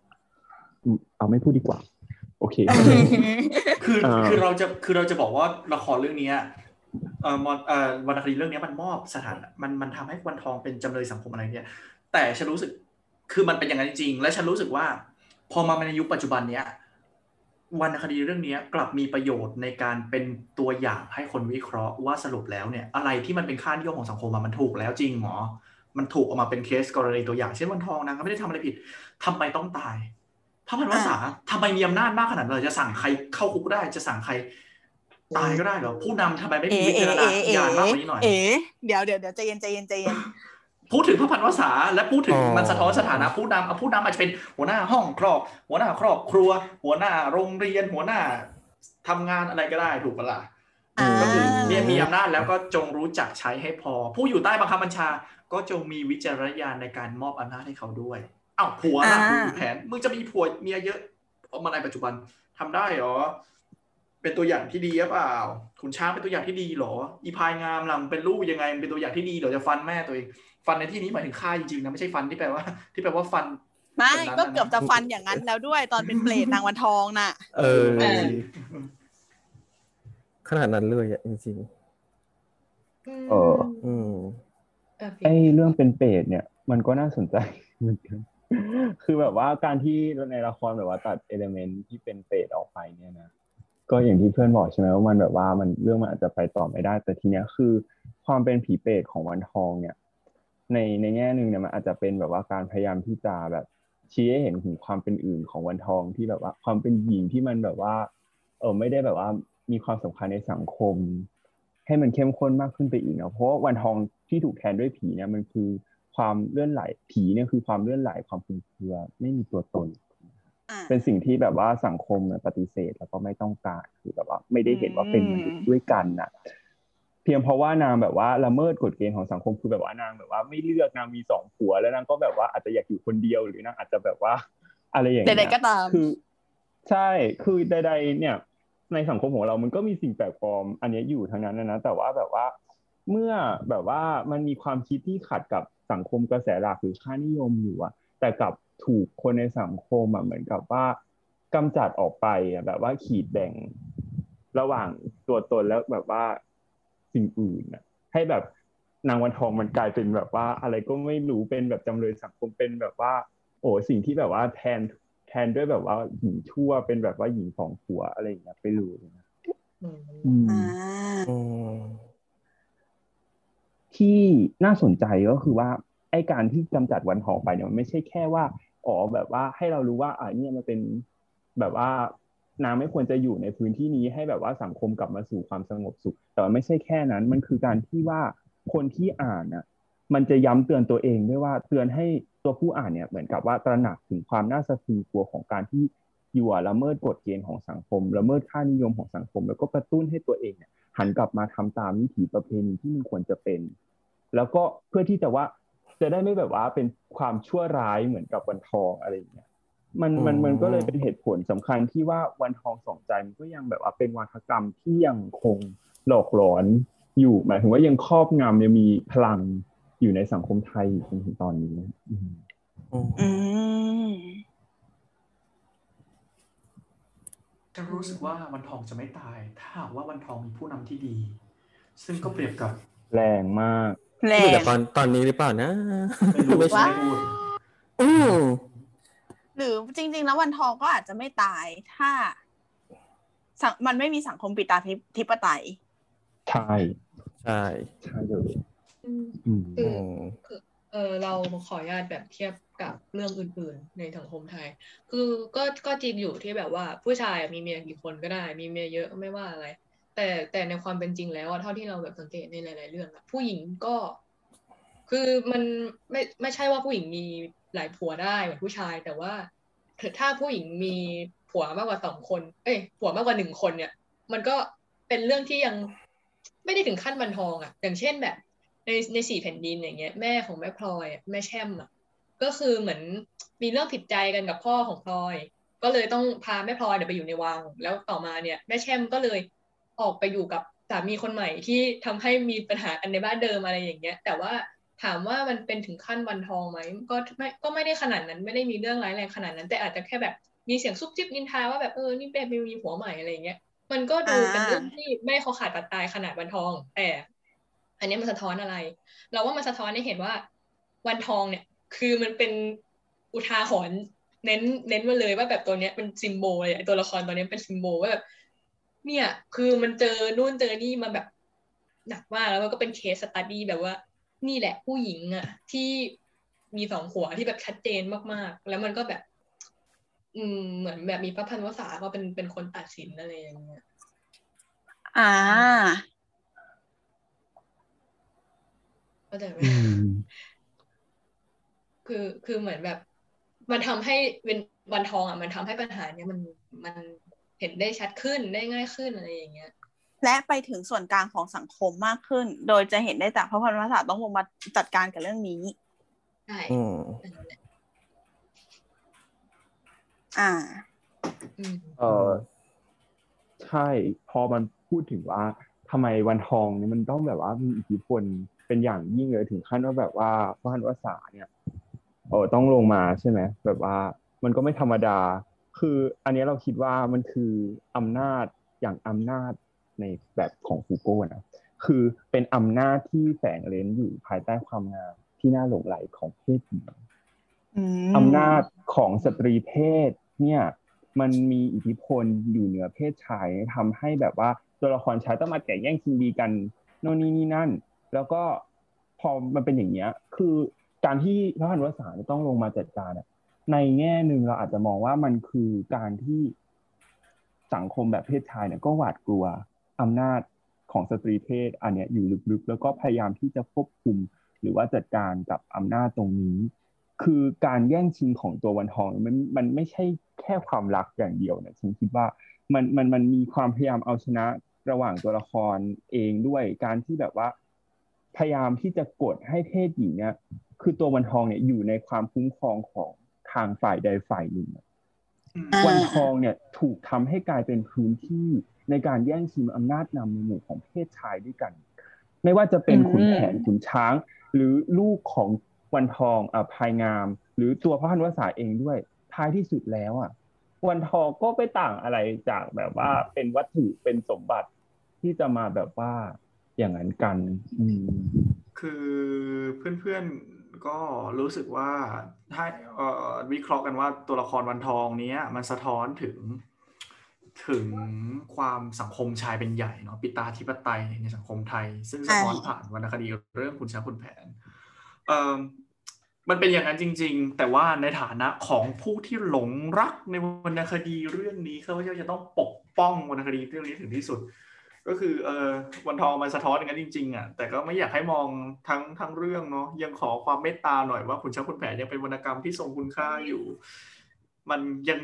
อืมเอาไม่พูดดีกว่า โอเค คืออ่าคือเราจะคือเราจะบอกว่าละครเรื่องเนี้ยเอ่อมอนเอ่อวรรณคดีเรื่องเนี้ยมันมอบสถานมันมันทำให้วันทองเป็นจำเลยสังคมอะไรเนี่ย แต่ฉันรู้สึกคือมันเป็นอย่างนั้นจริงๆและฉันรู้สึกว่า พอมาในยุคปัจจุบันเนี้ย วรรณคดีเรื่องเนี้ยกลับมีประโยชน์ในการเป็นตัวอย่างให้คนวิเคราะห์ว่าสรุปแล้วเนี่ยอะไรที่มันเป็นค่านิยมของสังคมอะมันถูกแล้วจริงหมอมันถูกออกมาเป็นเคสกรณีตัวอย่างเช่นวันทองนางก็ไม่ได้ทำอะไรผิดทำไมต้องตายพระพันวษาทำไมมีอำนาจมากขนาดนั้นเลยจะสั่งใครเข้าคุกได้จะสั่งใครตายก็ได้เหรอผู้นำทำไมไม่มีเอ๋วิเอ๋จารณเอ๋เอ๋ญาณมากกว่านี้หน่อยเอ๋เดี๋ยวเดี๋ยวเดี๋ยวใจเย็นใจเย็นใจเย็น พูดถึงพระพันวษาและพูดถึงอ๋อมันสะท้อนสถานะผู้นำเอาผู้นำอาจจะเป็นหัวหน้าห้องครอบ หัวหน้าครอบครัว หัวหน้าโรงเรียน หัวหน้าทำงานอะไรก็ได้ถูกปะล่ะอ่าก็คือเนี่ยมีอำนาจแล้วก็จงรู้จักใช้ให้พอ ผู้อยู่ใต้บังคับบัญชา ก็จงมีวิจารณญาณในการมอบอำนาจให้เขาด้วยเอ้าผัวล่ะอ่ามึงแผนมึงจะมีผัวเมียเยอะเอามาในปัจจุบันทำได้เหรอ เป็นตัวอย่างที่ดีหรือเปล่าคุณช้างเป็นตัวอย่างที่ดีเหรอ อีพายงามลำเป็นลูกยังไงมันเป็นตัวอย่างที่ดีเหรอจะฟันแม่ตัวเอง ฟันในที่นี้หมายถึงฆ่าจริงๆนะไม่ใช่ฟันที่แปลว่า ที่แปลว่าฟันไม่แบบนั้นก็น่ะเกือบจะฟันอย่างนั้นแล้วด้วยตอนเป็นเปรตนางวันทองน่ะเออเออ ขนาดนั้นเลยอะจริงเออๆอืมเออไอ้เรื่องเป็นเปรตเนี่ย มันก็น่าสนใจเหมือนกันคือแบบว่าการที่ในละครแบบว่าตัดเอลเมนต์ที่เป็นเปรตออกไปเนี่ยนะก็อย่างที่เพื่อนบอกใช่ไหมว่ามันแบบว่ามันเรื่องมันอาจจะไปต่อไม่ได้ แต่ทีเนี้ยคือ ความเป็นผีเปรตของวันทองเนี่ย ในในแง่หนึ่งเนี่ยมันอาจจะเป็นแบบว่าการพยายามที่จะแบบชี้ให้เห็นถึงความเป็นอื่นของวันทองที่แบบว่าความเป็นหญิงที่มันแบบว่าเออไม่ได้แบบว่ามีความสำคัญในสังคม ให้มันเข้มข้นมากขึ้นไปอีกเนาะเพราะว่าวันทองที่ถูกแทนด้วยผีเนี่ยมันคือความเลื่อนไหลผีเนี่ยคือความเลื่อนไหลความคลุมเครือไม่มีตัวตนอ่าเป็นสิ่งที่แบบว่าสังคมเนี่ยปฏิเสธแล้วก็ไม่ต้องการคือแบบว่าไม่ได้เห็นว่าเป็นมนุษย์ด้วยกันน่ะ เพียงเพราะว่านางแบบว่าละเมิดกฎเกณฑ์ของสังคมคือแบบว่านางแบบว่าไม่เลือกนางมีสองผัว แล้วนางก็แบบว่าอาจจะอยากอยู่คนเดียวหรือนางอาจจะแบบว่า อะไรอย่างเงี้ยใดๆก็ตามคือ ใช่คือใด ๆ เนี่ย ในสังคมของเรามันก็มีสิ่งแปลกปลอม อันเนี้ยอยู่ทั้งนั้นนะนะแต่ว่าแบบว่า เมื่อแบบว่ามันมีความคิดที่ขัดกับสังคมกระแสหลักหรือค่านิยมอยู่อะแต่กลับถูกคนในสังคมอะเหมือนกับว่ากำจัดออกไปอะแบบว่าขีดแบ่งระหว่างตัวตนแล้วแบบว่า สิ่งอื่นอะให้แบบนางวันทองมันกลายเป็นแบบว่า อะไรก็ไม่รู้เป็นแบบจำเลยสังคมเป็นแบบว่า โอ้สิ่งที่แบบว่าแทนแทนด้วยแบบว่าหญิงชั่วเป็นแบบว่าหญิงสองผัวอะไรอย่างเงี้ยไปเลยนะอืมอืมอ่าอืมที่น่าสนใจก็คือว่าไอ้การที่กำจัดวันทองไปเนี่ยมันไม่ใช่แค่ว่าอ๋อแบบว่าให้เรารู้ว่าอ่าเนี่ยมันเป็นแบบว่า นางไม่ควรจะอยู่ในพื้นที่นี้ให้แบบว่าสังคมกลับมาสู่ความสงบสุข แต่มันไม่ใช่แค่นั้น มันคือการที่ว่าคนที่อ่านน่ะมันจะย้ำเตือนตัวเองด้วยว่าเตือนให้ตัวผู้อ่านเนี่ยเหมือนกับว่าตระหนักถึงความน่าสะพรึงกลัวของการที่อยู่ละเมิดกฎเกณฑ์ของสังคมละเมิดค่านิยมของสังคม แล้วก็กระตุ้นให้ตัวเองเนี่ยหันกลับมาทำตามวิถีประเพณีที่มันควรจะเป็น แล้วก็เพื่อที่จะว่าจะได้ไม่แบบว่าเป็นความชั่วร้ายเหมือนกับวันทองอะไรอย่างเงี้ย มันมันมันก็เลยเป็นเหตุผลสำคัญที่ว่าวันทองสองใจมันก็ยังแบบว่าเป็นวัฒกรรมที่ยังคงหลอกหลอนอยู่หมายถึงว่ายังครอบงำยังมีพลังอยู่ในสังคมไทยจนถึงตอนนี้อืมอืมจะรู้สึกว่าวันทองจะไม่ตาย ถ้าหากว่าวันทองมีผู้นำที่ดี ซึ่งก็เปรียบกับแรงมากแรไม่รู้งแต่ตอนตอนนี้หรือเปล่านะไม่รู้ไม่ไม่ใช่พูดอืม หรือจริง ๆ แล้ววันทองก็อาจจะไม่ตายถ้าสังมันไม่มีสังคมปิตาธิปไตยใช่ใช่ใช่เลยอืมอืมคือือมเออเราขออนุญาตแบบเทียบกับเรื่องอื่นๆ ในสังคมไทย คือก็ก็จริงอยู่ที่แบบว่าผู้ชายมีเมียกี่คนก็ได้ มีเมียเยอะไม่ว่าอะไร แต่แต่ในความเป็นจริงแล้วอะเท่าที่เราแบบสังเกตในหลาย ๆ เรื่องอะผู้หญิงก็ คือมันไม่ไม่ใช่ว่าผู้หญิงมี หลายผัวได้เหมือนผู้ชาย แต่ว่าถ้าผู้หญิงมีผัวมากกว่าสองคน เอ้ยผัวมากกว่าหนึ่งคนเนี่ย มันก็เป็นเรื่องที่ยังไม่ได้ถึงขั้นบันทองอะอย่างเช่นแบบ ในในสี่แผ่นดินอย่างเงี้ยแม่ของแม่พลอยแม่แช่มอะก็คือเหมือนมีเรื่องผิดใจกันกับพ่อของพลอย ก็เลยต้องพาแม่พลอยเนี่ยไปอยู่ในวัง แล้วต่อมาเนี่ย แม่แช่มก็เลยออกไปอยู่กับสามีคนใหม่ที่ทำให้มีปัญหากันในบ้านเดิมอะไรอย่างเงี้ย แต่ว่า ถามว่ามันเป็นถึงขั้นวันทองไหมก็ไม่ก็ไม่ได้ขนาดนั้นไม่ได้มีเรื่องร้ายแรงขนาดนั้น แต่อาจจะแค่แบบมีเสียงซุบซิบนินทาว่าแบบเออนี่เป็นมีผัวใหม่อะไรเงี้ยมันก็ดูเป็นเรื่องที่ไม่เขาขาดปัดตายขนาดวันทอง แต่ อันนี้มันสะท้อนอะไร เราว่ามันสะท้อนให้เห็นว่า วันทองเนี่ย คือมันเป็นอุทาหรณ์เน้นเน้นมาเลยว่าแบบตัวเนี้ยเป็น symbol เลยตัวละครตัวเนี้ยเป็น symbol ว่าแบบเนี่ย คือมันเจอนู่นเจอนี่มาแบบหนักมากแล้วมันก็เป็น case study แบบว่า นี่แหละผู้หญิงอะที่มีสองผัวที่แบบชัดเจนมากๆ แล้วมันก็แบบ อืม เหมือนแบบมีพระพันวษาก็เป็นเป็นคนตัดสินอะไรอย่างเงี้ยอ่าเข้าใจไหมอืมคือคือเหมือนแบบ มันทำให้เป็นวันทองอะ มันทำให้ปัญหาเนี้ยมันมันเห็นได้ชัดขึ้นได้ง่ายขึ้นอะไรอย่างเงี้ย และไปถึงส่วนกลางของสังคมมากขึ้น โดยจะเห็นได้จากพระพันวษาต้องลงมาจัดการกับเรื่องนี้ใช่อืมอันนั้นแหละอ่าอืมเออใช่ พอมันพูดถึงว่าทำไมวันทองเนี่ยมันต้องแบบว่ามีอิทธิพลเป็นอย่างยิ่งเลยถึงขั้นว่าแบบว่าพระพันวษาเนี่ยเออต้องลงมาใช่ไหมแบบว่ามันก็ไม่ธรรมดา คืออันนี้เราคิดว่ามันคืออำนาจอย่างอำนาจ ในแบบของฟูโก้นะคือเป็นอำนาจที่แฝงเร้นอยู่ภายใต้ความงามที่น่าหลงไหลของเพศหญิงอืมอำนาจของสตรีเพศเนี่ยมันมีอิทธิพลอยู่เหนือเพศชายทำให้แบบว่าตัวละครชายต้องมาแข่งแย่งชิงดีกันโน่นนี่นี่นั่น แล้วก็พอมันเป็นอย่างเงี้ย คือการที่พระพันวษาจะต้องลงมาจัดการอะในแง่หนึ่งเราอาจจะมองว่ามันคือการที่สังคมแบบเพศชายเนี่ยก็หวาดกลัว อำนาจของสตรีเพศอันเนี้ยอยู่ลึกๆ แล้วก็พยายามที่จะควบคุม หรือว่าจัดการกับอำนาจตรงนี้ คือการแย่งชิงของตัววันทองมันมันไม่ใช่แค่ความรักอย่างเดียวนะฉันคิดว่ามันมันมันมีความพยายามเอาชนะระหว่างตัวละครเองด้วยการที่แบบว่า พยายามที่จะกดให้เพศหญิงเนี่ยคือตัววันทองเนี่ยอยู่ในความคุ้มครองของทางฝ่ายใดฝ่ายหนึ่งอ่าวันทองเนี่ยถูกทำให้กลายเป็นพื้นที่ ในการแย่งชิงอำนาจนำในหมู่ของเพศชายด้วยกัน ไม่ว่าจะเป็นขุนแผนขุนช้าง หรือลูกของวันทองอะพายงาม หรือตัวพระพันวษาเองด้วย ท้ายที่สุดแล้วอะ วันทองก็ไม่ต่างอะไรจากแบบว่าเป็นวัตถุเป็นสมบัติที่จะมาแบบว่าอย่างนั้นกัน อืคือเพื่อนๆก็รู้สึกว่าถ้าวิเคราะห์กันว่าตัวละครวันทองเนี้ย มันสะท้อนถึง ถึงความสังคมชายเป็นใหญ่เนาะปิตาธิปไตยในสังคมไทย ซึ่งสะท้อนผ่านวรรณคดีเรื่องคุณช้างคุณแผนเอ่อมันเป็นอย่างนั้นจริง ๆ แต่ว่าในฐานะของผู้ที่หลงรักในวรรณคดีเรื่องนี้ข้าพเจ้าจะต้องปกป้องวรรณคดีเรื่องนี้ถึงที่สุด ก็คือเออวันทองมันสะท้อนอย่างนั้นจริงๆอะแต่ก็ไม่อยากให้มองทั้งทั้งเรื่องเนาะยังขอความเมตตาหน่อยว่าคุณช้างคุณแผนยังเป็นวรรณกรรมที่ทรงคุณค่าอยู่ มันยัง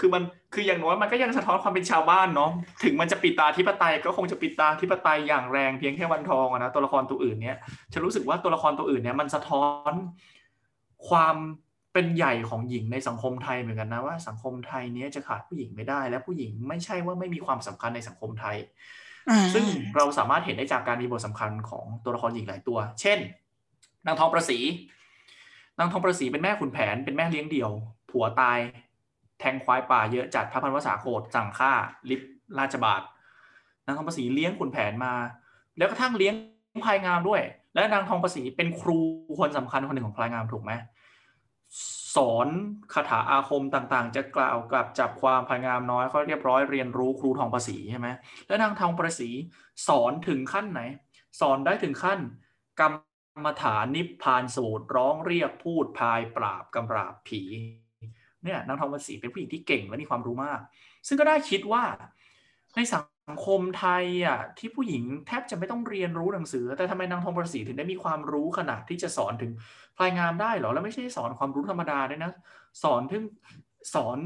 คือมันคืออย่างน้อยมันก็ยังสะท้อนความเป็นชาวบ้านเนาะถึงมันจะปิดตาธิปไตยก็คงจะปิดตาธิปไตยอย่างแรงเพียงแค่วันทองอะนะตัวละครตัวอื่นเนี้ยฉันรู้สึกว่าตัวละครตัวอื่นเนี่ยมันสะท้อนความเป็นใหญ่ของหญิงในสังคมไทยเหมือนกันนะว่าสังคมไทยเนี้ยจะขาดผู้หญิงไม่ได้ และผู้หญิงไม่ใช่ว่าไม่มีความสำคัญในสังคมไทย ซึ่งเราสามารถเห็นได้จากการมีบทสำคัญของตัวละครหญิงหลายตัว เช่น นางทองประสีนางทองประสีเป็นแม่ขุนแผนเป็นแม่เลี้ยงเดี่ยว ผัวตาย แทงควายป่าเยอะจัดพระพันวษาโคตสั่งฆ่าลิบราชบาทนางทองประสีเลี้ยงขุนแผนมา แล้วกระทั่งเลี้ยงพลายงามด้วย และนางทองประสีเป็นครูคนสำคัญคนหนึ่งของพลายงามถูกไหมสอนคาถาอาคมต่างๆ จะกล่าวกับจับความพลายงามน้อยก็เรียบร้อยเรียนรู้ครูทองประสีใช่ไหมแล้วนางทองประสีสอนถึงขั้นไหน สอนได้ถึงขั้นกรรมฐานนิพพานสูตรร้องเรียกพูดพายปราบกำราบผี เนี่ยนางทองประสีเป็นผู้หญิงที่เก่งและมีความรู้มาก ซึ่งก็ได้คิดว่าในสังคมไทยอะที่ผู้หญิงแทบจะไม่ต้องเรียนรู้หนังสือ แต่ทำไมนางทองประสีถึงได้มีความรู้ขนาดที่จะสอนถึงพลายงามได้เหรอ แล้วไม่ใช่สอนความรู้ธรรมดาด้วยนะ สอนถึงสอน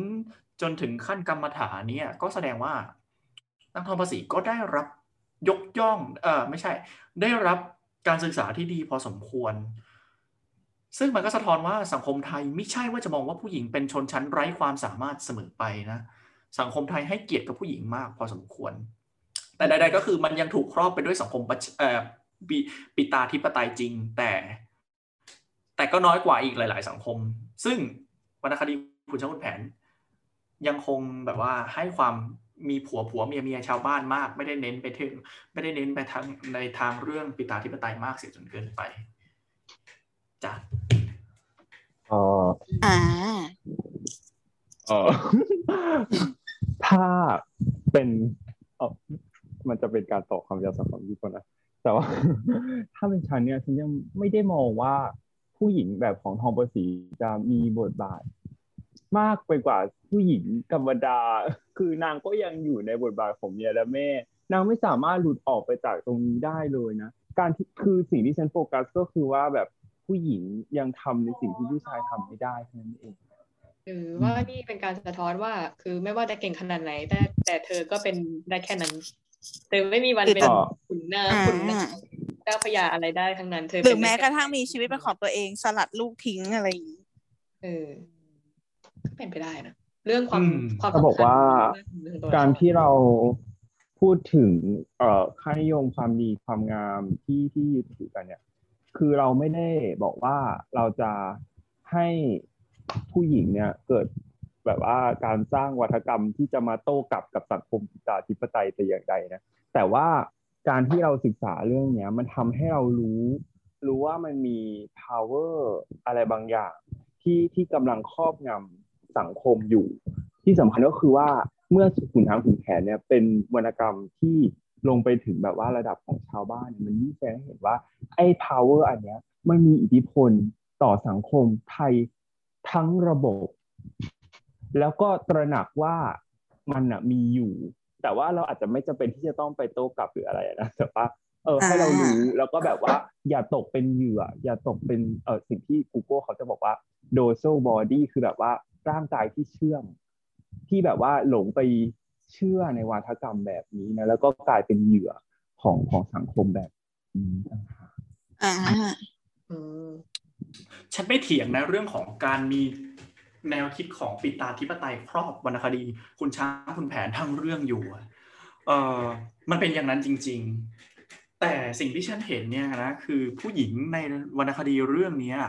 จนถึงขั้นกรรมฐานเนี่ยก็แสดงว่านางทองประสีก็ได้รับยกย่องเออไม่ใช่ ได้รับการศึกษาที่ดีพอสมควร ซึ่งมันก็สะท้อนว่าสังคมไทยไม่ใช่ว่าจะมองว่าผู้หญิงเป็นชนชั้นไร้ความสามารถเสมอไปนะ สังคมไทยให้เกียรติกับผู้หญิงมากพอสมควร แต่ใด ๆ ก็คือมันยังถูกครอบไปด้วยสังคมป,ป,ปิตาธิปไตยจริง แต่ แต่ก็น้อยกว่าอีกหลาย ๆ สังคม ซึ่งวรรณคดีคุณช่างคุณแผน ยังคงแบบว่าให้ความมีผัวผัวเมียเมียชาวบ้านมาก ไม่ได้เน้นไปถึงไม่ได้เน้นไปทางในทางเรื่องปิตาธิปไตยมากเสียจนเกินไป จ้ะเอ่ออ่าเอ่อถ้าเป็นเออมันจะเป็นการต่อความยาวสักความยืดก่อนนะแต่ว่า ถ้าเป็นฉันเนี่ยฉันยังไม่ได้มองว่าผู้หญิงแบบของทองประสีจะมีบทบาท มากไปกว่าผู้หญิงธรรมดา คือนางก็ยังอยู่ในบทบาทของเมียและแม่ นางไม่สามารถหลุดออกไปจากตรงนี้ได้เลยนะ การที่คือสิ่งที่ฉันโฟกัสก็คือว่าแบบ ผู้หญิงยังทำในสิ่งที่ผู้ชายทำไม่ได้เท่านั้นเองหรือว่านี่เป็นการสะท้อนว่าคือไม่ว่าจะเก่งขนาดไหน แต่แต่เธอก็เป็นได้แค่นั้นเธอไม่มีวันเป็นอ๋อขุนนางอ่าขุนนางเจ้าพระยาอะไรได้ทั้งนั้น เธอหรือเป็นแม้ได้กระทั่งมีชีวิตเป็นของตัวเองสลัดลูกทิ้งอะไรอย่างนี้เออก็เป็นไปได้นะเรื่องความอืมความเขาบอกว่าเรื่องตัวละคการที่เราพูดถึง เอ่อค่านิยมความดีความงามที่ที่ยึดถือกันเนี่ย คือเราไม่ได้บอกว่าเราจะให้ผู้หญิงเนี่ยเกิดแบบว่าการสร้างวัฒกรรมที่จะมาโต้กลับกับสังคมปิตาธิปไตยแต่อย่างใดนะแต่ว่าการที่เราศึกษาเรื่องเนี้ย มันทำให้เรารู้ รู้ว่ามันมี power อะไรบางอย่าง ที่ที่กำลังครอบงำสังคมอยู่ ที่สำคัญก็คือว่าเมื่อขุนช้างขุนแผนเนี่ยเป็นวรรณกรรมที่ ลงไปถึงแบบว่าระดับของชาวบ้านเนี่ยมันยิ่งแสดงให้เห็นว่าไอ้ power อันเนี้ยมันมีอิทธิพลต่อสังคมไทยทั้งระบบ แล้วก็ตระหนักว่ามันอะมีอยู่ แต่ว่าเราอาจจะไม่จำเป็นที่จะต้องไปโต้กลับหรืออะไรนะแต่ว่าเออให้เรารู้แล้วก็แบบว่าอย่าตกเป็นเหยื่อ อย่าตกเป็นเออสิ่งที่ Google เขาจะบอกว่า dorsal body คือแบบว่าร่างกายที่เชื่องที่แบบว่าหลงไป เชื่อในวาทกรรมแบบนี้นะแล้วก็กลายเป็นเหยื่อของของสังคมแบบนี้ต่างหากอ่าอืมฉันไม่เถียงนะเรื่องของการมีแนวคิดของปิตาธิปไตยครอบวรรณคดี คุณช้างคุณแผนทั้งเรื่องอยู่อะเออมันเป็นอย่างนั้นจริง ๆ แต่สิ่งที่ฉันเห็นเนี่ยนะคือผู้หญิงในวรรณคดีเรื่องเนี้ย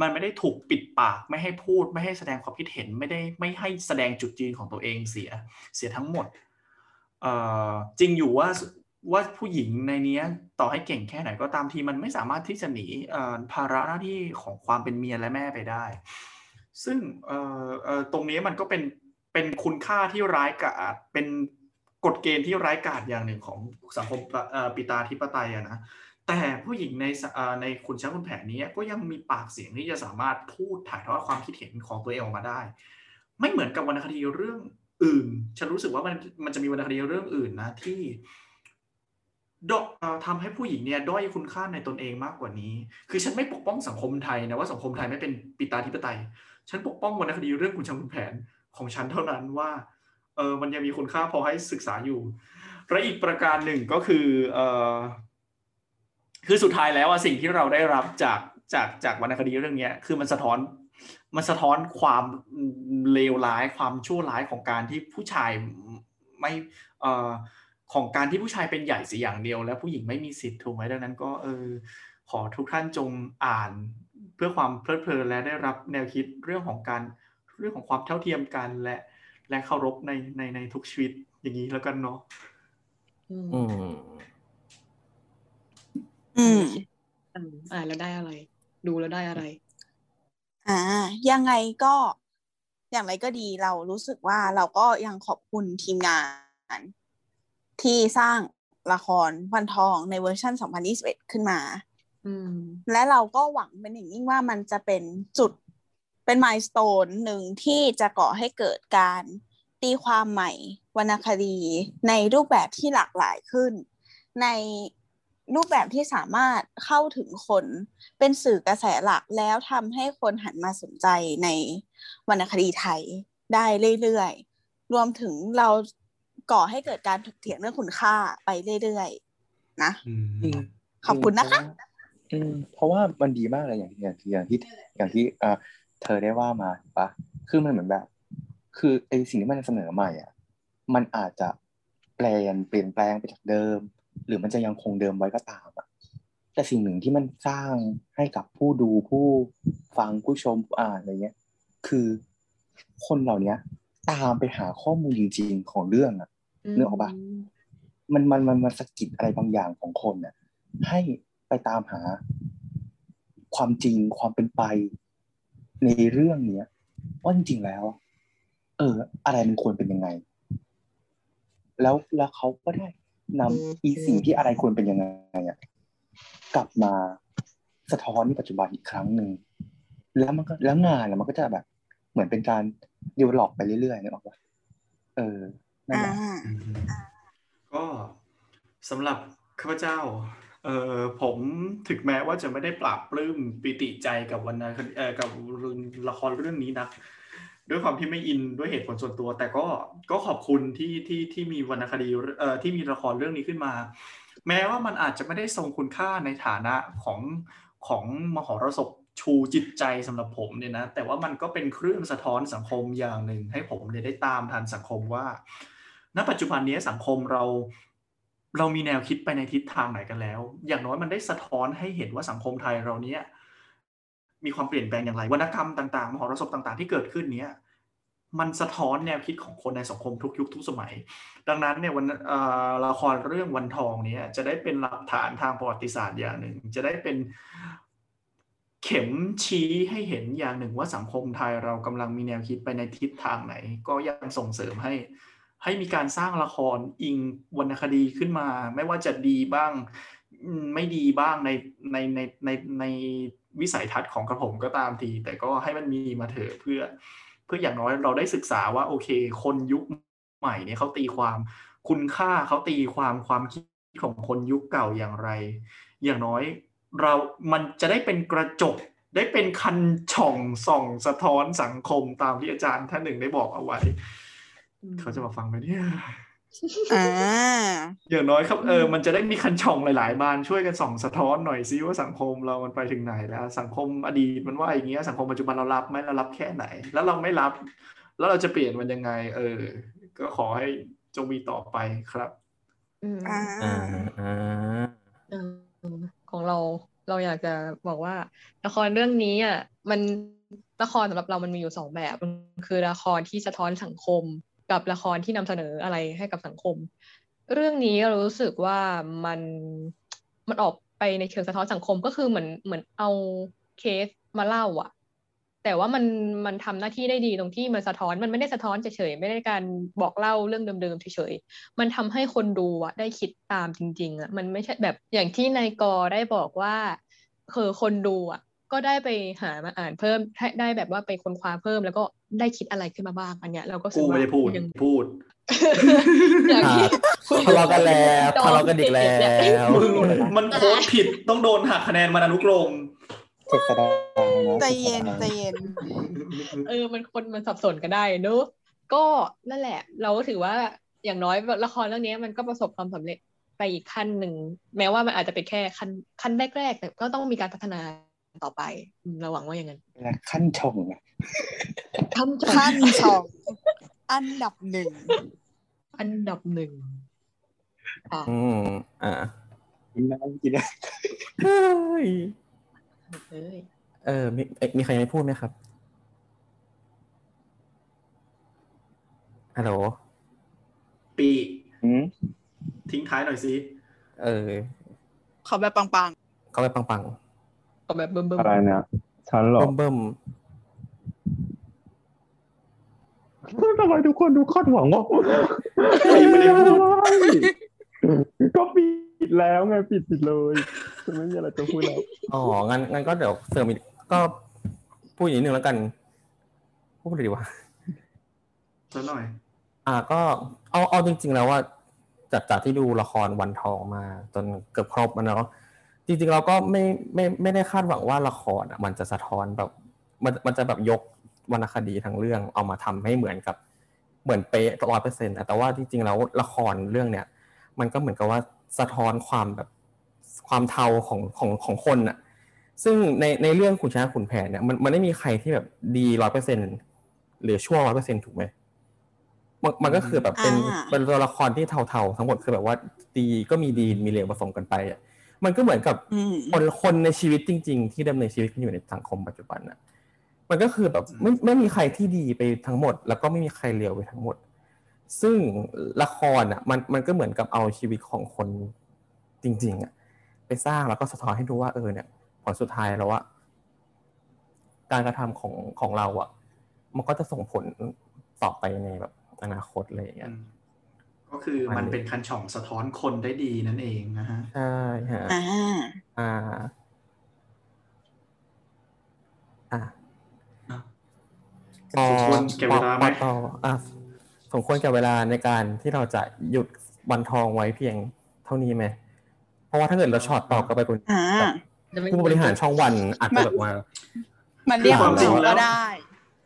มันไม่ได้ถูกปิดปากไม่ให้พูดไม่ให้แสดงความคิดเห็นไม่ได้ไม่ให้แสดงจุดยืนของตัวเองเสียเสียทั้งหมดจริงอยู่ว่าว่าผู้หญิงในนี้ต่อให้เก่งแค่ไหนก็ตามทีมันไม่สามารถที่จะหนีภาระหน้าที่ของความเป็นเมียและแม่ไปได้ ซึ่งตรงนี้มันก็เป็นเป็นคุณค่าที่ร้ายกาจเป็นกฎเกณฑ์ที่ร้ายกาจอย่างหนึ่งของสังคมปิตาธิปไตยนะ แต่ผู้หญิงในในคุณช้างคุณแผนนี้ก็ยังมีปากเสียงที่จะสามารถพูดถ่ายทอดความคิดเห็นของตัวเองออกมาได้ ไม่เหมือนกับวรรณคดีเรื่องอื่น ฉันรู้สึกว่ามันมันจะมีวรรณคดีเรื่องอื่นนะที่ดอ่อทำให้ผู้หญิงเนี่ยด้อยคุณค่าในตนเองมากกว่านี้ คือฉันไม่ปกป้องสังคมไทยนะว่าสังคมไทยไม่เป็นปิตาธิปไตย ฉันปกป้องวรรณคดีเรื่องคุณชางคุณแผนของฉันเท่านั้นว่าเออมันยังมีคุณค่าพอให้ศึกษาอยู่และอีกประการหนึ่งก็คือเออ คือสุดท้ายแล้วอะสิ่งที่เราได้รับจากจากจากวรรณคดีเรื่องเนี้ยคือมันสะท้อนมันสะท้อนความเลวร้ายความชั่วร้ายของการที่ผู้ชายไม่เอ่อของการที่ผู้ชายเป็นใหญ่เสียอย่างเดียว และผู้หญิงไม่มีสิทธิ์ถูกไหมดังนั้นก็เออขอทุกท่านจงอ่านเพื่อความเพลิดเพลินและได้รับแนวคิดเรื่องของการเรื่องของความเท่าเทียมกันและและเคารพในในในทุกชีวิตอย่างนี้แล้วกันเนาะอืม อืมอืมอืมอ่านแล้วได้อะไร ดูแล้วได้อะไร อ่า ยังไงก็ อย่างไรก็ดีเรารู้สึกว่าเราก็ยังขอบคุณทีมงาน ที่สร้างละครวันทองในเวอร์ชัน2021 ขึ้นมาอืมและเราก็หวังเป็นอย่างยิ่งว่ามันจะเป็นจุดเป็นมายสเตนหนึ่งที่จะก่อให้เกิดการตีความใหม่วรรณคดีในรูปแบบที่หลากหลายขึ้น ใน รูปแบบที่สามารถเข้าถึงคนเป็นสื่อกระแสหลักแล้วทำให้คนหันมาสนใจในวรรณคดีไทยได้เรื่อยๆ รวมถึงเราก่อให้เกิดการถกเถียงเรื่องคุณค่าไปเรื่อยๆ นะอืมขอบคุณนะคะอืมเพราะว่ามันดีมากเลยอย่างอย่างที่อย่างที่อย่างที่เอ่อเธอได้ว่ามาถูกปะคือมันเหมือนแบบ คือไอสิ่งที่มันเสนอใหม่อะมันอาจจะแปลนเปลี่ยนแปลงไปจากเดิม หรือมันจะยังคงเดิมไว้ก็ตามอะแต่สิ่งหนึ่งที่มันสร้างให้กับผู้ดูผู้ฟังผู้ชมผู้อ่านอะไรเงี้ย คือคนเหล่านี้ตามไปหาข้อมูลจริงๆของเรื่องอะนึกออกปะมันมันมันมันสะกิดอะไรบางอย่างของคนน่ะ ให้ไปตามหา ความจริงความเป็นไป ในเรื่องเนี้ยว่าจริงๆแล้ว เออ อะไรมันควรเป็นยังไง แล้วแล้วเขาก็ได้ นำอีสิ่งที่อะไรควรเป็นยังไงอะกลับมาสะท้อนในปัจจุบันอีกครั้งหนึ่งแล้วมันก็แล้วงานอะมันก็จะแบบ เหมือนเป็นการดีวล็อปไปเรื่อยๆนึกออกปะเออนั่นแหละอ่าก็สำหรับข้าพเจ้าเอ่อผมถึงแม้ว่าจะไม่ได้ปราบปลื้มปิติใจกับวรรณคดีเอ่อกับละครเรื่องนี้นะ ด้วยความที่ไม่อินด้วยเหตุผลส่วนตัว แต่ก็ก็ขอบคุณที่ที่ที่มีวรรณคดีเอ่อที่มีละครเรื่องนี้ขึ้นมา แม้ว่ามันอาจจะไม่ได้ทรงคุณค่าในฐานะของของมหรสพชูจิตใจสำหรับผมเนี่ยนะแต่ว่ามันก็เป็นเครื่องสะท้อนสังคมอย่างหนึ่ง ให้ผมเนี่ยได้ตามทันสังคมว่า ณ ปัจจุบันนี้สังคมเราเรามีแนวคิดไปในทิศทางไหนกันแล้ว อย่างน้อยมันได้สะท้อนให้เห็นว่าสังคมไทยเราเนี้ย มีความเปลี่ยนแปลงอย่างไรวรรณกรรมต่างๆ มหรสพต่าง ๆ ที่เกิดขึ้นเนี้ยมันสะท้อนแนวคิดของคนในสังคมทุกยุคทุกสมัย ดังนั้นเนี่ยวันละครเรื่องวันทองเนี้ยจะได้เป็นหลักฐานทางประวัติศาสตร์อย่างหนึ่ง จะได้เป็นเข็มชี้ให้เห็นอย่างหนึ่งว่าสังคมไทยเรากำลังมีแนวคิดไปในทิศทางไหน ก็ยังส่งเสริมให้ ให้มีการสร้างละครอิงวรรณคดีขึ้นมา ไม่ว่าจะดีบ้างไม่ดีบ้างในในในในในวิสัยทัศน์ของกระผมก็ตามที แต่ก็ให้มันมีมาเถอะเพื่อ เพื่ออย่างน้อยเราได้ศึกษาว่าโอเค คนยุคใหม่เนี่ยเขาตีความคุณค่าเขาตีความความคิดของคนยุคเก่าอย่างไร อย่างน้อยเรามันจะได้เป็นกระจกได้เป็นคันช่องส่องสะท้อนสังคมตามที่อาจารย์ท่านหนึ่งได้บอกเอาไว้ เขาจะมาฟังไหมเนี่ย อ่าอย่างน้อยครับเออมันจะได้มีคันช่องหลาย ๆ บานช่วยกันส่องสะท้อนหน่อยซิว่าสังคมเรามันไปถึงไหนแล้ว สังคมอดีตมันว่าอย่างเงี้ยสังคมปัจจุบันเรารับไหมเรารับแค่ไหน แล้วเราไม่รับ แล้วเราจะเปลี่ยนมันยังไง เออ ก็ขอให้จงมีต่อไปครับอืมอ่าอ่าอ่าเออของเราเราอยากจะบอกว่า ละครเรื่องนี้อะมันละครสำหรับเรามันมีอยู่สองแบบมันคือละครที่สะท้อนสังคม กับละครที่นำเสนออะไรให้กับสังคม เรื่องนี้เรารู้สึกว่ามันมันออกไปในเชิงสะท้อนสังคมก็คือเหมือนเหมือนเอาเคสมาเล่าอะแต่ว่ามันมันทำหน้าที่ได้ดีตรงที่มันสะท้อนมันไม่ได้สะท้อนเฉยๆไม่ได้การบอกเล่าเรื่องเดิมๆเฉยๆมันทำให้คนดูอะได้คิดตามจริง ๆอะมันไม่ใช่แบบอย่างที่นายกอได้บอกว่าคือคนดูอะ ก็ได้ไปหามาอ่านเพิ่มให้ได้แบบว่าไปค้นคว้าเพิ่มแล้วก็ได้คิดอะไรขึ้นมาบ้างอันเนี้ยเราก็รู้สึกูกว่าไม่ได้พูดยังพูดอย่างที่ทะเลาะกันแล้วทะเลาะกันอีกแล้วมึงมันโค้ดผิดต้องโดนหักคะแนนมาอนุกรมเจ็ดแสดงนะใจเย็นใจเย็นเออมันคนมันสับสนกันได้เนอะก็นั่นแหละ เราก็ถือว่าอย่างน้อยละครเรื่องนี้มันก็ประสบความสำเร็จไปอีกขั้นหนึ่ง แม้ว่ามันอาจจะเป็นแค่ขั้นขั้นแรกๆแต่ก็ต้องมีการพัฒนา ต่อไปอืมเราหวังว่าอย่างนั้นขั้นชงอะขั้นขั้นสองอันดับหนึ่งอันดับหนึ่งค่ะอืมอ่ากินน้ำกินน้เฮ้ยเอ้ยเออมีเอ๊ะมีใครยังไม่พูดไหมครับฮัลโหลปีำหืมทิ้งท้ายหน่อยสิเออขอแบบปังก็ไปปัง ก็แบบเบิ่มเบิ่มอะไรเนี่ยฉันเหรๆอเบิ่มทำไมทุกคนดูคาดหวังว่ายังไม่ได้พูดก็ปิดแล้วไงปิดปิดเลยฉันไม่มีอะไรจะพูดแล้วๆอ๋องั้นงั้นก็เดี๋ยวเสริมอีกก็พูดอีกนิดนึงแล้วกันพูดเลยดีกว่าสักหน่อย อ่าก็เอาเอาจริง ๆ แล้วว่าจากจากที่ดูละครวันทองมา จนเกือบครบมันเนาะ จริงๆเราก็ไม่ไม่ไม่ได้คาดหวังว่าละครอะมันจะสะท้อนแบบมันมันจะแบบยกวรรณคดีทั้งเรื่องเอามาทำให้เหมือนกับเหมือนเป๊ะร้อยเปอร์เซ็นต์แต่ว่าจริงๆแล้วละครเรื่องเนี้ยมันก็เหมือนกับว่าสะท้อนความแบบความเทาของของของคนอะซึ่งในในเรื่องขุนช้างขุนแผนเนี่ยมันมันไม่มีใครที่แบบดีร้อยเปอร์เซ็นหรือชั่วร้อยเปอร์เซ็นถูกไหมมันมันก็คือแบบเป็นอ่าเป็นตัวละครที่เทาๆทั้งหมดคือแบบว่าดีก็มีดีมีเลวผสมกันไปอะ มันก็เหมือนกับๆอืมคนคนในชีวิตจริง ๆ ที่ดำเนินชีวิตกันอยู่ในสังคมปัจจุบันน่ะมันก็คือแบบไม่ไม่มีใครที่ดีไปทั้งหมด แล้วก็ไม่มีใครเลวไปทั้งหมด ซึ่งละครอะมันมันก็เหมือนกับเอาชีวิตของคนจริง ๆอะไปสร้างแล้วก็สะท้อนให้ดูว่าเออเนี่ยผลสุดท้ายแล้วว่าการกระทำของของเราอะ มันก็จะส่งผลต่อไปในแบบอนาคตอะไรอย่างเงี้ย ก็คือมันเป็นคันช่องสะท้อนคนได้ดีนั่นเองนะฮะ ใช่ฮะอ่าอ่าอ่าสมควรแก่เวลาไหมปต่ออะสมควรแก่เวลาในการที่เราจะหยุดวันทองไว้เพียงเท่านี้ไหม เพราะว่าถ้าเกิดเราช็อตต่อก็ไปคุณอ่าจะไม่ผู้บริหารช่องวันอาจจะแบบว่ามันเรียกความจริงแล้วก็ได้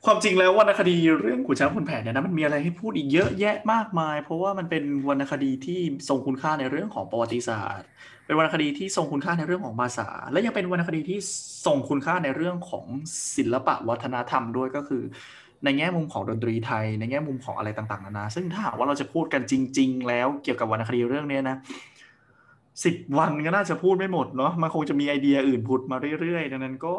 ความจริงแล้ววรรณคดีเรื่องขุนช้างขุนแผนเนี่ยนะมันมีอะไรให้พูดอีกเยอะแยะมากมาย เพราะว่ามันเป็นวรรณคดีที่ทรงคุณค่าในเรื่องของประวัติศาสตร์ เป็นวรรณคดีที่ทรงคุณค่าในเรื่องของภาษา และยังเป็นวรรณคดีที่ทรงคุณค่าในเรื่องของศิลปะวัฒนธรรมด้วยก็คือ ในแง่มุมของดนตรีไทย ในแง่มุมของอะไรต่างๆนานาซึ่งถ้าหากว่าเราจะพูดกันจริง ๆ แล้วเกี่ยวกับวรรณคดีเรื่องเนี้ยนะสิบวันก็น่าจะพูดไม่หมดเนาะมันคงจะมีไอเดียอื่นผุดมาเรื่อยๆดังนั้นก็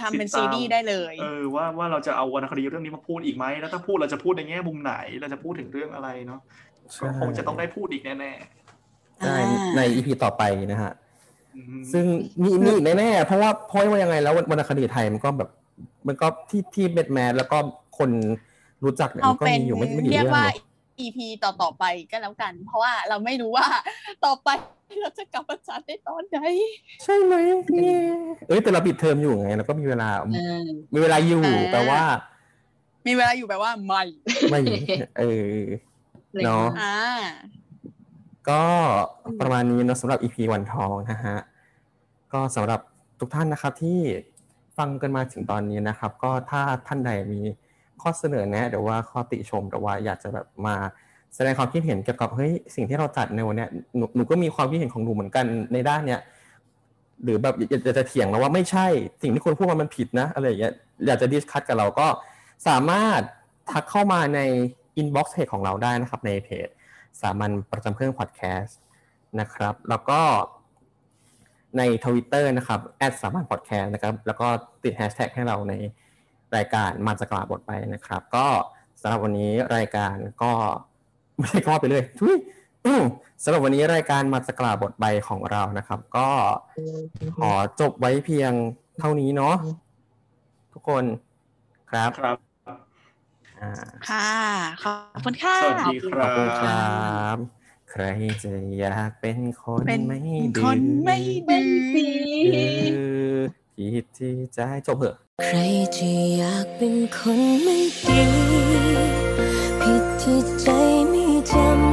ทำเป็นซีดีส์ได้เลย เออว่าว่าเราจะเอาวรรณคดีเรื่องนี้มาพูดอีกไหมแล้วถ้าพูดเราจะพูดในแง่มุมไหน เราจะพูดถึงเรื่องอะไรเนาะใช่ก็คงจะต้องได้พูดอีกแน่ใช่ในอีพีต่อไปนะฮะๆอืมซึ่งมีมีอีกแน่ๆเพราะว่าเพราะว่ายังไงแล้ววรรณคดีไทยมันก็แบบ มันก็ที่ที่เบ็ดแมสแล้วก็คนรู้จักเนี่ยเอามันก็เป็นมีอยู่ไม่ไม่กี่เรียกเรื่องว่าเลย EP ต่อต่อๆไปก็แล้วกัน เพราะว่าเราไม่รู้ว่าต่อไปเราจะกลับมาจัดได้ตอนไหนใช่ไหมเนี่ยเอ้ยแต่เราปิดเทอมอยู่ไงแล้วก็มีเวลาเออมีเวลาอยู่อ่าแปลว่า มีเวลาอยู่แบบว่าไม่ไม่เออเนาะอ่าก็ประมาณนี้เนอะสำหรับ EP วันทองนะฮะก็สำหรับทุกท่านนะครับที่ฟังกันมาถึงตอนนี้นะครับ ก็ถ้าท่านใดมี ข้อเสนอแนะหรือว่าข้อติชมหรือว่าอยากจะแบบมาแสดงความคิดเห็นเกี่ยวกับเฮ้ยสิ่งที่เราจัดในวันเนี้ยหนูหนูก็มีความคิดเห็นของหนูเหมือนกันในด้านเนี้ยหรือแบบอยากจะเถียงแล้วว่าไม่ใช่ สิ่งที่คุณพูดมามันผิดนะอะไรอย่างเงี้ยอยากจะ discuss กับเราก็สามารถทักเข้ามาใน inbox เพจของเราได้นะครับในเพจสามัญประจำเครื่องพอดแคสต์นะครับ แล้วก็ในทวิตเตอร์นะครับแอดสามัญพอดแคสต์นะครับ แล้วก็ติดแฮชแท็กให้เราใน รายการมาจะกล่าวบทไปนะครับ ก็สำหรับวันนี้รายการก็ไม่ได้ก็ไปเลยทุยอืมสำหรับวันนี้รายการมาจะกล่าวบทใบของเรานะครับ ก็ขอจบไว้เพียงเท่านี้เนาะทุกคนครับครับอ่าค่ะ ขอบคุณค่ะ สวัสดีคขรัอบคุณคบรับ ใครจะอยากเป็นคนเป็นไม่คดื้นไม่อดื้อ ผิดที่ใจจบเหอะใครจะอยากเป็นคนไม่ดี ผิดที่ใจไม่จำ